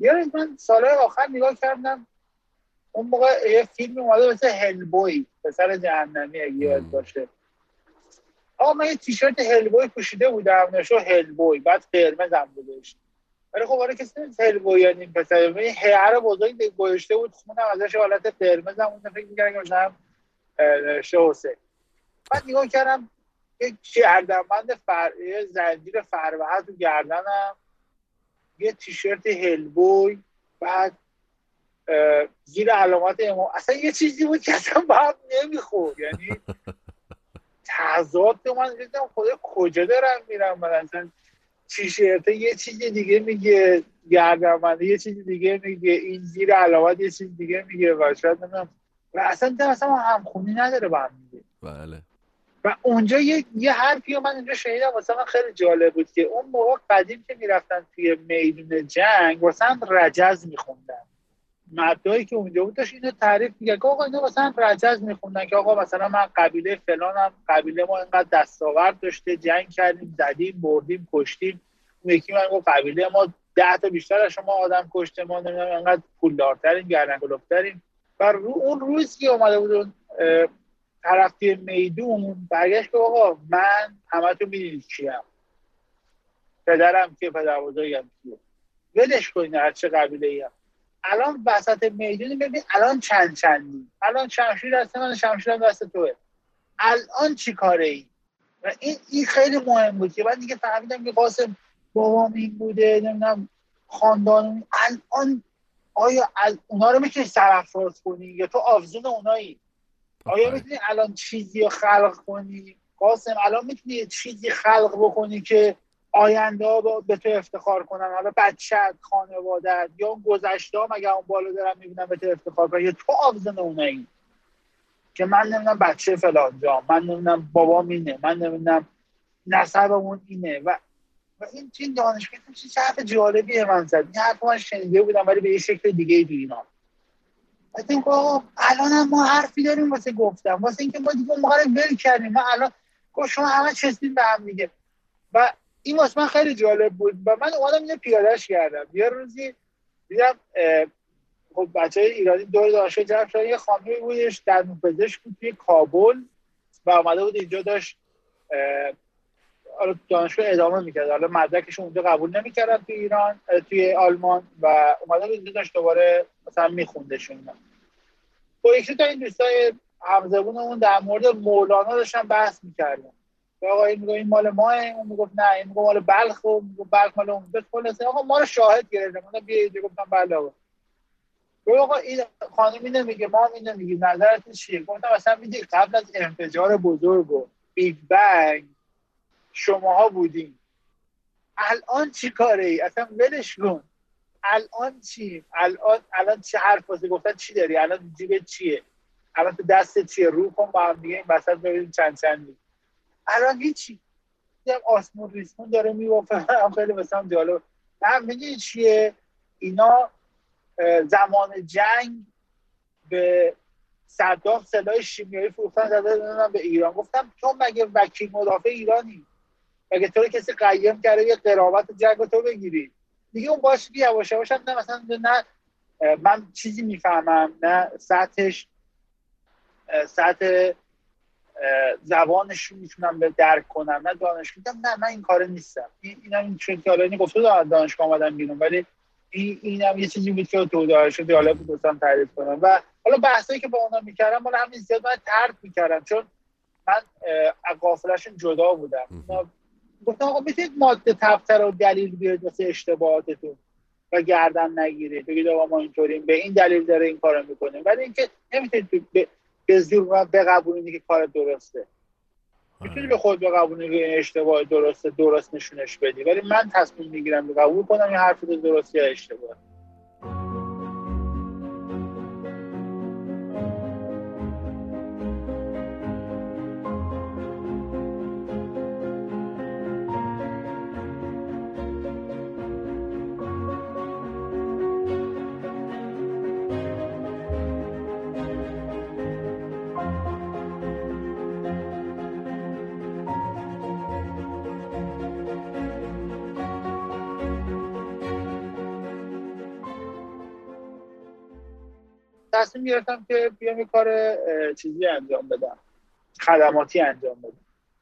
یه روز من سالهای آخر نگاه کردم اون موقع یه فیلم اومده مثل هلبوی پسر جهنمی اگه یاد باشه. آقا من یه تیشرت هلبوی پوشیده بودم نشو هلبوی بعد قرمزم بودش ولی خب آره کسی نیست هلبوی یعنی پسر. این هر بزرگ گوشته بود خونم ازش حالت قرمزم اون فکر می‌کردم که مثلا حسین. بعد نگاه کردم یه گردنبند فر... یه زنجیر تو گردنم. یه تیشرت هلبوی بعد زیر علامات امام. اصلا یه چیزی بود که اصلا هم نمی‌خورد. یعنی تضاد من دیدم خدا کجا دارم میرم؟ من اصلا تیشرت یه چیز دیگه میگه گردنبنده یه چیز دیگه میگه این زیر علامات یه چیز دیگه میگه و شاید نمی‌دونم. و اصلا اصلا همخونی نداره با هم میگه.
بله.
و اونجا یه, یه حرفی من اینجا شنیدم واسه من خیلی جالب بود که اون موقع قدیم که می‌رفتن توی میدون جنگ واسه رجز میخوندن. مردایی که اونجا بود داشت اینو تعریف میگه که آقا اینا مثلا رجز میخوندن که آقا مثلا من قبیله فلانم قبیله ما اینقدر دستاورد داشته جنگ کردیم زدیم بردیم کشتیم. اون یکی من گفت قبیله ما ده تا بیشتر از شما آدم کشته ما نمی‌دونم اینقدر پولدارتریم گردن و رو اون روز که اومده بود طرف میدون برگشت که آقا من همه تو می‌دونید کیم. پدرم که پدر بزرگم کیه. ولش کنید از چه قبیله ایم الان وسط میدون ببین الان چند چندی؟ الان شمشیر دست من شمشیر دست توه. الان چی کاره ای؟ و این این خیلی مهم بود که من دیگه فهمیدم که قاسم بابام این بوده نمی‌دونم خاندان الان آیا از اونا رو می‌تونی سرافراز کنی؟ یا تو آفزون اونایی؟ آیا می‌تونی الان چیزی رو خلق کنی؟ قاسم الان می‌تونی چیزی خلق بکنی که آینده ها به تو افتخار کنن. حالا بچت خانوادت یا اون گذشته ها مگه اون بالا دارن می‌بینن به تو افتخار کنن؟ یا تو آفزن اونایی؟ که من نمی‌دونم بچه فلان جا من نمی‌دونم بابا مینه من نمی‌دونم نسبمون اینه. و و این این دانشگاه چه حرف جالبیه من زد. این حرف من شنیده بودم ولی به یه شکل دیگه ای آقا الان ما حرفی داریم واسه گفتم واسه اینکه ما دیگه موقع ول کردیم. ما الان گفت شما همه چسبید به هم دیگه. و این واسه من خیلی جالب بود و من اومدم اینو پیادهش کردم. یه روزی دیدم خب بچه ایرانی دور دانشگاه جمع شدن یه خانمی بودش در پزشک بود توی کابل و اومده بود اینجا داشت حالا دانشگاه ادامه می‌کرد. حالا مدرکش اونجا قبول نمی‌کردن توی ایران توی آلمان و اومده بود اینجا داشت دوباره مثلا میخوندشون. با یکی تا این دوستای همزبونمون در مورد مولانا داشتن بحث می‌کردن. آقا این میگه این مال ماه اون می‌گفت نه این میگه مال بلخ و بلخ مال اون. خلاصه آقا ما رو شاهد گرفتم من بیا گفتم بله آقا. آقا این خانم اینو میگه ما اینو میگه نظرت چیه؟ گفتم مثلا میدی قبل از انفجار بزرگ و بیگ بنگ شماها بودیم. الان چی کاره؟ ای اصلا ولش کن. الان چی؟ الان الان چه حرف واسه گفتن؟ چی داری؟ الان جیب چیه؟ الان تو دست چیه؟ رو کن با هم دیگه این وسط ببینیم چند چندی. الان هیچی. دیدم آسمون ریسمون داره میوافه هم خیلی مثلا جالب. نه میگه چیه؟ اینا زمان جنگ به صدام سلاح شیمیایی فروختن زده به ایران. گفتم تو مگه وکیل مدافع ایرانی؟ مگه تو کسی قیم کرده یه قرابت جنگ تو بگیری؟ دیگه اون باشه که یواش یواش نه مثلا نه من چیزی می‌فهمم نه سطحش سطح زبانش رو می‌تونم به درک کنم نه دانش میدم نه من این کار نیستم. این اینم این چون که گفته دانشگاه آمدم بیرون ولی این اینم یه چیزی بود که تو داشت حالا بود تعریف کنم. و حالا بحثایی که با اونا می‌کردم حالا همین زیاد من ترک می‌کردم. چون من از قافلشون جدا بودم. گفتم آقا می‌تونید ماده تفتر و دلیل بیارید واسه اشتباهاتتون و گردن نگیرید. بگید آقا ما اینطوریم. به این دلیل داره این کارو می‌کنیم ولی اینکه نمی‌تونید به, به زور بقبولید که کار درسته. می‌تونی به خود بقبولید که اشتباه درسته درست نشونش بدی. ولی من تصمیم می‌گیرم قبول کنم این حرف درست یا اشتباه. تصمیم گرفتم که بیام یه کار چیزی انجام بدم. خدماتی انجام بدم.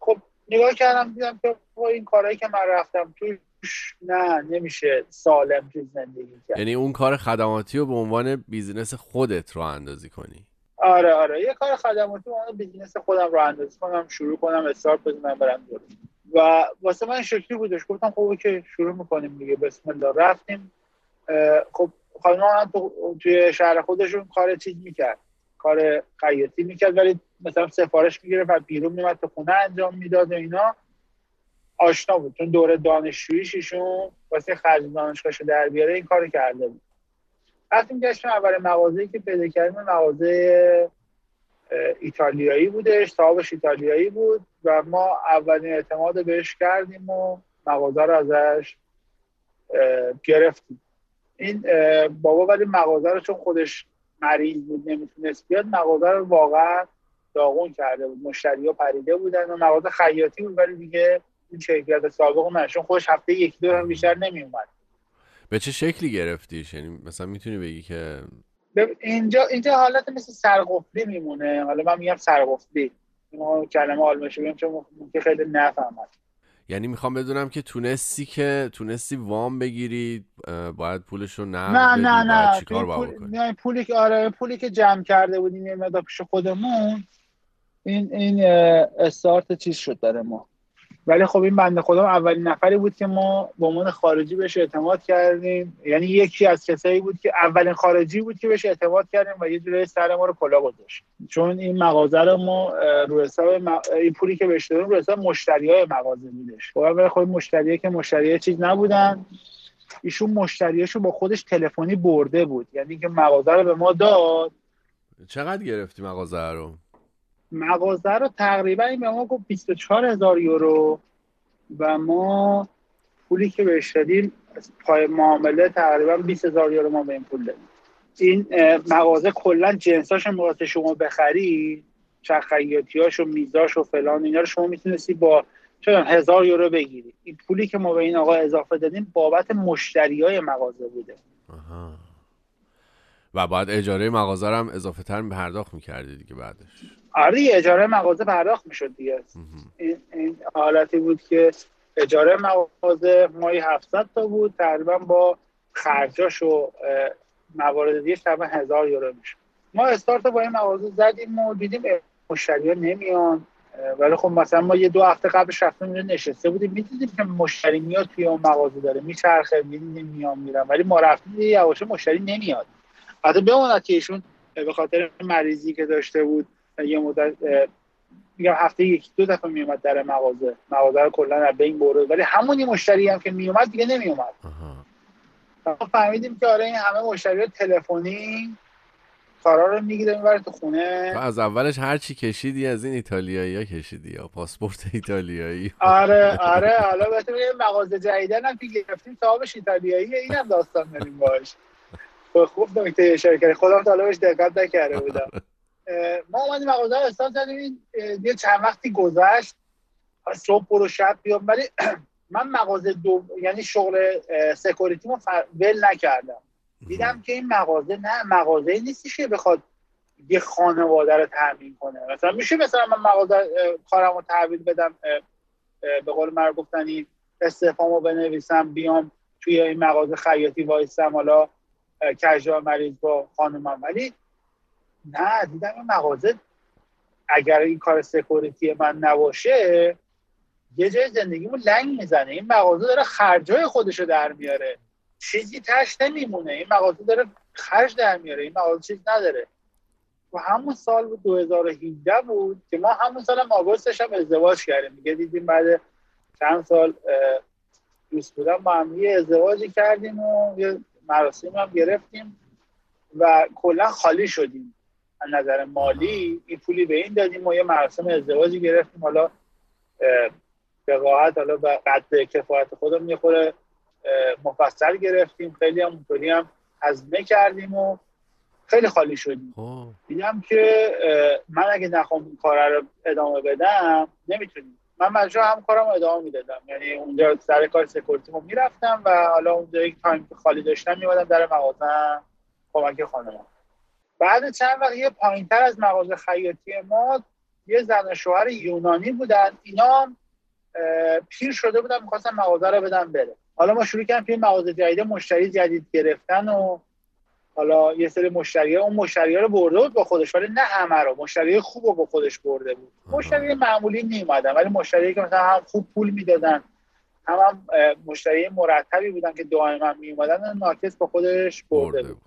خب نگاه کردم دیدم که این کارهایی که من رفتم توش نه نمیشه سالم توی زندگی کرد.
یعنی اون کار خدماتی رو به عنوان business خودت راه اندازی کنی؟
آره آره. یه کار خدماتی به عنوان business خودم راه اندازی کنم شروع کنم استارت بزنم برم جلو. و واسه من شکلی بودش. گفتم خب که شروع می‌کنیم دیگه. بسم الله. رفتیم. خب خانم هم توی شهر خودشون کار چیز می‌کرد. کار خیاطی می‌کرد ولی مثلا سفارش می‌گیره و بیرون میمد تو خونه انجام می‌داد و اینا. آشنا بود چون دوره دانشجوییش ایشون واسه خرج دانشگاهش در بیاره این کار کرده بود. رفتیم گشتیم اول مغازه‌ای که پیدا کردیم مغازه ایتالیایی بودش صاحبش ایتالیایی بود و ما اولین اعتماد بهش کردیم و مغازه رو ازش گرفتیم. این بابا ولی مغازه رو چون خودش مریض بود نمی‌تونست بیاد مغازه رو واقعا داغون کرده بود. مشتری ها پریده بودن و مغازه خیاطی بود ولی دیگه این کیفیت سابق من چون خودش هفته یکی دو هم بیشتر نمیومد
به چه شکلی گرفتیش یعنی مثلا می‌تونی بگی که
اینجا اینجا حالت مثل سرقفلی میمونه. حالا من میگم سرقفلی. ما کلمه آلمانش بگم چون ممکن خیلی نفهمد
یعنی می‌خوام بدونم که تونستی که تونستی وام بگیری باید پولش رو
نه نه نه نه. چیکار پول... نه پولی که آره پولی که جمع کرده بودیم یه مقدار پیش خودمون این این استارت چیز شد داره ما. ولی خب این بنده خدا اولین نفری بود که ما به عنوان خارجی بهش اعتماد کردیم. یعنی یکی از کسایی بود که اولین خارجی بود که بهش اعتماد کردیم و یه جوری سر ما رو کلا گذاشت. چون این مغازه رو ما رو حساب این پولی که بهش دادیم رو حساب مشتری های مغازه بودش. خب خود مشتریه که مشتری چیز نبودن. ایشون مشتریاشو با خودش تلفنی برده بود. یعنی که مغازه رو به ما داد.
چقدر گرفتی مغازه رو؟
مغازه رو تقریبا به ما گفت 24 هزار یورو و ما پولی که بهش دادیم پای معامله تقریبا 20 هزار یورو ما به این پول دادیم. این مغازه کلا جنساش موقع شما بخری چخیاتیاش و میزاش و فلان اینا رو شما می‌تونستی با چون هزار یورو بگیری. این پولی که ما به این آقا اضافه دادیم بابت مشتری های مغازه بوده. آها.
و بعد اجاره مغازه هم اضافه تر پرداخت می‌کردی دیگه بعدش.
آره اجاره مغازه پرداخت می‌شد دیگه. این, این حالتی بود که اجاره مغازه مایی 700 تا بود تقریبا با خرجاش و موارد دیگه تقریبا هزار یورو میشه ما استارت با این مغازه زدیم و دیدیم مشتری نمیان ولی خب مثلا ما یه دو هفته قبلش رفتیم نشسته بودیم می‌دیدیم که مشتری میاد توی اون مغازه داره میچرخه می‌دیدیم میان میرن ولی ما رفتیم یواشه مشتری نمیاد. حتی بماند که ایشون به خاطر مریضی که داشته بود یه مدت میگم هفته یک دو دفعه میومد در مغازه. مغازه رو کلا از بین برد. ولی همونی مشتری هم که میومد دیگه نمیومد. ما فهمیدیم که آره این همه مشتری تلفنی کارا رو می‌گیره می‌بره تو خونه.
تو از اولش هر چی کشیدی از این ایتالیایی ها کشیدی یا پاسپورت ایتالیایی.
آره آره. حالا بهتون مغازه جدیدن هم که گرفتیم صاحبش ایتالیاییه. اینم داستان داریم باش. خوب نکته اشاره کردی. خودم تا بهش دقت نکرده بودم. ما اومدیم مغازه استاد زدیم یه چند وقتی گذشت. صبح برو شب بیام. ولی من مغازه دو یعنی شغل سکوریتی رو ول نکردم. دیدم که این مغازه نه مغازه نیستش که بخواد یه خانواده رو تامین کنه. مثلا میشه مثلا من مغازه کارم رو تحویل بدم. به قول مرد گفتنی استفامو بنویسم بیام توی این مغازه خیاطی وایستم حالا کجا مریض با خانومم ولی نه دیدم این مغازه اگر این کار سکوریتی من نباشه یه جای زندگیمو لنگ می‌زنه. این مغازه داره خرجای خودشو در میاره. چیزی تش نمیمونه. این مغازه داره خرج در میاره. این مغازه چیز نداره. و همون سال بود 2017 بود که ما همون سال هم آگوستش هم ازدواج کردیم. میگه دیدیم بعد چند سال دوست بودم با هم یه ازدواجی کردیم و یه مراسم هم گرفتیم و کلا خالی شدیم. از نظر مالی این پولی به این دادیم و یه مراسم ازدواجی گرفتیم. حالا به راحت حالا به قد کفایت خودم یه مفصل گرفتیم. خیلی هم اونطوری هم هزینه کردیم و خیلی خالی شدیم. خب. دیدم که من اگه نخوام این کار رو ادامه بدم نمی‌تونیم. من مجبور هم کارم ادامه می‌دادم. یعنی اونجا سر کار security رو می‌رفتم و حالا اونجا یک تایم خالی داشتم میومدم در مغازه کمک خانم بعد چند وقت یه پایین تر از مغازه خیاطی ما یه زن شوهر یونانی بودن. اینا پیر شده بودن می‌خواستن مغازه رو بدن بره. حالا ما شروع کردیم توی مغازه جدید مشتری جدید گرفتن و حالا یه سری مشتری ها اون مشتری ها رو برده بود با خودش ولی نه همه رو. مشتری خوب رو با خودش برده بود. مشتری معمولی نیومدن ولی مشتری که مثلا هم خوب پول می‌دادن هم, هم مشتری مرتبی بودن که دائما می اومدن ناکس با خودش برده بود.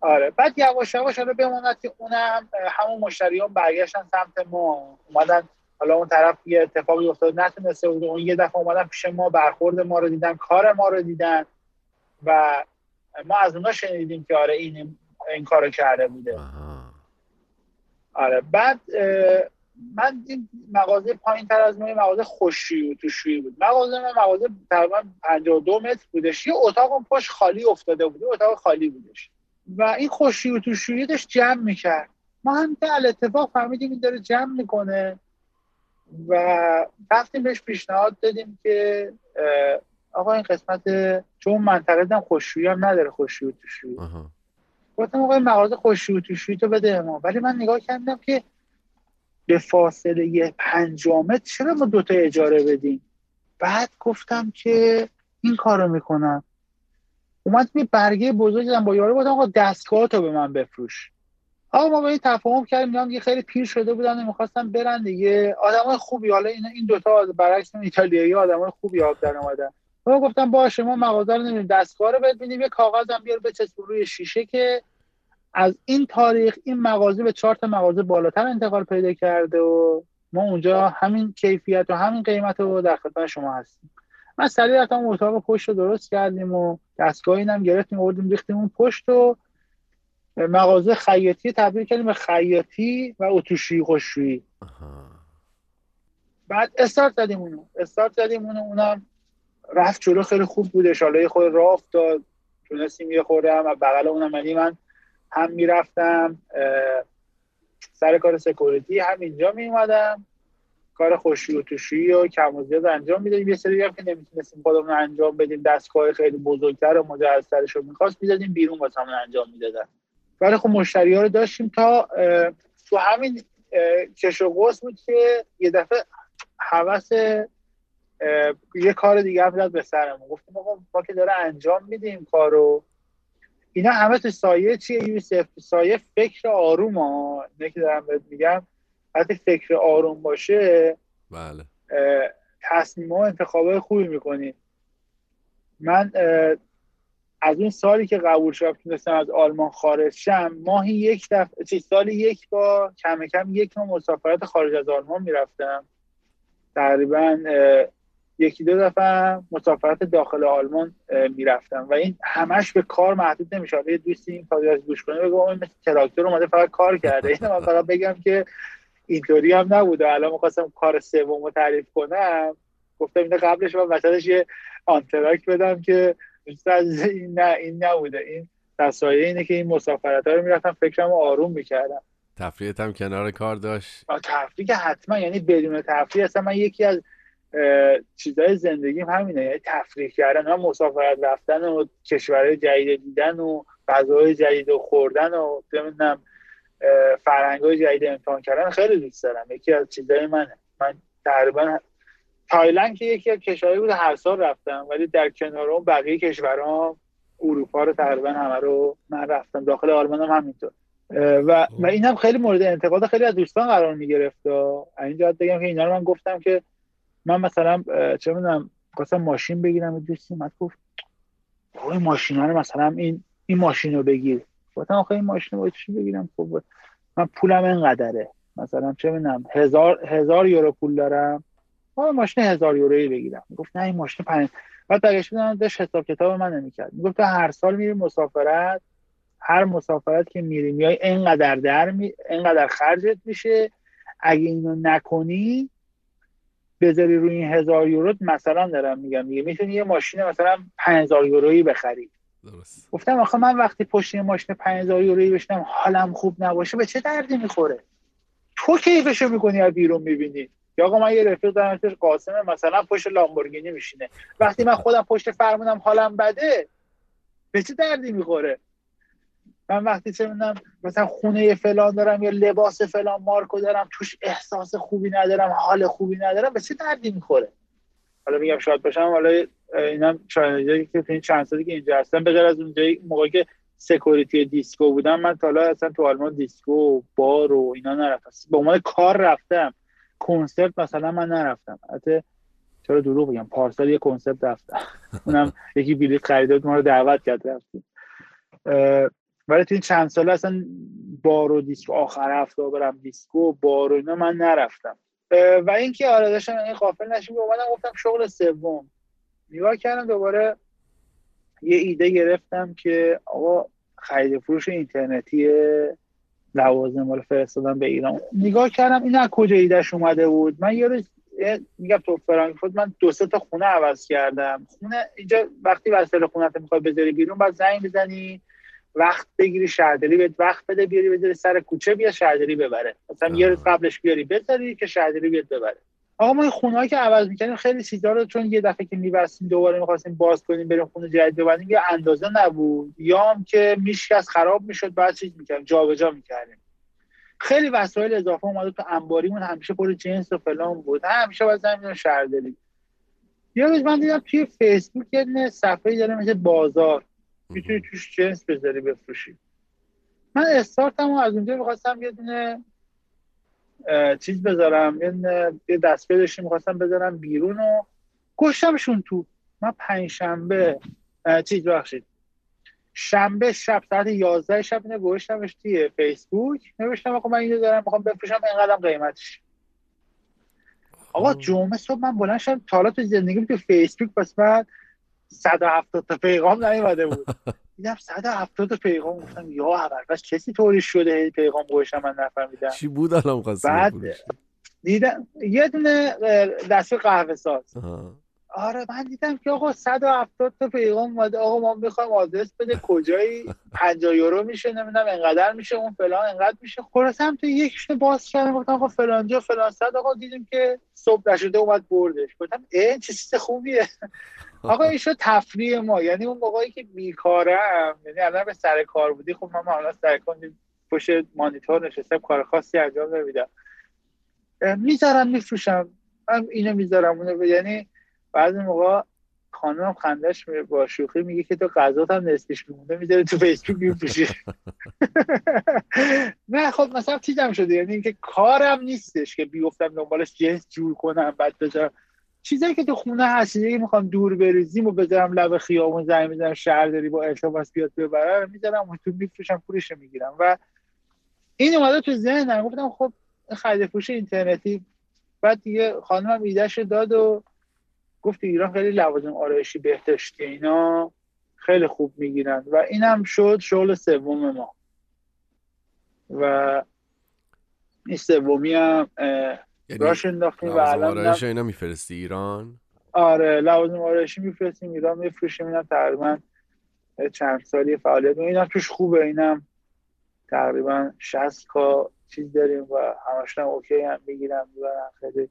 آره. بعد یواش یواش حالا بماند که اونم همون مشتریان برگشتن سمت ما. اومدن حالا اون طرف یه اتفاقی افتاد نتونسته بود. اون یه دفعه اومدن پیش ما برخورد ما رو دیدن کار ما رو دیدن و ما از اونا شنیدیم که آره این این کارو کرده بوده. آره بعد من این مغازه پایین تر از ما مغازه خوشی و توشویی بود. مغازه من مغازه تقریبا 52 متر بودش. یه اتاق اون پشت خالی افتاده بود اتاق خالی بودش. و این خوشی و توشویی داشت جمع می‌کرد. ما هم که اتفاق فهمیدیم این داره جمع می‌کنه و رفتیم بهش پیشنهاد دادیم که آقا این قسمت چون منطقه دم خوشویی هم نداره خوشویی توشویی گفتم آقا مغازه خوشویی توشویی تو بده ما ولی من نگاه کردم که به فاصله یه پنجامت چرا ما دوتا اجاره بدیم؟ بعد گفتم که این کارو می‌کنم. اومد می برگه بزرگ دادم با یارو گفتم آقا دستگاه تو به من بفروش. آقا ما به این تفاهم کردیم میگم یه خیلی پیر شده بودن می‌خواستن برن دیگه. آدمای خوبی حالا این این دوتا برعکس ایتالیایی آدمای خوبی آب در اومدن. ما گفتم باشه ما مغازه رو نمیدیم دستگاه رو ببینیم. یه کاغذ هم بیار بچسب روی شیشه که از این تاریخ این مغازه به چهار تا مغازه بالاتر انتقال پیدا کرده و ما اونجا همین کیفیت و همین قیمت رو در خدمت شما هستیم. من سریع رفتم اتاق پشت رو درست کردیم و دستگاه اینم گرفتیم آوردیم ریختیم اون پشت و مغازه خیاطی تبدیل کردیم به خیاطی و اتوشویی خوشویی. بعد استارت زدیم اونو. استارت زدیم اونو اونم رفت جلو خیلی خوب حالا یه خود راه افتاد. تونستیم یه خورده هم بغل اونم یعنی من هم می‌رفتم. سر کار سکوریتی هم اینجا می اومدم کار خوشی و توشی و کم و زیاد انجام می‌دادیم. یه سری هم که نمی‌تونستیم خودمون انجام بدیم. دستگاه خیلی بزرگتر و مجهزترش رو می‌خواست می‌دادیم بیرون واسه انجام می‌دادن. ولی خب مشتری ها رو داشتیم تا تو همین کش و بود که یه دفعه حوث یه کار دیگه هم به سرمون. گفتیم آقا ما که داره انجام میدیم کارو. اینا همه تو سایه چیه یوسف؟ سایه فکر آروم ها اینه که دارم بهت میگم. وقتی فکر آروم باشه
بله.
تصمیم و انتخابای خوبی می‌کنی. من از اون سالی که قبول شدم تونستم از آلمان خارج شم ماهی یک دفعه چه سالی یک با کم کم یک ماه مسافرت خارج از آلمان می‌رفتم. تقریبا یکی دو دفعه مسافرت داخل آلمان می‌رفتم و این همش به کار محدود نمیشه یه دوستی این پادکست گوش کنه بگم این مثل تراکتور اومده فقط کار کرده. این من فقط بگم که اینطوری هم نبوده. الان می‌خواستم کار سوم رو تعریف کنم. گفتم اینو قبلش من وسطش یه آنتراک بدم که این نه این نبوده. این تصایه اینه که این مسافرت ها رو می‌رفتم فکرم آروم می‌کردم.
تفریحت هم کنار کار داشت.
تفریح حتما یعنی بدون تفریح اصلا من یکی از چیزای زندگیم همینه. یعنی تفریح کردن هم مسافرت رفتن و کشورهای جدید دیدن و غذاهای جدید و خوردن و نمی‌دونم فرهنگ های جدید امتحان کردن خیلی دوست دارم. یکی از چیزای منه. من تقریبا تایلند که یکی از کشورهایی بود هر سال رفتم ولی در کنار اون بقیه کشورها اروپا رو تقریبا همه رو من رفتم. داخل آلمان هم همینطور. و و این هم خیلی مورد انتقاد خیلی از دوستان قرار می‌گرفت. اینجا بگم که اینا رو من گفتم که من مثلا چه می‌دونم خواستم ماشین بگیرم و دوستی اومد گفت این ماشین رو مثلا این این ماشین رو بگیر. گفتم آخه این ماشین رو چی بگیرم؟ خب من پولم اینقدره. مثلا چه می‌دونم هزار هزار یورو پول دارم. ما ماشین هزار یورویی بگیرم. گفت نه این ماشین پنج بعد برگشت بودم داشت حساب کتاب من نمی‌کرد. می‌گفت هر سال میری مسافرت هر مسافرت که میری میای اینقدر در می... اینقدر خرجت میشه. اگه اینو نکنی بذاری روی این هزار یورو مثلا دارم میگم میگه می‌تونی یه ماشین مثلا 5000 یورویی بخری. درست. گفتم آخه من وقتی پشت یه ماشین 5000 یورویی بشنم حالم خوب نباشه به چه دردی می‌خوره؟ تو کیفشو می‌کنی از بیرون می‌بینی؟ یا آقا من یه رفیق دارم قاسمه مثلا پشت لامبورگینی میشینه. وقتی من خودم پشت فرمونم حالم بده به چه دردی می‌خوره؟ من وقتی چه مثلا خونه فلان دارم یا لباس فلان مارکو دارم توش احساس خوبی ندارم حال خوبی ندارم به چه دردی می‌خوره؟ حالا میگم شاید باشم حالا اینم جالبه که این چند سالی که اینجا هستم به غیر از اونجایی موقعی که security دیسکو بودم من تا حالا اصلا تو آلمان دیسکو و بار و اینا نرفتم. به عنوان کار رفتم. کنسرت مثلا من نرفتم. حتی چرا دروغ بگم؟ پارسال یه کنسرت رفتم. اونم یکی بلیط خرید ما رو دعوت کرد رفتیم. ولی تو این چند ساله اصلا بار و دیسکو آخر هفته برم دیسکو بار و اینا من نرفتم. و اینکه آره داشتم این قافل نشیم اومدم گفتم شغل سوم. نگاه کردم دوباره یه ایده گرفتم که آقا خرید فروش اینترنتی لوازم مال فرستادم به ایران. نگاه کردم این از کجا ایدهش اومده بود؟ من یه روز میگم تو فرانکفورت من دو سه تا خونه عوض کردم. خونه اینجا وقتی وسایل خونه می‌خوای بذاری بیرون بعد زنگ بزنی وقت بگیری شهرداری بهت وقت بده بیاری بذاری سر کوچه بیا شهرداری ببره. مثلا یه روز قبلش بیاری بذاری که شهرداری بیاد ببره. آقا ما این خونه که عوض می‌کنیم خیلی چیزا رو چون یه دفعه که میبستیم دوباره می‌خواستیم باز کنیم بریم خونه جدید ببندیم یه اندازه نبود. یا هم که میشکست خراب می‌شد بعد چیز می‌کردیم جابجا می‌کردیم. خیلی وسایل اضافه اومده تو انباریمون همیشه پر جنس و فلان بود. همیشه باید زمین شهرداری. یه روز من دیدم توی فیسبوک یه صفحه داره مثل بازار. می‌تونی توش جنس بذاری بفروشی. من استارتم از اونجا می‌خواستم یه دونه چیز بذارم یه دستگاه داشتیم می‌خواستم بذارم بیرون و گشتمشون تو. من پنج شنبه چیز بخشید شنبه شب ساعت 11 شب اینه گوشتمش توی فیسبوک. نوشتم آقا من اینو دارم می‌خوام بفروشم اینقدر قیمتش آقا جمعه صبح من بلند شدم تا حالا تو زندگیم تو فیسبوک پس بعد 170 تا پیغام نیومده بود. دیدم 170 تا پیغام. گفتم یا اول کسی طوری شده پیغام گوشم من نفهمیدم.
چی بود الان
بعد دیدم یه دونه دستگاه قهوه ساز. آره من دیدم که آقا 170 تا پیغام اومده. آقا ما می‌خوایم آدرس بده کجایی؟ 50 یورو میشه نمی‌دونم انقدر میشه اون فلان انقدر میشه. خلاص هم تو یکیشون باز کردم گفتم آقا فلانجا فلان صد. آقا دیدیم که صبح نشده اومد بردش. گفتم ای چه چیز خوبیه؟ آقا این شد تفریح ما. یعنی اون موقعی که بیکارم یعنی الان به سر کار بودی خب من حالا سر کار پشت مانیتور نشستم کار خاصی انجام نمیدم. می‌ذارم میفروشم. من اینو می‌ذارم اونو یعنی بعضی موقع خانم خندش با شوخی میگه که تو غذات هم نصفش میمونه می‌ذاره تو فیسبوک میفروشی. نه خب مثلا چیزم شده یعنی اینکه کارم نیستش که بیفتم دنبالش جنس جور کنم بعد بذارم. چیزایی که تو خونه هست چیزایی می‌خوام دور بریزیم و بذارم لب خیابون زنگ می‌زنم شهرداری با التماس بیاد ببرم می‌ذارم و تو میفروشم پولش می‌گیرم. و این اومده تو ذهنم. گفتم خب خرید فروش اینترنتی. بعد دیگه خانمم ایدهش داد و گفت ایران خیلی لوازم آرایشی بهداشتی اینا خیلی خوب می‌گیرن. و اینم شد شغل سوم ما. و این سومی هم یعنی راش انداختیم و الان
آرایش اینا میفرستی ایران؟
آره لوازم آرایشی میفرستیم ایران میفروشیم اینم تقریبا چند سالی فعالیت اینم توش خوبه اینم تقریبا 60 کا چیز داریم و همش هم اوکی هم می‌گیرم و خیلی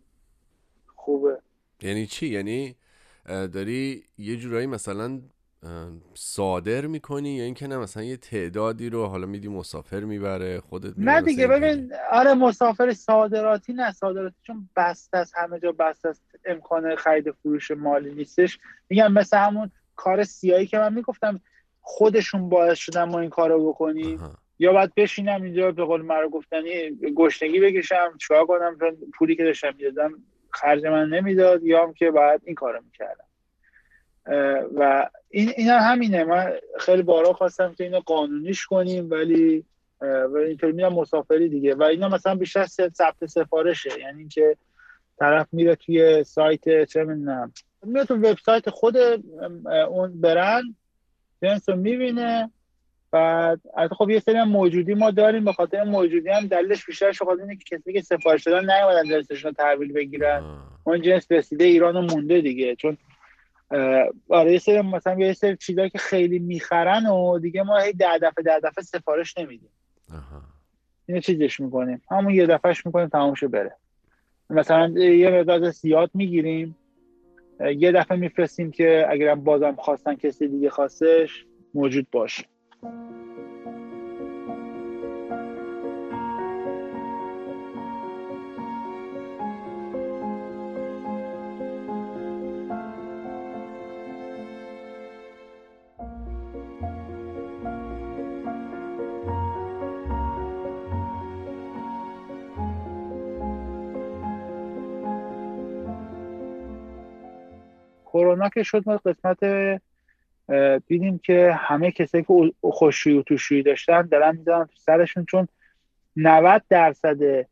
خوبه.
یعنی چی؟ یعنی داری یه جورایی مثلا صادر می‌کنی یا اینکه نه مثلا یه تعدادی رو حالا میدی مسافر می‌بره خودت
نه دیگه ببین آره مسافر صادراتی نه صادراتی چون بست است همه جا بست است امکان خرید فروش مالی نیستش. میگم مثل همون کار سیایی که من می‌گفتم خودشون باعث شدن ما این کارو بکنیم. یا باید بشینم اینجا به قول مرا گفتنی گشنگی بکشم چیکار کنم؟ پولی که داشتم می‌دادم خرج من نمی‌داد یا هم که باید این کارو می‌کردم. و این اینا همینه. من خیلی بارا خواستم که اینو قانونیش کنیم ولی و اینطور میرم مسافری دیگه. و اینا مثلا بیشتر ثبت سفارشه. یعنی اینکه طرف میره توی سایت چه می‌دونم میره تو وبسایت خود اون برند جنس رو می‌بینه. بعد خب یه سری موجودی ما داریم. به خاطر موجودی هم دلیلش بیشتر شغل اینه که کسی که سفارش دادن نیومدن جنسشون رو تحویل بگیرن. اون جنس رسیده ایران مونده دیگه. چون آره یه سری مثلا یه سری چیزایی که خیلی می‌خرن و دیگه ما هی ده دفعه ده دفعه سفارش نمیدیم. اینو چیزش می‌کنیم. همون یه دفعهش می‌کنیم تمامشو بره. مثلا یه مقدار زیاد می‌گیریم. یه دفعه میفرستیم که اگرم بازم خواستن کسی دیگه خواستش موجود باشه. کرونا که شد ما قسمت دیدیم که همه کسایی که خوشویی و توشویی داشتن دارن میدارن تو سرشون چون 90 درصد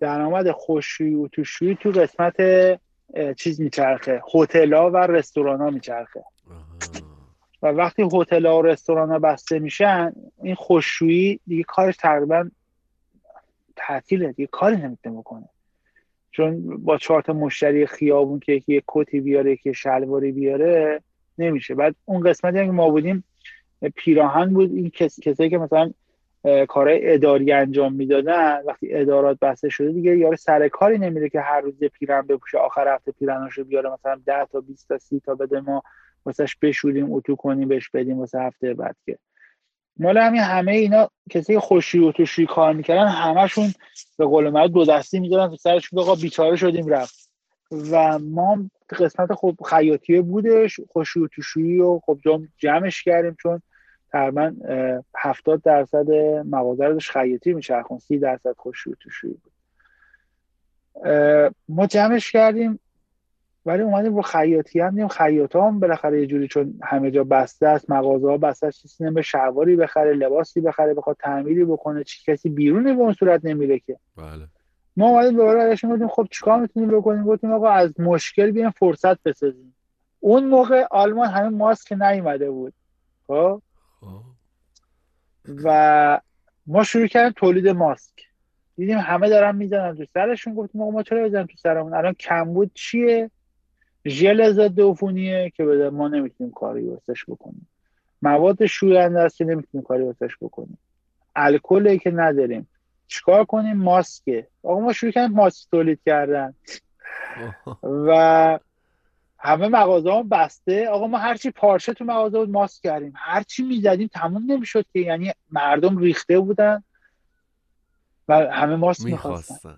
درآمد خوشویی و توشویی تو قسمت چیز میچرخه هتل و رستوران ها میچرخه و وقتی هتل و رستوران ها بسته میشن این خوشویی دیگه کارش تقریبا تعطیله دیگه کاری نمی‌تونه بکنه. چون با چهار تا مشتری خیابون که یکی کتی بیاره که شلواری بیاره نمیشه. بعد اون قسمتی که ما بودیم پیراهن بود. این کس... کسایی که مثلا کارهای اداری انجام می‌دادن وقتی ادارات بسته شده دیگه یارو سر کاری نمیده که هر روز پیرن بپوشه آخر هفته پیرناشو بیاره مثلا 10 تا 20 تا 30 تا بده ما واسش بشوریم اتو کنیم بهش بدیم واسه هفته بعد که. مال همین همه اینا کسی خوشی و توشی کار می‌کردن همشون به قول من دو دستی می‌دادن تو سرشون آقا بیچاره شدیم رفت. و ما قسمت خب خیاطی بودش خوشی و توشی و خب جمعش کردیم چون تقریبا هفتاد درصد مغازه رو خیاطی میچرخون سی درصد خوشی و توشی بود. ما جمعش کردیم ولی اومدیم با خیاطی هم دیم خیاط هم بالاخره یه جوری چون همه جا بسته است مغازه ها بسته است چیزی به شلواری بخره لباسی بخره بخواد تعمیری بکنه چی کسی بیرونی به اون صورت نمیره که.
بله.
ما اومدیم دوباره ازشون گفتیم خب چیکار می‌تونیم بکنیم؟ گفتیم آقا از مشکل بیایم فرصت بسازیم. اون موقع آلمان همه ماسک نیومده بود. خب, خب. و ما شروع کردیم تولید ماسک. دیدیم همه دارن می‌زنن تو سرشون. گفتیم ما چرا بزنیم تو سرمون؟ الان کمبود چیه؟ ژل ضد عفونیه که بده ما نمی‌تونیم کاری واسش بکنیم. مواد شوینده است که نمی‌تونیم کاری واسش بکنیم. الکلی که نداریم. چیکار کنیم؟ ماسکه. آقا ما شروع کردیم ماسک تولید کردن. و همه مغازه هم بسته. آقا ما هرچی پارچه تو مغازه بود ماسک کردیم. هرچی می‌زدیم تموم نمی‌شد که. یعنی مردم ریخته بودن و همه ماسک می‌خواستن.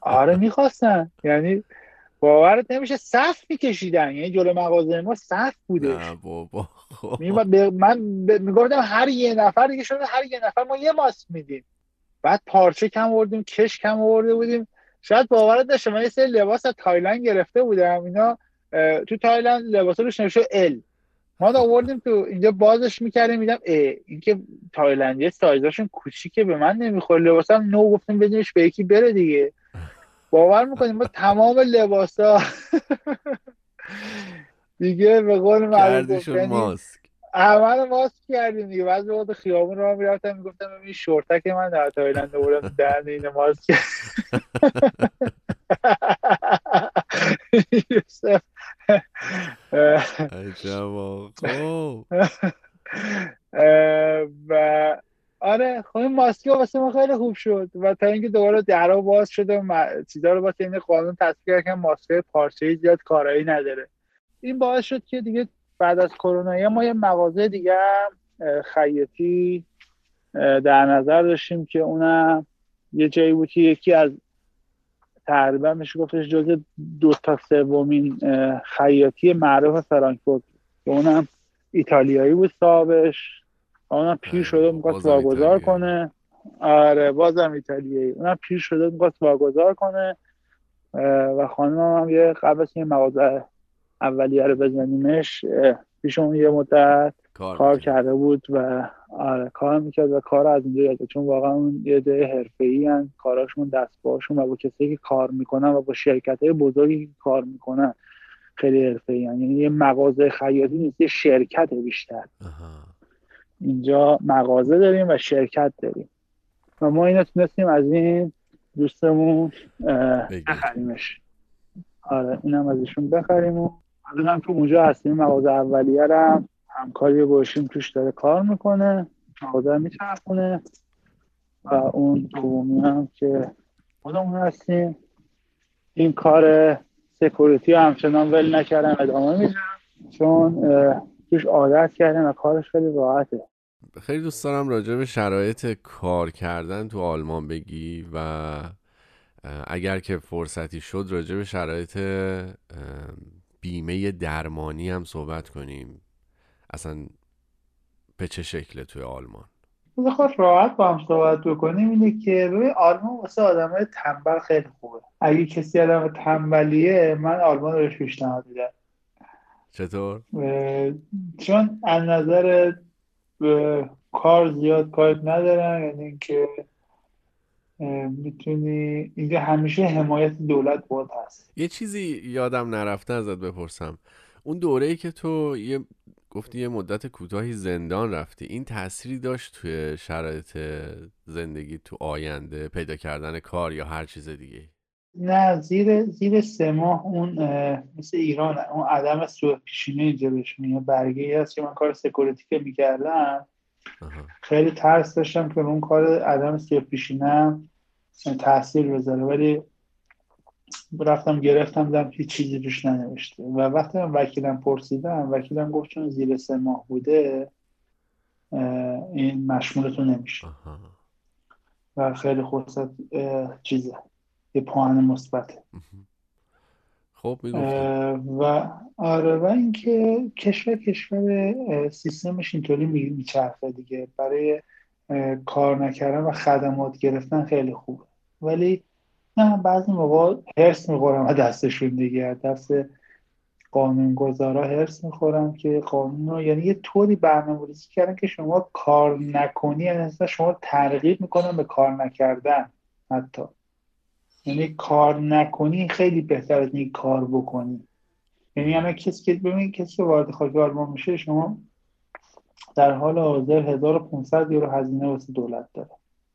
آره می‌خواستن. یعنی باورت نمیشه صف میکشیدن. یعنی جلو مغازه ما صف بودش نه بابا. خب. من می‌گفتم هر یه نفر دیگه شده هر یه نفر ما یه ماسک میدیم. بعد پارچه کم آوردیم کش کم آورده بودیم. شاید باورت نشه من یه سری لباس از تایلند گرفته بودم. اینا تو تایلند لباس روش نوشته ال ما دا آوردیم تو اینجا بازش می‌کردیم میدم اینکه تایلندی سایزاشون کوچیکه به من نمی‌خوره. لباسم نو گفتیم بدونش به یکی بره دیگه. باور می‌کنیم ما تمام لباسا دیگه به قول معروف
کردیشون ماسک.
رو ماسک کردیم دیگه. بعضی وقت خیابون رو می‌رفتم می‌گفتم این شورتک من در تایلند بودم دهن این ماسک.
خب
اه، و آره خب این ماسکی واسه ما خیلی خوب شد و تا اینکه دوباره درها باز شده و رو واسه این قانون تصویب کردن ماسک پارچه‌ای زیاد کارایی نداره این باعث شد که دیگه بعد از کرونا ما یه مغازه دیگه خیاطی در نظر داشتیم که اونم یه جایی بود که یکی از تقریبا میشه گفتش جز دو تا سومین خیاطی معروف فرانکفورت. که اونم ایتالیایی بود صاحبش اونم پیر شده می‌خواست واگذار. کنه. آره بازم ایتالیایی اونم پیر شده می‌خواست واگذار کنه. و خانم هم یه قبل از این مغازه اولیه رو بزنیمش پیش اون یه مدت
کار,
کار. کرده بود و آره کار می‌کرد و کار از اینجا یاده چون واقعا اون یه ده حرفه ای هن. کاراشون دستگاهشون و با کسایی که کار می‌کنن و با شرکت های بزرگی که کار می‌کنن خیلی حرفه ای یعنی یه مغازه خیاطی نیست یه شرکت بیشتر.
آها.
اینجا مغازه داریم و شرکت داریم. و ما اینو تونستیم از این دوستمون. بخریمش. آره اینم از ایشون بخریم و الان که اونجا هستیم مغازه اولیه هم همکاری باشیم توش داره کار می‌کنه مغازه میچرخونه و اون دومی هم که خودمون هستیم. این کار سکوریتی همچنان ول نکردم ادامه میدم چون توش عادت کردم و کارش خیلی راحته.
خیلی دوست دارم راجع به شرایط کار کردن تو آلمان بگی و اگر که فرصتی شد راجع به شرایط بیمه درمانی هم صحبت کنیم. اصلا به چه شکله توی آلمان؟
بخواد راحت با هم صحبت بکنیم. اینه که ببین آلمان واسه آدم های تنبل خیلی خوبه. اگه کسی آدم تنبلیه من آلمان رو پیشنهاد میدم.
چطور؟
چون از نظر اه، کار زیاد کار ندارن یعنی اینکه می‌تونی اینجا همیشه حمایت دولت باید هست.
یه چیزی یادم نرفته ازت بپرسم. اون دوره ای که تو یه گفتی یه مدت کوتاهی زندان رفتی این تأثیری داشت توی شرایط زندگی تو آینده پیدا کردن کار یا هر چیز دیگه
نه زیر زیر سه ماه اون مثل ایران اون عدم سوء پیشینه اینجا بهش میگه برگه ای هست که من کار سکوریتی که می‌کردم. خیلی ترس داشتم که اون کار عدم سوء پیشینه تاثیر بذاره. ولی رفتم گرفتم دیدم هیچ چیزی روش ننوشته. و وقتی من وکیلم پرسیدم وکیلم گفت چون زیر سه ماه بوده این مشمولتون نمیشه. و خیلی اه، چیزه. یه پوان مثبته
خب
و آره و اینکه کشور کشور سیستمش اینطوری می- میچرخه دیگه. برای کار نکردن و خدمات گرفتن خیلی خوبه. ولی نه بعضی موقع هرس می‌خورم از دستشون دیگه. دست قانونگذارا هرس می‌خورم که قانون رو یعنی یه طوری برنامه‌ریزی کردن که شما کار نکنی یعنی شما ترغیب می‌کنن به کار نکردن حتی. یعنی کار نکنی خیلی بهتر از اینکه کار بکنی. یعنی همه کسی که ببینید کسی که وارد خاک آلمان میشه شما در حال حاضر 1500 یورو هزینه واسه دولت داره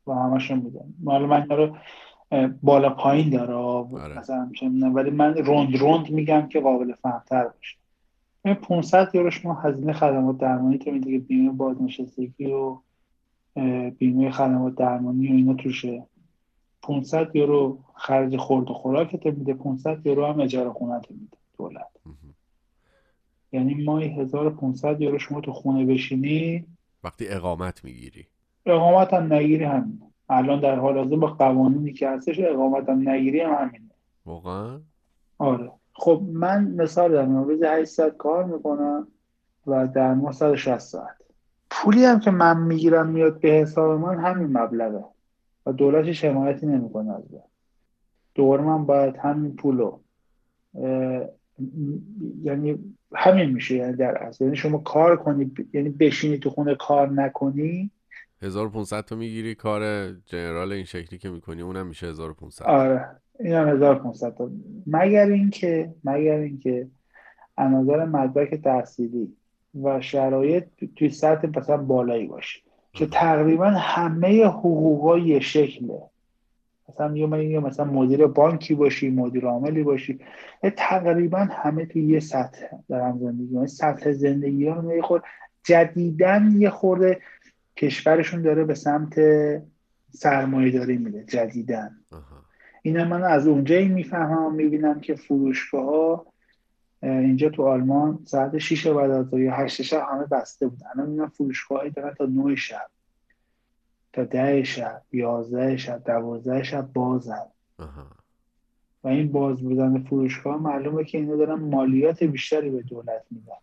و همشون میدن حالا من رو بالا پایین داره.
آره.
مثلا ولی من روند روند میگم که قابل فهمتر باشه. این 500 یورو شما هزینه خدمات درمانی تو میده که بیمه بازنشستگی و بیمه خدمات درمانی و اینا توشه. 500 یورو خرج خورد و خوراکت میده 500 یورو هم اجاره خونت میده دولت. یعنی ماهی 1500 یورو شما تو خونه بشینی
وقتی اقامت می‌گیری.
اقامت هم نگیری همین الان در حال حاضر با قوانینی که هستش اقامت هم نگیری هم همینه.
واقعا؟
آره. خب من مثال دارم روز 8 ساعت کار می‌کنم و در ماه 160 ساعت. پولی هم که من می‌گیرم میاد به حساب من همین مبلغه. و دولت هیچ حمایتی نمی‌کنه از من دوباره من باید همین پولو یعنی همین میشه یعنی در اصل. یعنی شما کار کنی یعنی بشینی تو خونه کار نکنی.
1500 تا می‌گیری کار جنرال این شکلی که می‌کنی اونم میشه 1500
آره این هم 1500 تا. مگر اینکه مگر اینکه از نظر مدرک تحصیلی و شرایط توی سطح مثلا بالایی باشی که تقریبا همه حقوقا یه شکله. مثلا یه مثلا مدیر بانکی باشی مدیر عاملی باشی. تقریبا همه توی یه سطح دارن زندگی یعنی سطح زندگی ها یه خود جدیدن یه خورده کشورشون داره به سمت سرمایه داری میده جدیدن اینا من از اونجایی می‌فهمم می‌بینم که فروشگاه ها اینجا تو آلمان ساعت 6 بعد از یا 8 شب همه بسته بودن. الان می‌بینم فروشگاهایی دارن تا 9 شب تا 10 شب 11 شب 12 شب بازن. و این باز بودن فروشگاه معلومه که اینا دارن مالیات بیشتری به دولت میدن.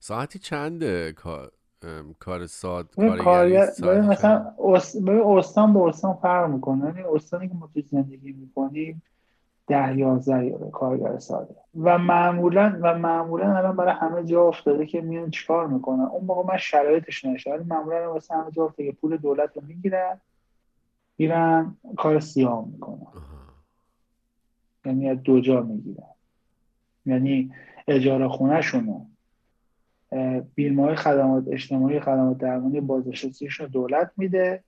ساعتی چنده کار کار ساد
کارگر مثلا استان به استان فرق می‌کنه. یعنی استانی که ما تو زندگی می‌کنیم ده یازده کارگر ساده. و معمولا و معمولا الان برای همه جا افتاده که میان چیکار می‌کنن. اون موقع من شرایطش نشه. ولی معمولا واسه همه جا افتاده که پول دولت رو می‌گیرن میرن کار سیاه می‌کنن. یعنی از دو جا می‌گیرن. یعنی اجاره خونه شونو بیمه خدمات اجتماعی خدمات درمانی بازنشستگیش رو دولت میده.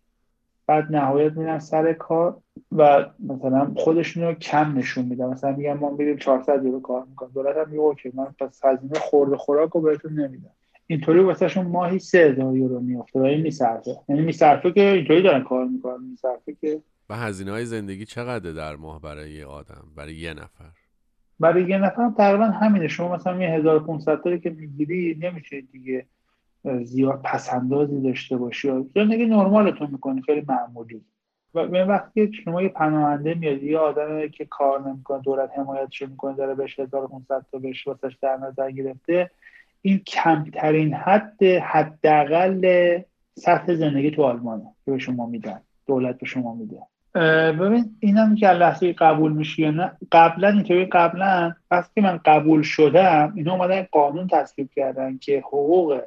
بعد نهایت میرن سر کار و مثلا خودشون رو کم نشون میدن. مثلا میگن ما میریم 400 یورو کار می‌کنم دولت هم میگه اوکی من پس هزینه خورده خوراک رو بهتون نمیدم. اینطوری واسهشون ماهی 3000 یورو میفته و این میصرفه یعنی میصرفه که اینطوری دارن کار می‌کنن. میصرفه که
و هزینه های زندگی چقدر در ماه برای یه آدم برای یه نفر؟
برای یه نفر تقریبا همینه. شما مثلا یه 1500 تایی که می‌گیری نمیشه دیگه زیاد پسندازی داشته باشی. زندگی نرمالتون می‌کنی خیلی معمولی. و وقتی شما یه پناهنده میاد یه آدمی که کار نمی‌کنه دولت حمایتش می‌کنه داره بهش 1500 تا بهش واسش در نظر گرفته. این کمترین حد حداقل سطح زندگی تو آلمانه که به شما میدن. دولت به شما میده. ببین اینم که لحظه قبول میشی یا نه قبلا اینطوری قبلا وقتی من قبول شدم اینا اومدن قانون تصویب کردن که حقوق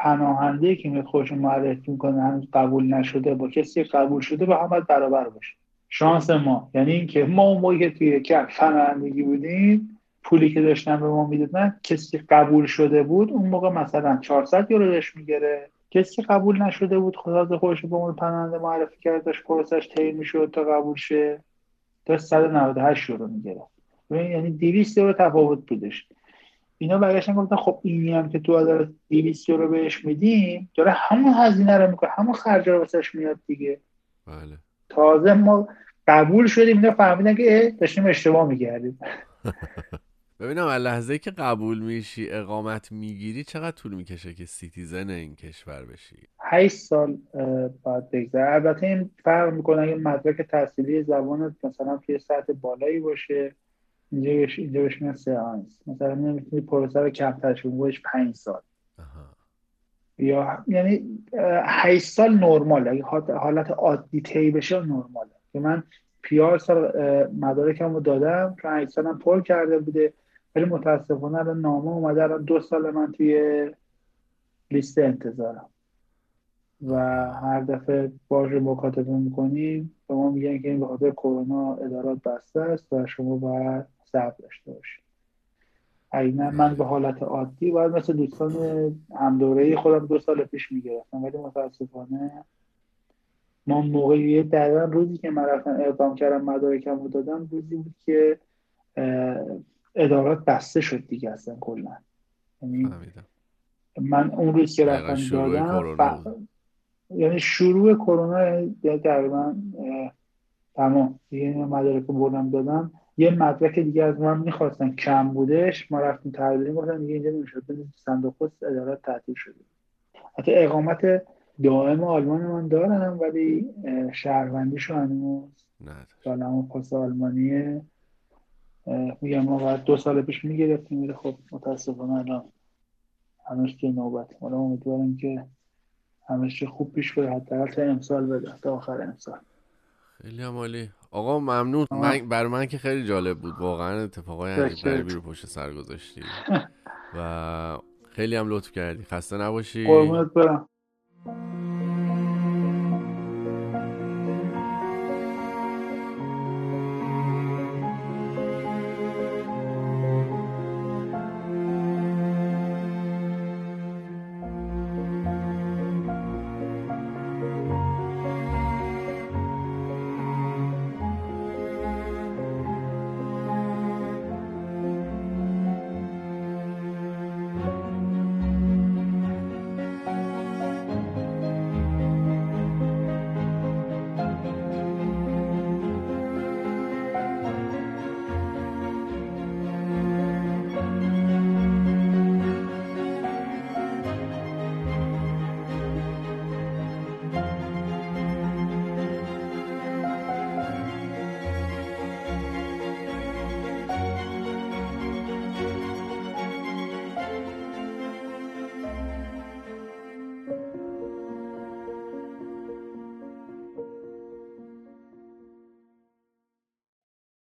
پناهنده که خودش معرفی می‌کنه هنوز قبول نشده با کسی قبول شده با هم برابر باشه. شانس ما. یعنی اینکه ما اون موقعی که توی کف پناهندگی بودیم پولی که داشتن به ما می‌دادن کسی قبول شده بود اون موقع مثلا 400 یورو داشت می‌گیره. کسی قبول نشده بود خدا خودش به اون پناهنده معرفی کرد داشت پروسش طی می‌شد تا قبول شه. داشت 198 یورو می‌گرفت. یعنی 200 یورو تفاوت بودش. اینا برگشتن گفتن خب اینی هم که تو داره 200 یورو بهش میدیم داره همون هزینه رو می‌کنه همون خرج رو واسش میاد دیگه.
بله.
تازه ما قبول شدیم اینا فهمیدن که داشتیم اشتباه می‌کردیم.
ببینم از لحظه که قبول میشی اقامت می‌گیری چقدر طول می‌کشه که citizen این کشور بشی؟
8 سال بعد بگذره البته این فرق می‌کنه اگه مدرک تحصیلی زبانت مثلا توی سطح بالایی باشه. اینجا بهش اینجا بهش میگن سئانس مثلا نمی‌تونی پروسه رو کمتر شون بهش 5 سال. یا یعنی 8 سال نرمال. اگه حالت عادی تی بشه نرماله. که من پیار سال مدارکم رو دادم که 8 سالم پر کرده بوده. ولی متاسفانه الان نامه اومده الان دو سال من توی لیست انتظارم. و هر دفعه باش مکاتبه می‌کنیم به ما میگن که این به خاطر کرونا ادارات بسته است و شما باید صبر داشته باشید اگه من به حالت عادی باید مثل دوستان همدوره خودم دو سال پیش می‌گرفتم ولی متاسفانه ما موقعی دقیقا روزی که من رفتم اقدام کردم مدارکم رو دادم روزی بود که ادارات بسته شد دیگه اصلا کلا. یعنی من اون روز که رفتم دادم یعنی شروع کرونا یعنی تقریبا تمام دیگه مدارک بردم دادم. یه مدرک دیگه از من می‌خواستن. کم بودش. ما رفتیم تحویل گفتن دیگه اینجا نمی‌شد. صندوق پست ادارات تعطیل شده. حتی اقامت دائم آلمان من دارم ولی شهروندیشو هنوز ندارم. پاس آلمانیه میگم ما باید دو سال پیش می‌گرفتیم ولی خب متاسفانه الان هنوز که نوبت. ما امیدوارم که همه خوب پیش بره. حتی امسال بده. تا آخر امسال.
خیلی عمالی آقا ممنون. من بر من که خیلی جالب بود. واقعا اتفاقای عجیب رو پشت سر گذاشتی. و خیلی هم لطف کردی. خسته نباشی.
قربونت برم.